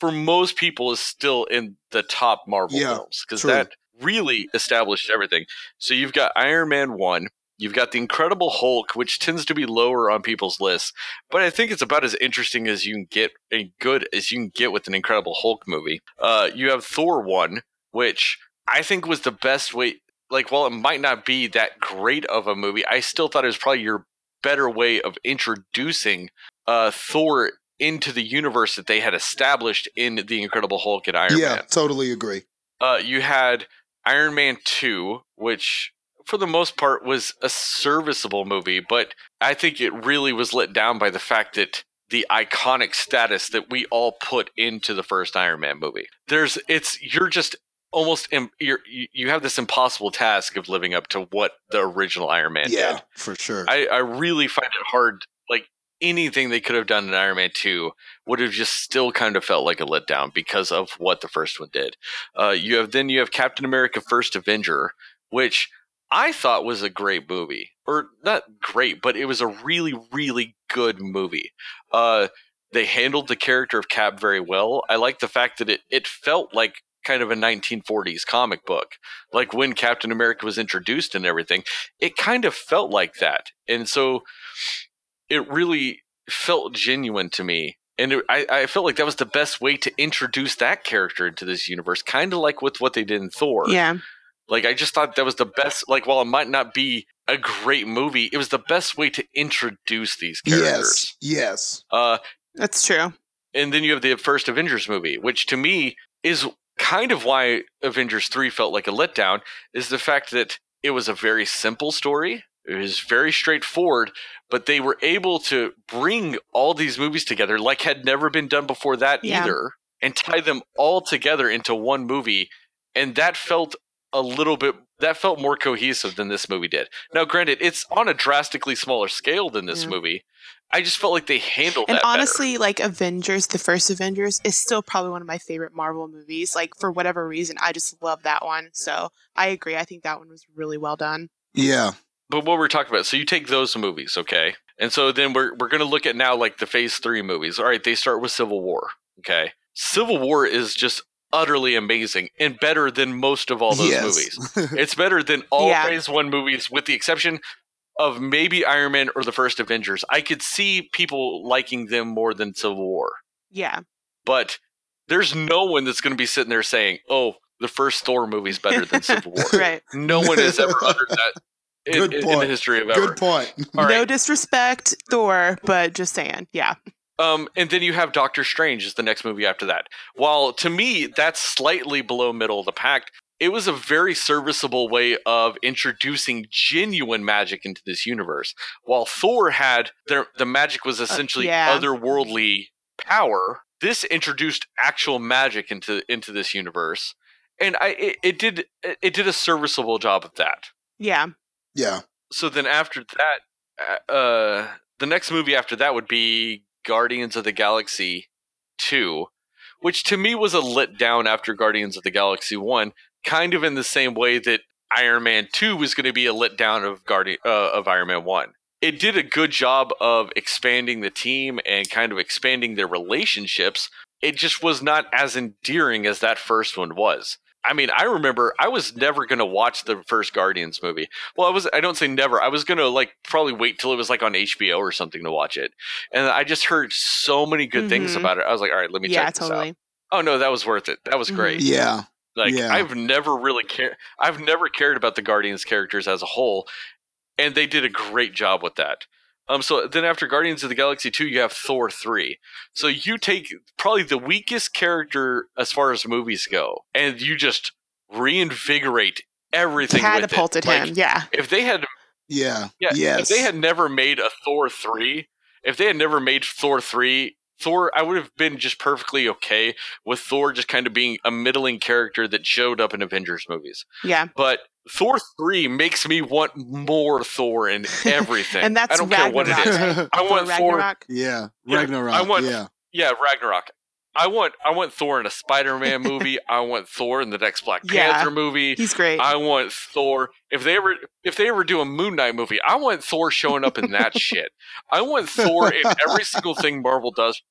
for most people, is still in the top Marvel yeah, films because that really established everything. So you've got Iron Man 1, you've got the Incredible Hulk, which tends to be lower on people's lists, but I think it's about as interesting as you can get, and good as you can get with an Incredible Hulk movie. Uh, you have Thor 1, which I think was the best way. Like, while it might not be that great of a movie, I still thought it was probably your better way of introducing uh, Thor into the universe that they had established in the Incredible Hulk and Iron yeah, Man. Yeah, totally agree. Uh, you had Iron Man 2, which for the most part was a serviceable movie, but I think it really was let down by the fact that the iconic status that we all put into the first Iron Man movie. There's it's you're just almost you're, you have this impossible task of living up to what the original Iron Man yeah, did. for sure. I, I really find it hard Like anything they could have done in Iron Man 2 would have just still kind of felt like a letdown because of what the first one did. Uh, you have then you have Captain America First Avenger, which I thought was a great movie. Or not great, but it was a really, really good movie. Uh, they handled the character of Cap very well. I like the fact that it, it felt like kind of a 1940s comic book. Like when Captain America was introduced and everything, it kind of felt like that. And so it really felt genuine to me. And it, I, I felt like that was the best way to introduce that character into this universe, kind of like with what they did in Thor. Yeah. Like, I just thought that was the best. Like, while it might not be a great movie, it was the best way to introduce these characters. Yes. Yes. Uh, That's true. And then you have the first Avengers movie, which to me is kind of why Avengers 3 felt like a letdown, is the fact that it was a very simple story it was very straightforward, but they were able to bring all these movies together like had never been done before that yeah. either and tie them all together into one movie. And that felt a little bit that felt more cohesive than this movie did. Now, granted, it's on a drastically smaller scale than this Yeah. movie. I just felt like they handled And that better. And honestly, like Avengers, the first Avengers is still probably one of my favorite Marvel movies. Like for whatever reason, I just love that one. So I agree. I think that one was really well done. Yeah. but what we're talking about, so you take those movies, okay, and so then we're we're gonna look at now like the Phase Three movies. All right, they start with Civil War. Okay, Civil War is just utterly amazing and better than most of all those yes. movies. It's better than all Yeah. Phase One movies, with the exception of maybe Iron Man or the first Avengers. I could see people liking them more than Civil War, Yeah. but there's no one that's going to be sitting there saying, "Oh, the first Thor movie is better than Civil War." Right. No one has ever uttered that in, Good in- in the history of ever. Good point. All no disrespect, Thor, but just saying. Yeah. Um, and then you have Doctor Strange is the next movie after that. While to me that's slightly below middle of the pack, it was a very serviceable way of introducing genuine magic into this universe. While Thor had their the magic was essentially yeah. otherworldly power, this introduced actual magic into into this universe, and I it, it did it did a serviceable job of that. Yeah. Yeah. So then after that, uh, uh, the next movie after that would be Guardians of the Galaxy 2, which to me was a lit down after Guardians of the Galaxy 1, kind of in the same way that Iron Man 2 was going to be a lit down of Guardian uh, of Iron Man 1. It did a good job of expanding the team and kind of expanding their relationships. It just was not as endearing as that first one was. I mean, I remember I was never going to watch the first Guardians movie. Well, I was I don't say never. I was going to like probably wait till it was like on HBO or something to watch it. And I just heard so many good things Mhm. about it. I was like, "All right, let me Yeah, check this totally. out." Oh no, that was worth it. That was Mhm. great. Yeah. Like Yeah. I've never really cared I've never cared about the Guardians characters as a whole and they did a great job with that. Um so then after Guardians of the Galaxy 2 you have Thor 3. So you take probably the weakest character as far as movies go and you just reinvigorate everything Catapulted with it. him. Like, yeah. if they had Yeah. yeah, yes. if they had never made a Thor 3, if they had never made Thor 3, Thor, I would have been just perfectly okay with Thor just kind of being a middling character that showed up in Avengers movies. Yeah. But Thor 3 makes me want more Thor in everything. And that's I don't care what it is. Ragnarok. I want Thor Thor. Ragnarok. yeah. Yeah, Ragnarok. I want- yeah. Yeah, Ragnarok. I want I want Thor in a Spider-Man movie. I want Thor in the next Black Yeah. Panther movie. He's great. I want Thor. If they ever if they ever do a Moon Knight movie, I want Thor showing up in that shit. I want Thor in every single thing Marvel does.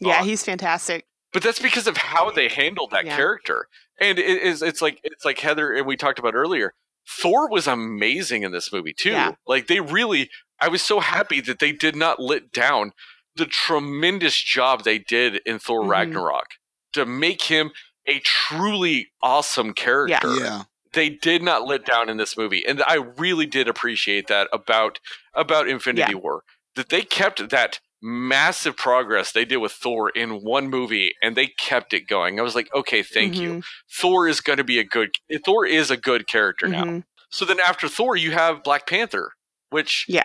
Yeah, he's fantastic. but that's because of how they handled that Yeah. character. And it is it's like it's like Heather and we talked about earlier. Thor was amazing in this movie too. Yeah. Like they really I was so happy that they did not let down the tremendous job they did in Thor Mhm. Ragnarok to make him a truly awesome character Yeah. they did not let down in this movie and i really did appreciate that about about infinity Yeah. war that they kept that massive progress they did with thor in one movie and they kept it going i was like okay thank you Mhm, thor is going to be a good thor is a good character now mhm. so then after thor you have black panther which Yeah.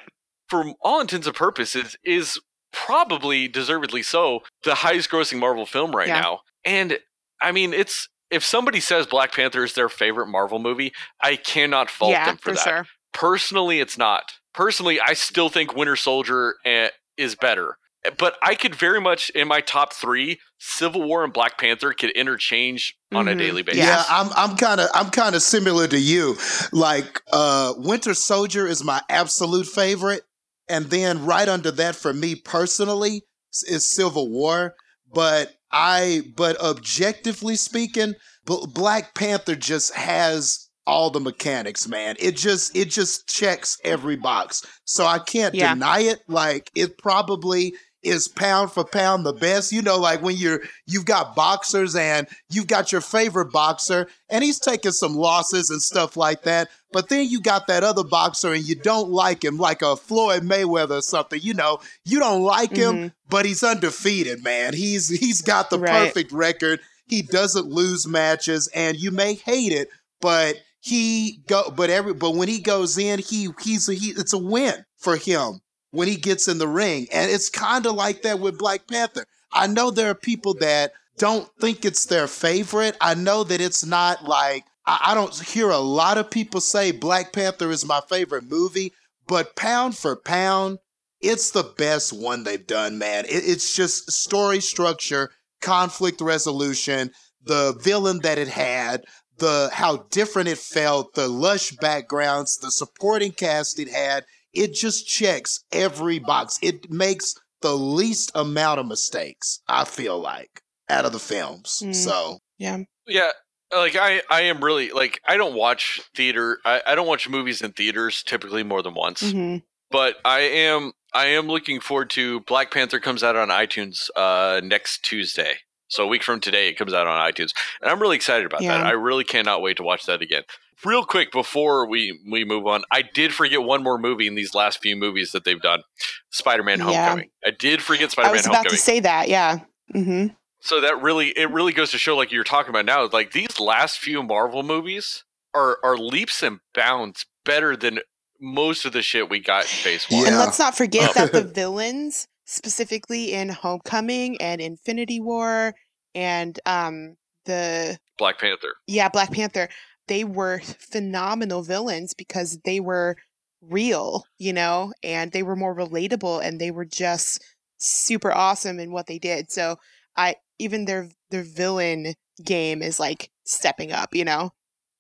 for all intents and purposes is probably deservedly so the highest grossing marvel film right Yeah. now and i mean it's if somebody says black panther is their favorite marvel movie i cannot fault Yeah, them for, for that sure. personally it's not personally i still think winter soldier eh, is better but i could very much in my top three civil war and black panther could interchange on a Mhm. daily basis Yeah, I'm I'm kind of I'm kind of similar to you. Like uh Winter Soldier is my absolute favorite and then right under that for me personally is Civil War, but I but objectively speaking, B- Black Panther just has all the mechanics, man. It just it just checks every box. So I can't Yeah. deny it. Like it probably is pound for pound the best. You know, like when you're you've got boxers and you've got your favorite boxer and he's taking some losses and stuff like that. But then you got that other boxer and you don't like him, like a Floyd Mayweather or something. You know, you don't like him, Mhm. but he's undefeated, man. He's he's got the Right. perfect record. He doesn't lose matches, and you may hate it, but he go. But every but when he goes in, he he's a, he. It's a win for him when he gets in the ring, and it's kind of like that with Black Panther. I know there are people that don't think it's their favorite. I know that it's not like I, I don't hear a lot of people say Black Panther is my favorite movie, but pound for pound, it's the best one they've done, man. It, it's just story structure, conflict resolution, the villain that it had, the how different it felt, the lush backgrounds, the supporting cast it had. It just checks every box. It makes the least amount of mistakes, I feel like, out of the films. Mm. So yeah. Yeah, like I, I am really like I don't watch theater. I, I don't watch movies in theaters typically more than once. Mm-hmm. But I am I am looking forward to Black Panther comes out on iTunes uh, next Tuesday. So a week from today, it comes out on iTunes, and I'm really excited about yeah. that. I really cannot wait to watch that again. Real quick before we we move on, I did forget one more movie in these last few movies that they've done, Spider-Man: Homecoming. Yeah. I did forget Spider-Man: Homecoming. I was about to say that. Yeah. Mm-hmm. So that really it really goes to show like you're talking about now like these last few Marvel movies are are leaps and bounds better than most of the shit we got in phase 1. Yeah. And let's not forget that the villains specifically in Homecoming and Infinity War and um the Black Panther. Yeah, Black Panther. They were phenomenal villains because they were real, you know, and they were more relatable and they were just super awesome in what they did. So I even their their villain game is like stepping up, you know.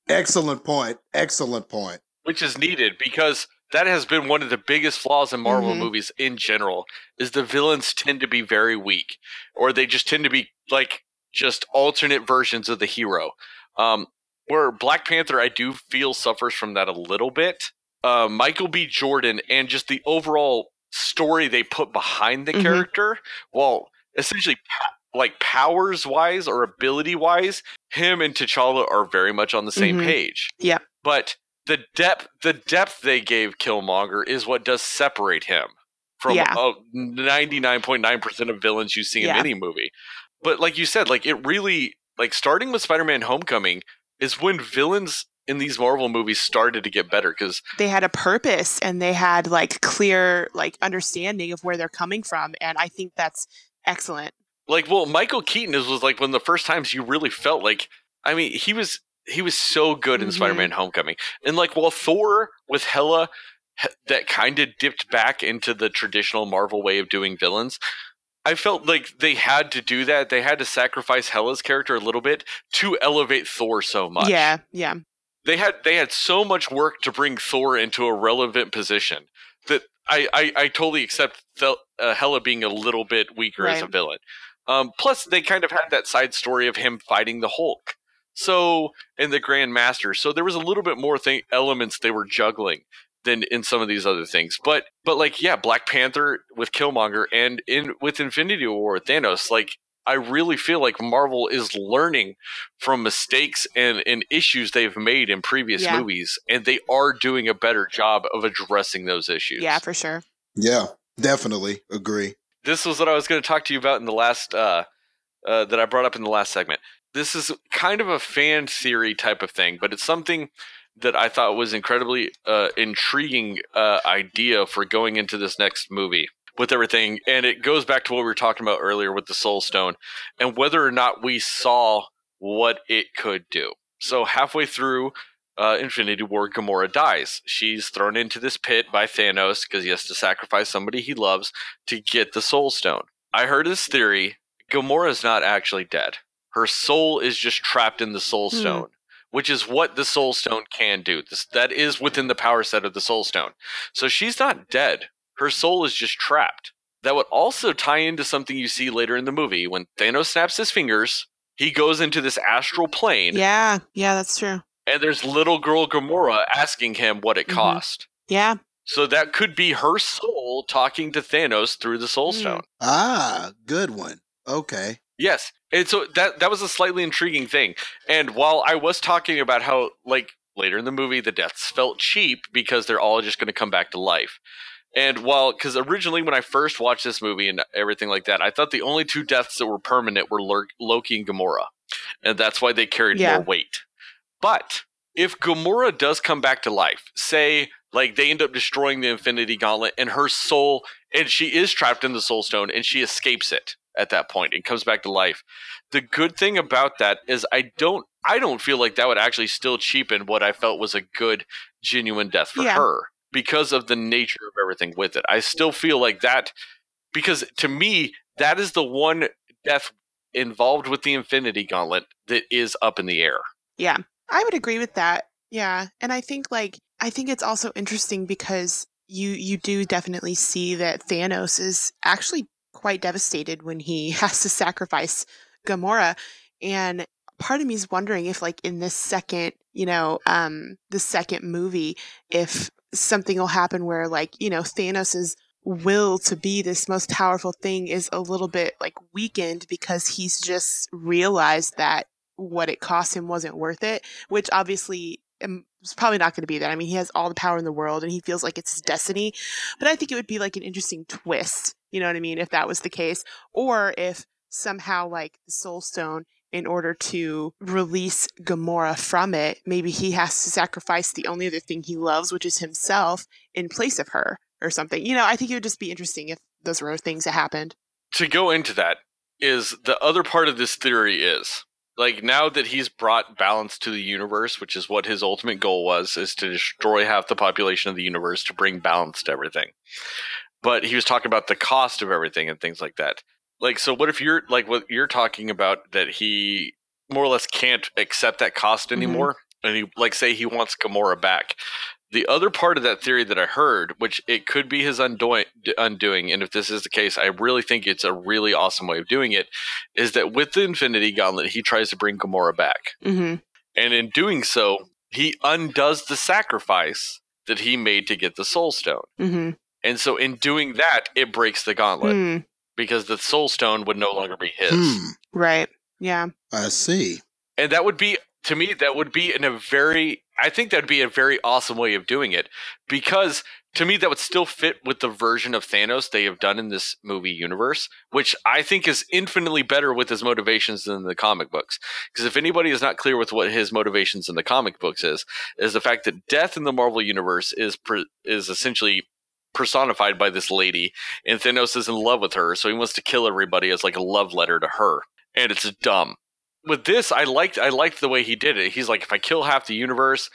Excellent point. Excellent point. Which is needed because that has been one of the biggest flaws in Marvel mm-hmm. movies in general is the villains tend to be very weak or they just tend to be like just alternate versions of the hero. Um, where Black Panther, I do feel suffers from that a little bit. Uh, Michael B. Jordan and just the overall story they put behind the mm-hmm. character, well, essentially like powers wise or ability wise, him and T'Challa are very much on the same mm-hmm. page. Yeah. But the depth the depth they gave Killmonger is what does separate him from yeah. Uh, 99.9% of villains you see in yeah. any movie. But like you said, like it really like starting with Spider-Man Homecoming is when villains in these Marvel movies started to get better because they had a purpose and they had like clear like understanding of where they're coming from and I think that's excellent like well michael keaton is, was like one of the first times you really felt like i mean he was he was so good in mm-hmm. spider-man homecoming and like while thor with hela that kind of dipped back into the traditional marvel way of doing villains i felt like they had to do that they had to sacrifice hela's character a little bit to elevate thor so much yeah yeah they had they had so much work to bring thor into a relevant position that i i, I totally accept Fel- uh, hela being a little bit weaker right. as a villain um, plus, they kind of had that side story of him fighting the Hulk. So, in the Grand Master, so there was a little bit more thing elements they were juggling than in some of these other things. But, but like, yeah, Black Panther with Killmonger and in with Infinity War with Thanos, like, I really feel like Marvel is learning from mistakes and, and issues they've made in previous yeah. movies, and they are doing a better job of addressing those issues. Yeah, for sure. Yeah, definitely agree this was what I was going to talk to you about in the last uh, uh, that I brought up in the last segment. This is kind of a fan theory type of thing, but it's something that I thought was incredibly uh, intriguing uh, idea for going into this next movie with everything, and it goes back to what we were talking about earlier with the Soul Stone and whether or not we saw what it could do. So halfway through uh, Infinity War, Gamora dies. She's thrown into this pit by Thanos because he has to sacrifice somebody he loves to get the Soul Stone. I heard this theory Gamora is not actually dead. Her soul is just trapped in the Soul hmm. Stone, which is what the Soul Stone can do. This, that is within the power set of the Soul Stone. So she's not dead. Her soul is just trapped. That would also tie into something you see later in the movie when Thanos snaps his fingers. He goes into this astral plane. Yeah, yeah, that's true and there's little girl Gamora asking him what it mm-hmm. cost. Yeah. So that could be her soul talking to Thanos through the Soul mm. Stone. Mm. Ah, good one. Okay. Yes. And so that that was a slightly intriguing thing. And while I was talking about how like later in the movie the deaths felt cheap because they're all just going to come back to life. And while cuz originally when I first watched this movie and everything like that, I thought the only two deaths that were permanent were Loki and Gamora. And that's why they carried yeah. more weight. But if Gamora does come back to life, say like they end up destroying the Infinity Gauntlet and her soul, and she is trapped in the Soul Stone and she escapes it at that point and comes back to life. The good thing about that is I don't I don't feel like that would actually still cheapen what I felt was a good, genuine death for Yeah. her because of the nature of everything with it. I still feel like that because to me, that is the one death involved with the Infinity Gauntlet that is up in the air. Yeah, I would agree with that. Yeah, and I think like I think it's also interesting because you you do definitely see that Thanos is actually quite devastated when he has to sacrifice Gamora, and part of me is wondering if like in this second, you know, um, the second movie, if something will happen where like you know Thanos's will to be this most powerful thing is a little bit like weakened because he's just realized that what it cost him wasn't worth it, which obviously um, is probably not going to be that. I mean, he has all the power in the world and he feels like it's his destiny. But I think it would be like an interesting twist, you know what I mean, if that was the case. Or if somehow, like, the Soul Stone, in order to release Gamora from it, maybe he has to sacrifice the only other thing he loves, which is himself, in place of her or something. You know, I think it would just be interesting if those were things that happened. To go into that is the other part of this theory is like now that he's brought balance to the universe, which is what his ultimate goal was, is to destroy half the population of the universe to bring balance to everything. But he was talking about the cost of everything and things like that. Like, so what if you're like what you're talking about that he more or less can't accept that cost anymore? And he like say he wants Gamora back. The other part of that theory that I heard, which it could be his undoing, undoing, and if this is the case, I really think it's a really awesome way of doing it, is that with the Infinity Gauntlet, he tries to bring Gamora back. Mm-hmm. And in doing so, he undoes the sacrifice that he made to get the Soul Stone. Mm-hmm. And so in doing that, it breaks the gauntlet Mm, because the Soul Stone would no longer be his. Hmm, right. Yeah. I see. And that would be, to me, that would be in a very, I think that'd be a very awesome way of doing it because to me, that would still fit with the version of Thanos they have done in this movie universe, which I think is infinitely better with his motivations than the comic books. Because if anybody is not clear with what his motivations in the comic books is, is the fact that death in the Marvel universe is pre- is essentially personified by this lady, and Thanos is in love with her, so he wants to kill everybody as like a love letter to her, and it's dumb. With this, I liked I liked the way he did it. He's like, if I kill half the universe,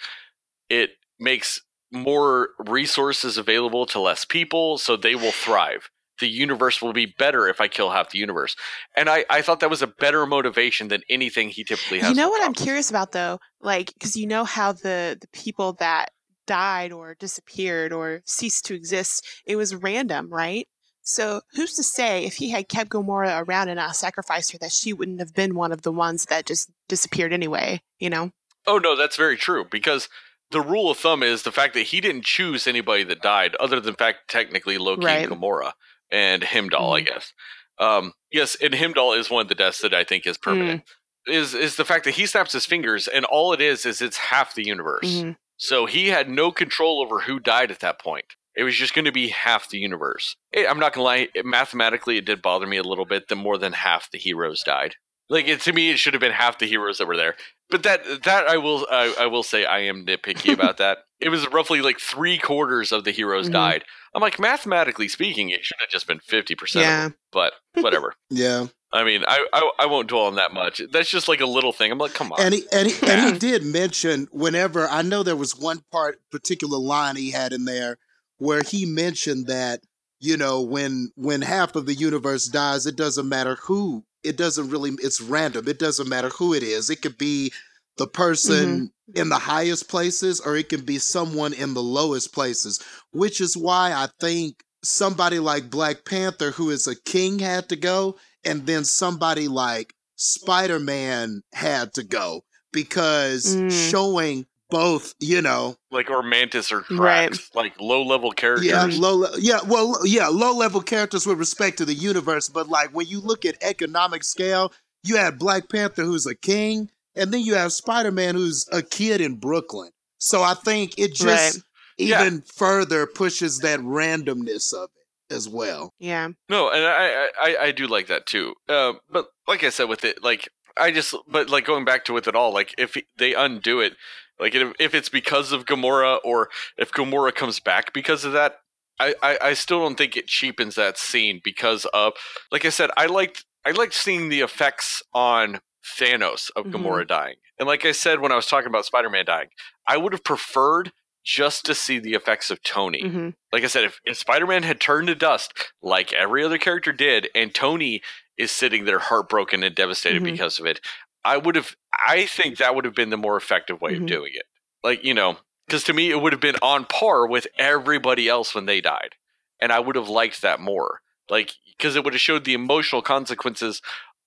it makes more resources available to less people, so they will thrive. The universe will be better if I kill half the universe. And I, I thought that was a better motivation than anything he typically has. You know what I'm curious about though, like because you know how the the people that died or disappeared or ceased to exist, it was random, right? So who's to say if he had kept Gamora around and not sacrificed her, that she wouldn't have been one of the ones that just disappeared anyway? You know? Oh no, that's very true because the rule of thumb is the fact that he didn't choose anybody that died, other than fact technically Loki Right. and Gamora and Heimdall, I Mhm. guess. Um, yes, and Heimdall is one of the deaths that I think is permanent. Mm. Is is the fact that he snaps his fingers and all it is is it's half the universe. Mhm. So he had no control over who died at that point. It was just going to be half the universe. It, I'm not going to lie, it, mathematically, it did bother me a little bit that more than half the heroes died. Like it, to me, it should have been half the heroes that were there. But that that I will I, I will say I am nitpicky about that. It was roughly like three quarters of the heroes Mhm. died. I'm like mathematically speaking, it should have just been fifty percent. Yeah. But whatever. Yeah, I mean, I, I I won't dwell on that much. That's just like a little thing. I'm like, come on. and he and he, and he did mention whenever I know there was one part particular line he had in there where he mentioned that you know when when half of the universe dies, it doesn't matter who. It doesn't really. It's random. It doesn't matter who it is. It could be the person in the highest places, or it can be someone in the lowest places. Which is why I think somebody like Black Panther, who is a king, had to go, and then somebody like Spider Man had to go because Mm. showing both, you know, like or Mantis or Drax, Right. like low level characters. yeah, low, le- yeah, well, yeah, low level characters with respect to the universe, but like when you look at economic scale, you have Black Panther who's a king, and then you have Spider Man who's a kid in Brooklyn. So I think it just Right. Yeah. even further pushes that randomness of it as well. Yeah. No, and I, I I do like that too. Uh, but like I said with it, like I just but like going back to with it all, like if they undo it, like if, if it's because of Gamora or if Gamora comes back because of that, I, I I still don't think it cheapens that scene because of like I said, I liked I liked seeing the effects on Thanos of Mhm. Gamora dying. And like I said when I was talking about Spider Man dying, I would have preferred just to see the effects of Tony. hmm Like I said, if, if Spider Man had turned to dust like every other character did, and Tony is sitting there heartbroken and devastated Mhm. because of it, I would have, I think that would have been the more effective way Mhm. of doing it. Like, you know, because to me, it would have been on par with everybody else when they died. And I would have liked that more. Like, because it would have showed the emotional consequences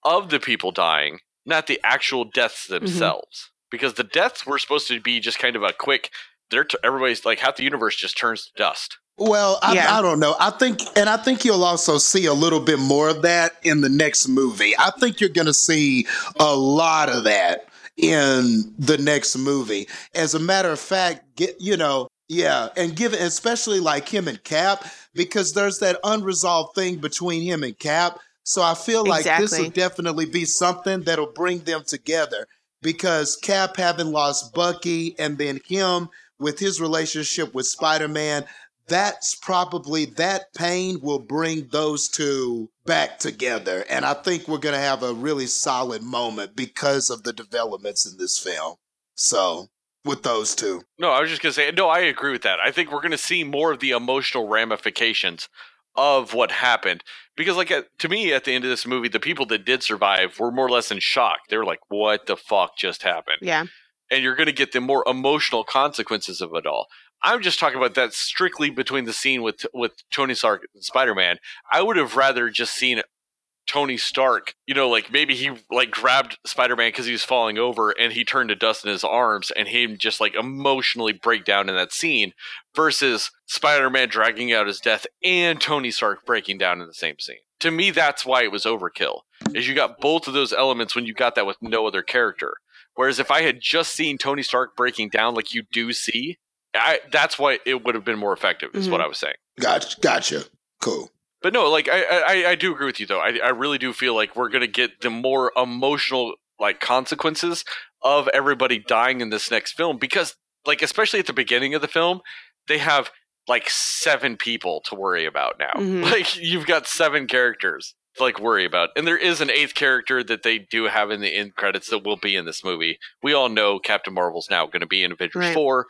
of the people dying, not the actual deaths themselves. Because the deaths were supposed to be just kind of a quick, they're t- everybody's like half the universe just turns to dust. Well, I, Yeah. I don't know. I think, and I think you'll also see a little bit more of that in the next movie. I think you're going to see a lot of that in the next movie. As a matter of fact, get you know, yeah, and given especially like him and Cap, because there's that unresolved thing between him and Cap. So I feel like this will definitely be something that'll bring them together. Because Cap having lost Bucky and then him with his relationship with Spider Man, that's probably that pain will bring those two back together. And I think we're going to have a really solid moment because of the developments in this film. So, with those two. No, I was just gonna say no. I agree with that. I think we're gonna see more of the emotional ramifications of what happened because, like, uh, to me, at the end of this movie, the people that did survive were more or less in shock. They were like, "What the fuck just happened?" Yeah. And you're gonna get the more emotional consequences of it all. I'm just talking about that strictly between the scene with with Tony Stark and Spider Man. I would have rather just seen Tony Stark, you know, like maybe he like grabbed Spider Man because he was falling over and he turned to dust in his arms and him just like emotionally break down in that scene versus Spider Man dragging out his death and Tony Stark breaking down in the same scene. To me, that's why it was overkill. Is you got both of those elements when you got that with no other character. Whereas if I had just seen Tony Stark breaking down like you do see, I, that's why it would have been more effective. Is what I was saying. Gotcha. Gotcha. Cool. But no, like I, I, I do agree with you though. I, I really do feel like we're gonna get the more emotional like consequences of everybody dying in this next film because, like, especially at the beginning of the film, they have like seven people to worry about now. Mhm. Like you've got seven characters to like worry about, and there is an eighth character that they do have in the end credits that will be in this movie. We all know Captain Marvel's now going to be in Avengers Right. four.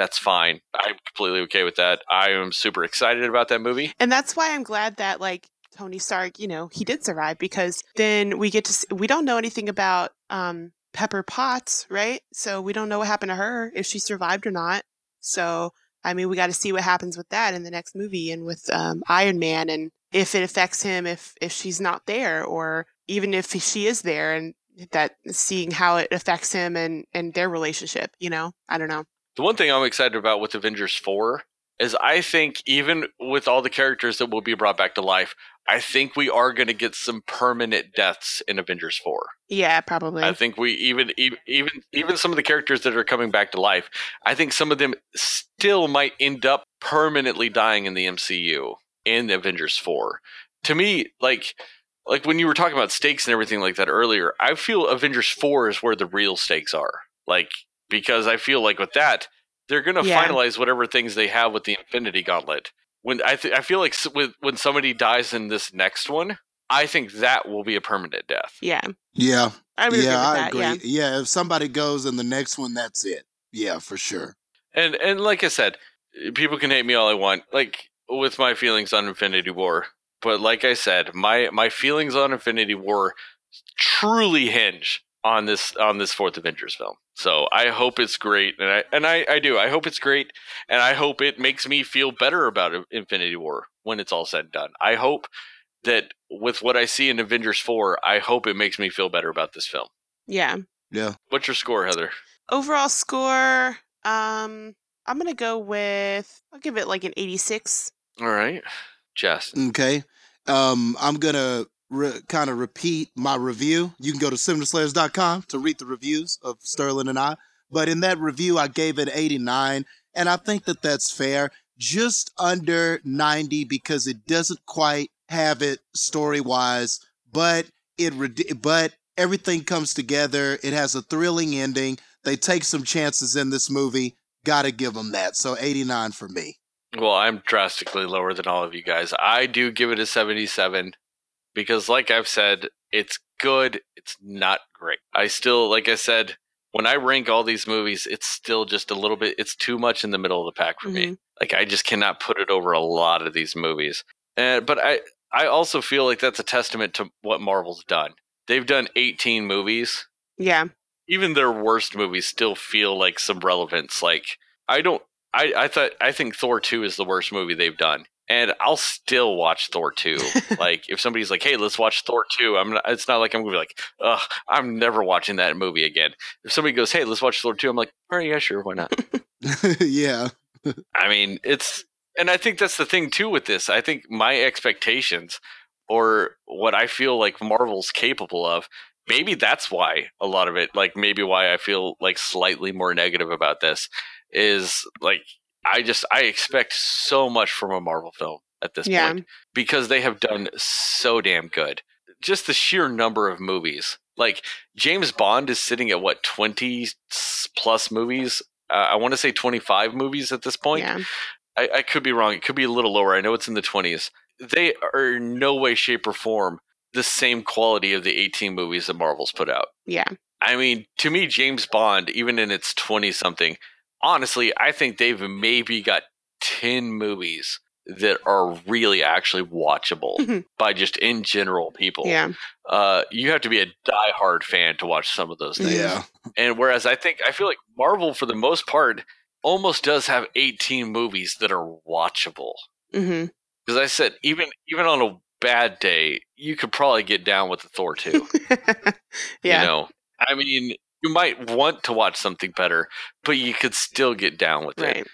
That's fine. I'm completely okay with that. I am super excited about that movie. And that's why I'm glad that like Tony Stark, you know, he did survive because then we get to s we don't know anything about um Pepper Potts, right? So we don't know what happened to her if she survived or not. So I mean, we got to see what happens with that in the next movie and with um, Iron Man and if it affects him if if she's not there or even if she is there and that seeing how it affects him and and their relationship, you know. I don't know. The one thing I'm excited about with Avengers 4 is I think even with all the characters that will be brought back to life, I think we are going to get some permanent deaths in Avengers 4. Yeah, probably. I think we even even even some of the characters that are coming back to life, I think some of them still might end up permanently dying in the MCU in Avengers 4. To me, like like when you were talking about stakes and everything like that earlier, I feel Avengers 4 is where the real stakes are. Like because I feel like with that, they're going to Yeah. finalize whatever things they have with the Infinity Gauntlet. When I th- I feel like with when somebody dies in this next one, I think that will be a permanent death. yeah. Yeah. I would agree yeah, with I that. agree. Yeah. Yeah. If somebody goes in the next one, that's it. Yeah, for sure. And and like I said, eh, people can hate me all I want, like with my feelings on Infinity War. But like I said, my my feelings on Infinity War truly hinge on this on this fourth Avengers film. So I hope it's great, and I and I, I do. I hope it's great, and I hope it makes me feel better about Infinity War when it's all said and done. I hope that with what I see in Avengers four, I hope it makes me feel better about this film. Yeah. Yeah. What's your score, Heather? Overall score, um, I'm gonna go with I'll give it like an 86. All right, Jess. Okay. Um, I'm gonna re- kind of repeat my review. You can go to cinemaslayers.com to read the reviews of Sterling and I. But in that review, I gave it 89, and I think that that's fair. Just under 90 because it doesn't quite have it story wise, but it re- but everything comes together. It has a thrilling ending. They take some chances in this movie. Got to give them that. So 89 for me. Well, I'm drastically lower than all of you guys. I do give it a 77 because, like I've said, it's good. It's not great. I still, like I said, when I rank all these movies, it's still just a little bit. It's too much in the middle of the pack for me. Mhm. Like I just cannot put it over a lot of these movies. And but I I also feel like that's a testament to what Marvel's done. They've done 18 movies. Yeah. Even their worst movies still feel like some relevance. Like I don't I I thought I think Thor 2 is the worst movie they've done. And I'll still watch Thor 2. like if somebody's like, "Hey, let's watch Thor 2." I'm not it's not like I'm going to be like, "Ugh, I'm never watching that movie again." If somebody goes, "Hey, let's watch Thor 2." I'm like, "All right, yeah, sure, why not?" yeah. I mean, it's, and I think that's the thing too with this. I think my expectations or what I feel like Marvel's capable of, maybe that's why a lot of it, like maybe why I feel like slightly more negative about this is like, I just, I expect so much from a Marvel film at this Yeah. point because they have done so damn good. Just the sheer number of movies. Like James Bond is sitting at what, 20 plus movies? Uh, I want to say 25 movies at this point. Yeah. I, I could be wrong. It could be a little lower. I know it's in the 20s. They are in no way, shape, or form the same quality of the 18 movies that Marvel's put out. Yeah. I mean, to me, James Bond, even in its 20 something, honestly, I think they've maybe got 10 movies that are really actually watchable Mhm. by just in general people. Yeah. Uh, you have to be a diehard fan to watch some of those things. Yeah. And whereas I think I feel like Marvel, for the most part, almost does have 18 movies that are watchable. hmm Because I said even even on a bad day, you could probably get down with the Thor 2. yeah. You know, I mean, you might want to watch something better, but you could still get down with it.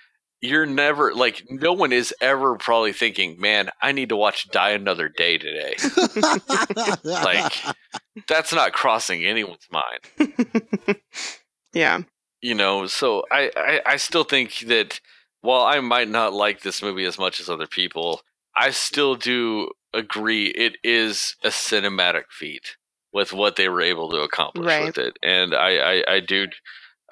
You're never like no one is ever probably thinking, "Man, I need to watch Die Another Day today." Like That's not crossing anyone's mind. yeah. you know so I, I i still think that while i might not like this movie as much as other people i still do agree it is a cinematic feat with what they were able to accomplish Right. with it and i i, I do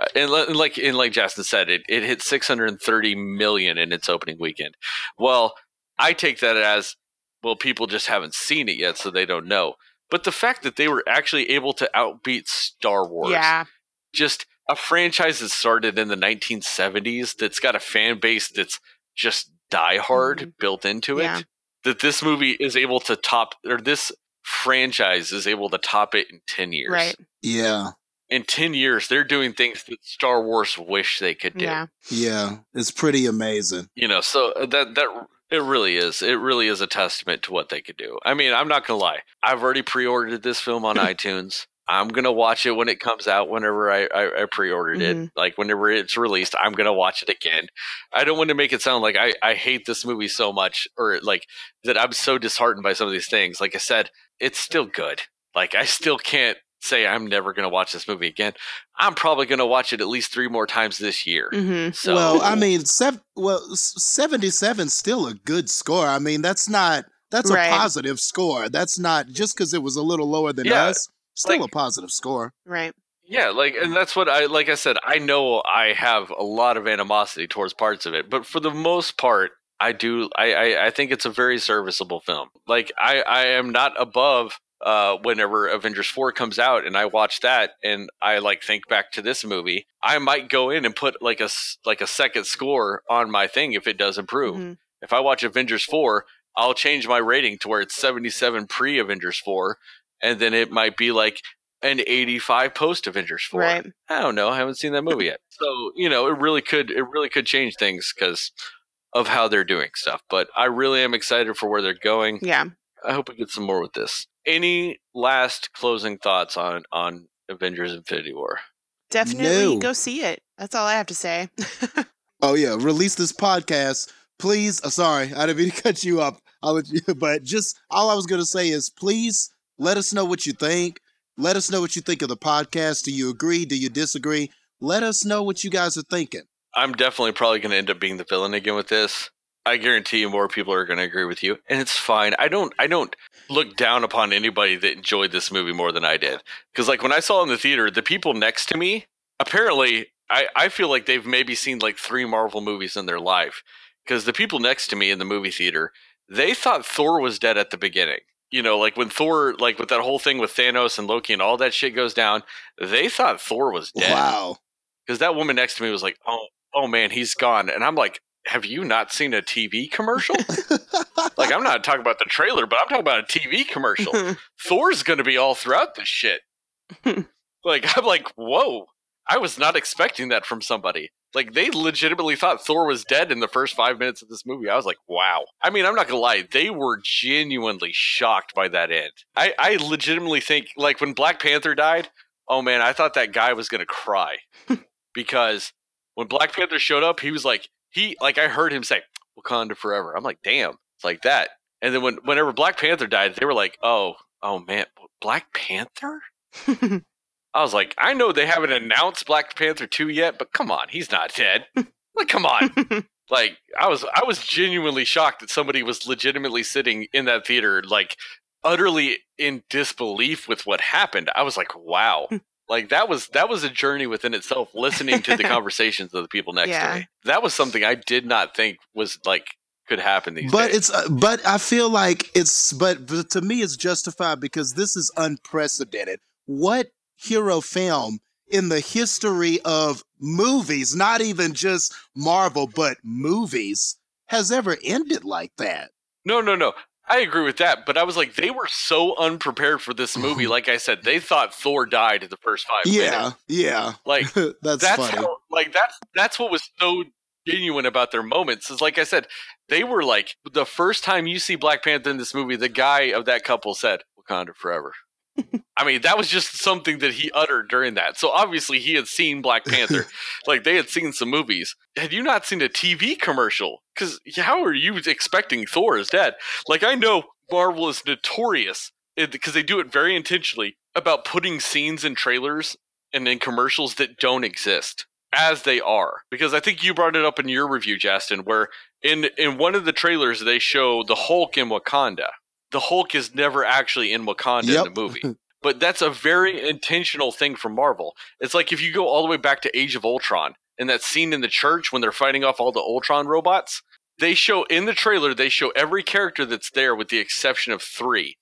uh, and like and like Justin said, it, it hit 630 million in its opening weekend. Well, I take that as well. People just haven't seen it yet, so they don't know. But the fact that they were actually able to outbeat Star Wars, Yeah. just a franchise that started in the 1970s that's got a fan base that's just diehard Mhm. built into Yeah. it that this movie is able to top or this franchise is able to top it in 10 years Right. yeah. in 10 years they're doing things that star wars wish they could do Yeah. Yeah. It's pretty amazing. you know so uh, that that it really is it really is a testament to what they could do i mean i'm not gonna lie i've already pre-ordered this film on itunes i'm gonna watch it when it comes out whenever i i, I pre-ordered it Mhm. like whenever it's released i'm gonna watch it again i don't want to make it sound like i i hate this movie so much or like that i'm so disheartened by some of these things like i said it's still good like i still can't say i'm never gonna watch this movie again i'm probably gonna watch it at least three more times this year hmm so well, I mean, sev- well, seventy seven still a good score. I mean, that's not that's Right. a positive score. That's not just because it was a little lower than Yeah, us. Still like- a positive score. Right. Yeah, like, and that's what I like. I said, I know I have a lot of animosity towards parts of it, but for the most part, I do. I I, I think it's a very serviceable film. Like, I I am not above. Uh, whenever Avengers four comes out, and I watch that, and I like think back to this movie, I might go in and put like a like a second score on my thing if it does improve. Mhm. If I watch Avengers 4, I'll change my rating to where it's 77 pre Avengers 4, and then it might be like an 85 post Avengers 4. Right. I don't know. I haven't seen that movie yet. So, you know, it really could it really could change things because of how they're doing stuff. But I really am excited for where they're going. Yeah. I hope we get some more with this. Any last closing thoughts on on Avengers Infinity War? Definitely No. go see it. That's all I have to say. Oh yeah, release this podcast, please. Uh, sorry, I didn't mean to cut you up. I'll let you, but just all I was gonna say is, please let us know what you think. Let us know what you think of the podcast. Do you agree? Do you disagree? Let us know what you guys are thinking. I'm definitely probably going to end up being the villain again with this. I guarantee you more people are going to agree with you, and it's fine. I don't I don't look down upon anybody that enjoyed this movie more than I did. Because like when I saw it in the theater, the people next to me apparently I I feel like they've maybe seen like three Marvel movies in their life. Because the people next to me in the movie theater, they thought Thor was dead at the beginning. you know, like when Thor, like with that whole thing with Thanos and Loki and all that shit goes down, they thought Thor was dead. Wow. Because that woman next to me was like, "Oh, oh man, he's gone," and I'm like, "Have you not seen a TV commercial?" like, I'm not talking about the trailer, but I'm talking about a TV commercial. Thor's going to be all throughout this shit. like, I'm like, whoa. I was not expecting that from somebody. Like, they legitimately thought Thor was dead in the first five minutes of this movie. I was like, wow. I mean, I'm not going to lie. They were genuinely shocked by that end. I, I legitimately think, like, when Black Panther died, oh man, I thought that guy was going to cry. because when Black Panther showed up, he was like, he, like, I heard him say, Wakanda forever. I'm like, damn, it's like that. And then when, whenever Black Panther died, they were like, oh, oh man, Black Panther? I was like, I know they haven't announced Black Panther 2 yet, but come on, he's not dead. like, come on. like, I was I was genuinely shocked that somebody was legitimately sitting in that theater, like utterly in disbelief with what happened. I was like, wow. like that was that was a journey within itself listening to the conversations of the people next Yeah. to me. That was something I did not think was like could happen these but days. it's uh, but I feel like it's but, but to me it's justified because this is unprecedented. What hero film in the history of movies, not even just Marvel, but movies, has ever ended like that? No, no, no. I agree with that, but I was like, they were so unprepared for this movie. Like I said, they thought Thor died in the first five Yeah, minutes. yeah. Like that's, that's funny. how, like that's that's what was so genuine about their moments. Is like I said, they were like the first time you see Black Panther in this movie, the guy of that couple said Wakanda forever. I mean, that was just something that he uttered during that. So obviously he had seen Black Panther. like they had seen some movies. Had you not seen a TV commercial? Because how are you expecting Thor is dead? Like I know Marvel is notorious because they do it very intentionally about putting scenes in trailers and in commercials that don't exist as they are. Because I think you brought it up in your review, Justin, where in in one of the trailers they show the Hulk in Wakanda. The Hulk is never actually in Wakanda Yep. in the movie. But that's a very intentional thing from Marvel. It's like if you go all the way back to Age of Ultron and that scene in the church when they're fighting off all the Ultron robots, they show in the trailer, they show every character that's there with the exception of three.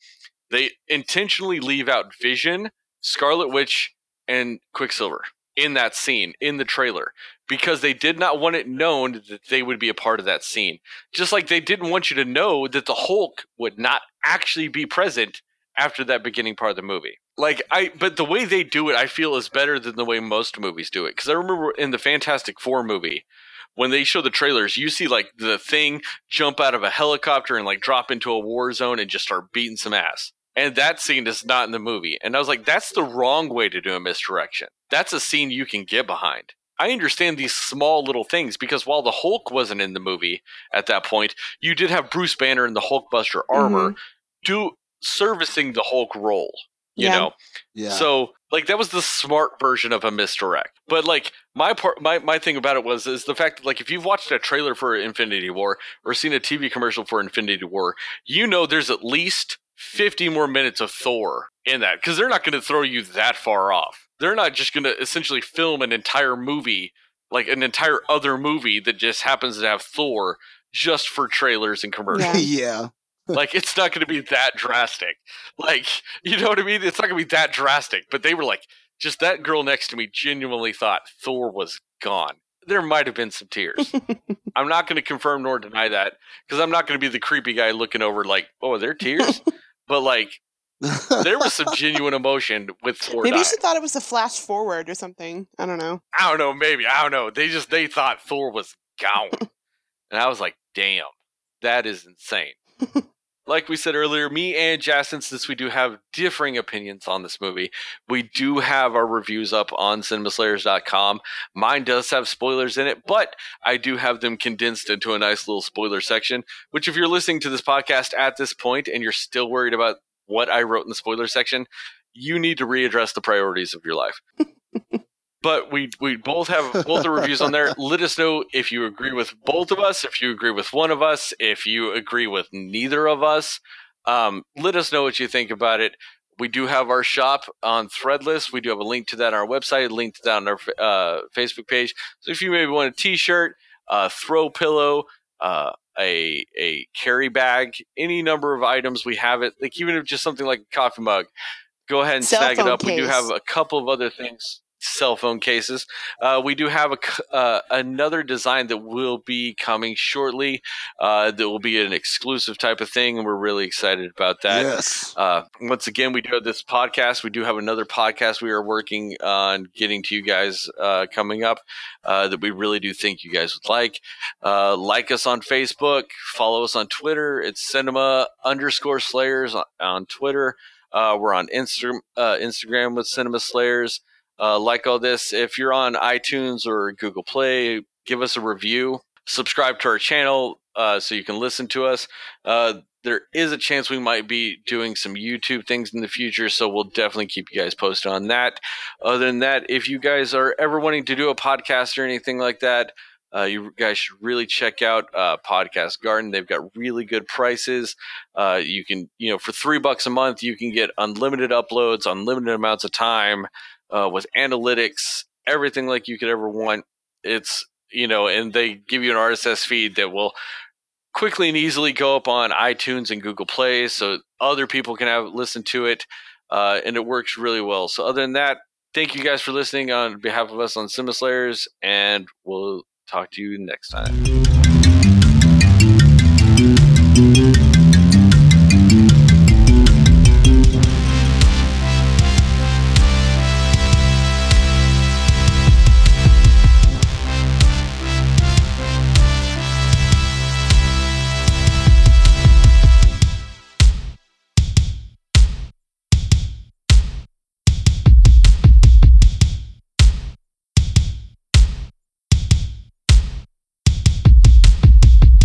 They intentionally leave out Vision, Scarlet Witch, and Quicksilver in that scene in the trailer because they did not want it known that they would be a part of that scene. Just like they didn't want you to know that the Hulk would not actually be present after that beginning part of the movie. Like I but the way they do it I feel is better than the way most movies do it cuz I remember in the Fantastic 4 movie when they show the trailers you see like the thing jump out of a helicopter and like drop into a war zone and just start beating some ass. And that scene is not in the movie. And I was like that's the wrong way to do a misdirection. That's a scene you can get behind. I understand these small little things because while the Hulk wasn't in the movie at that point, you did have Bruce Banner in the Hulkbuster armor mm-hmm. do servicing the Hulk role. You Yeah. know, Yeah. so like that was the smart version of a misdirect. But like my part, my my thing about it was is the fact that like if you've watched a trailer for Infinity War or seen a TV commercial for Infinity War, you know there's at least fifty more minutes of Thor in that because they're not going to throw you that far off. They're not just going to essentially film an entire movie like an entire other movie that just happens to have Thor just for trailers and commercials. Yeah. yeah. like it's not going to be that drastic. Like you know what i mean? It's not going to be that drastic but they were like just that girl next to me genuinely thought thor was gone. There might have been some tears. I'm not going to confirm nor deny that because i'm not going to be the creepy guy looking over like oh are there tears? But like there was some genuine emotion with thor Maybe dying. she thought it was a flash forward or something. I don't know. i don't know maybe i don't know they just they thought thor was gone and i was like damn that is insane like we said earlier, me and Justin, since we do have differing opinions on this movie, we do have our reviews up on cinemaslayers.com. Mine does have spoilers in it, but I do have them condensed into a nice little spoiler section, which if you're listening to this podcast at this point and you're still worried about what I wrote in the spoiler section, you need to readdress the priorities of your life. but we we both have both the reviews on there. Let us know if you agree with both of us, if you agree with one of us, if you agree with neither of us. Um, let us know what you think about it. We do have our shop on Threadless. We do have a link to that on our website, a link to that on our uh, Facebook page. So if you maybe want a T-shirt, throw pillow, uh, a a carry bag, any number of items. We have it. Like even if just something like a coffee mug, go ahead and Cell snag it up. We do have a couple of other things. Cell phone cases. Uh, we do have a uh, another design that will be coming shortly. Uh, that will be an exclusive type of thing, and we're really excited about that. yes. Uh, once again, we do have this podcast. We do have another podcast we are working on getting to you guys uh, coming up uh, that we really do think you guys would like. Uh, like us on Facebook, follow us on Twitter. It's cinema underscore slayers on, on Twitter. Uh, we're on Insta- uh, Instagram with Cinema Slayers. Uh, like all this, if you're on iTunes or Google Play, give us a review. Subscribe to our channel uh, so you can listen to us. Uh, there is a chance we might be doing some YouTube things in the future, so we'll definitely keep you guys posted on that. Other than that, if you guys are ever wanting to do a podcast or anything like that, uh, you guys should really check out uh, Podcast Garden. They've got really good prices. Uh, you can, you know, for three bucks a month, you can get unlimited uploads, unlimited amounts of time uh, with analytics, everything like you could ever want. It's, you know, and they give you an RSS feed that will quickly and easily go up on iTunes and Google Play, so other people can have listen to it, uh, and it works really well. So other than that, thank you guys for listening on behalf of us on Cinema Slayers, and we'll talk to you next time.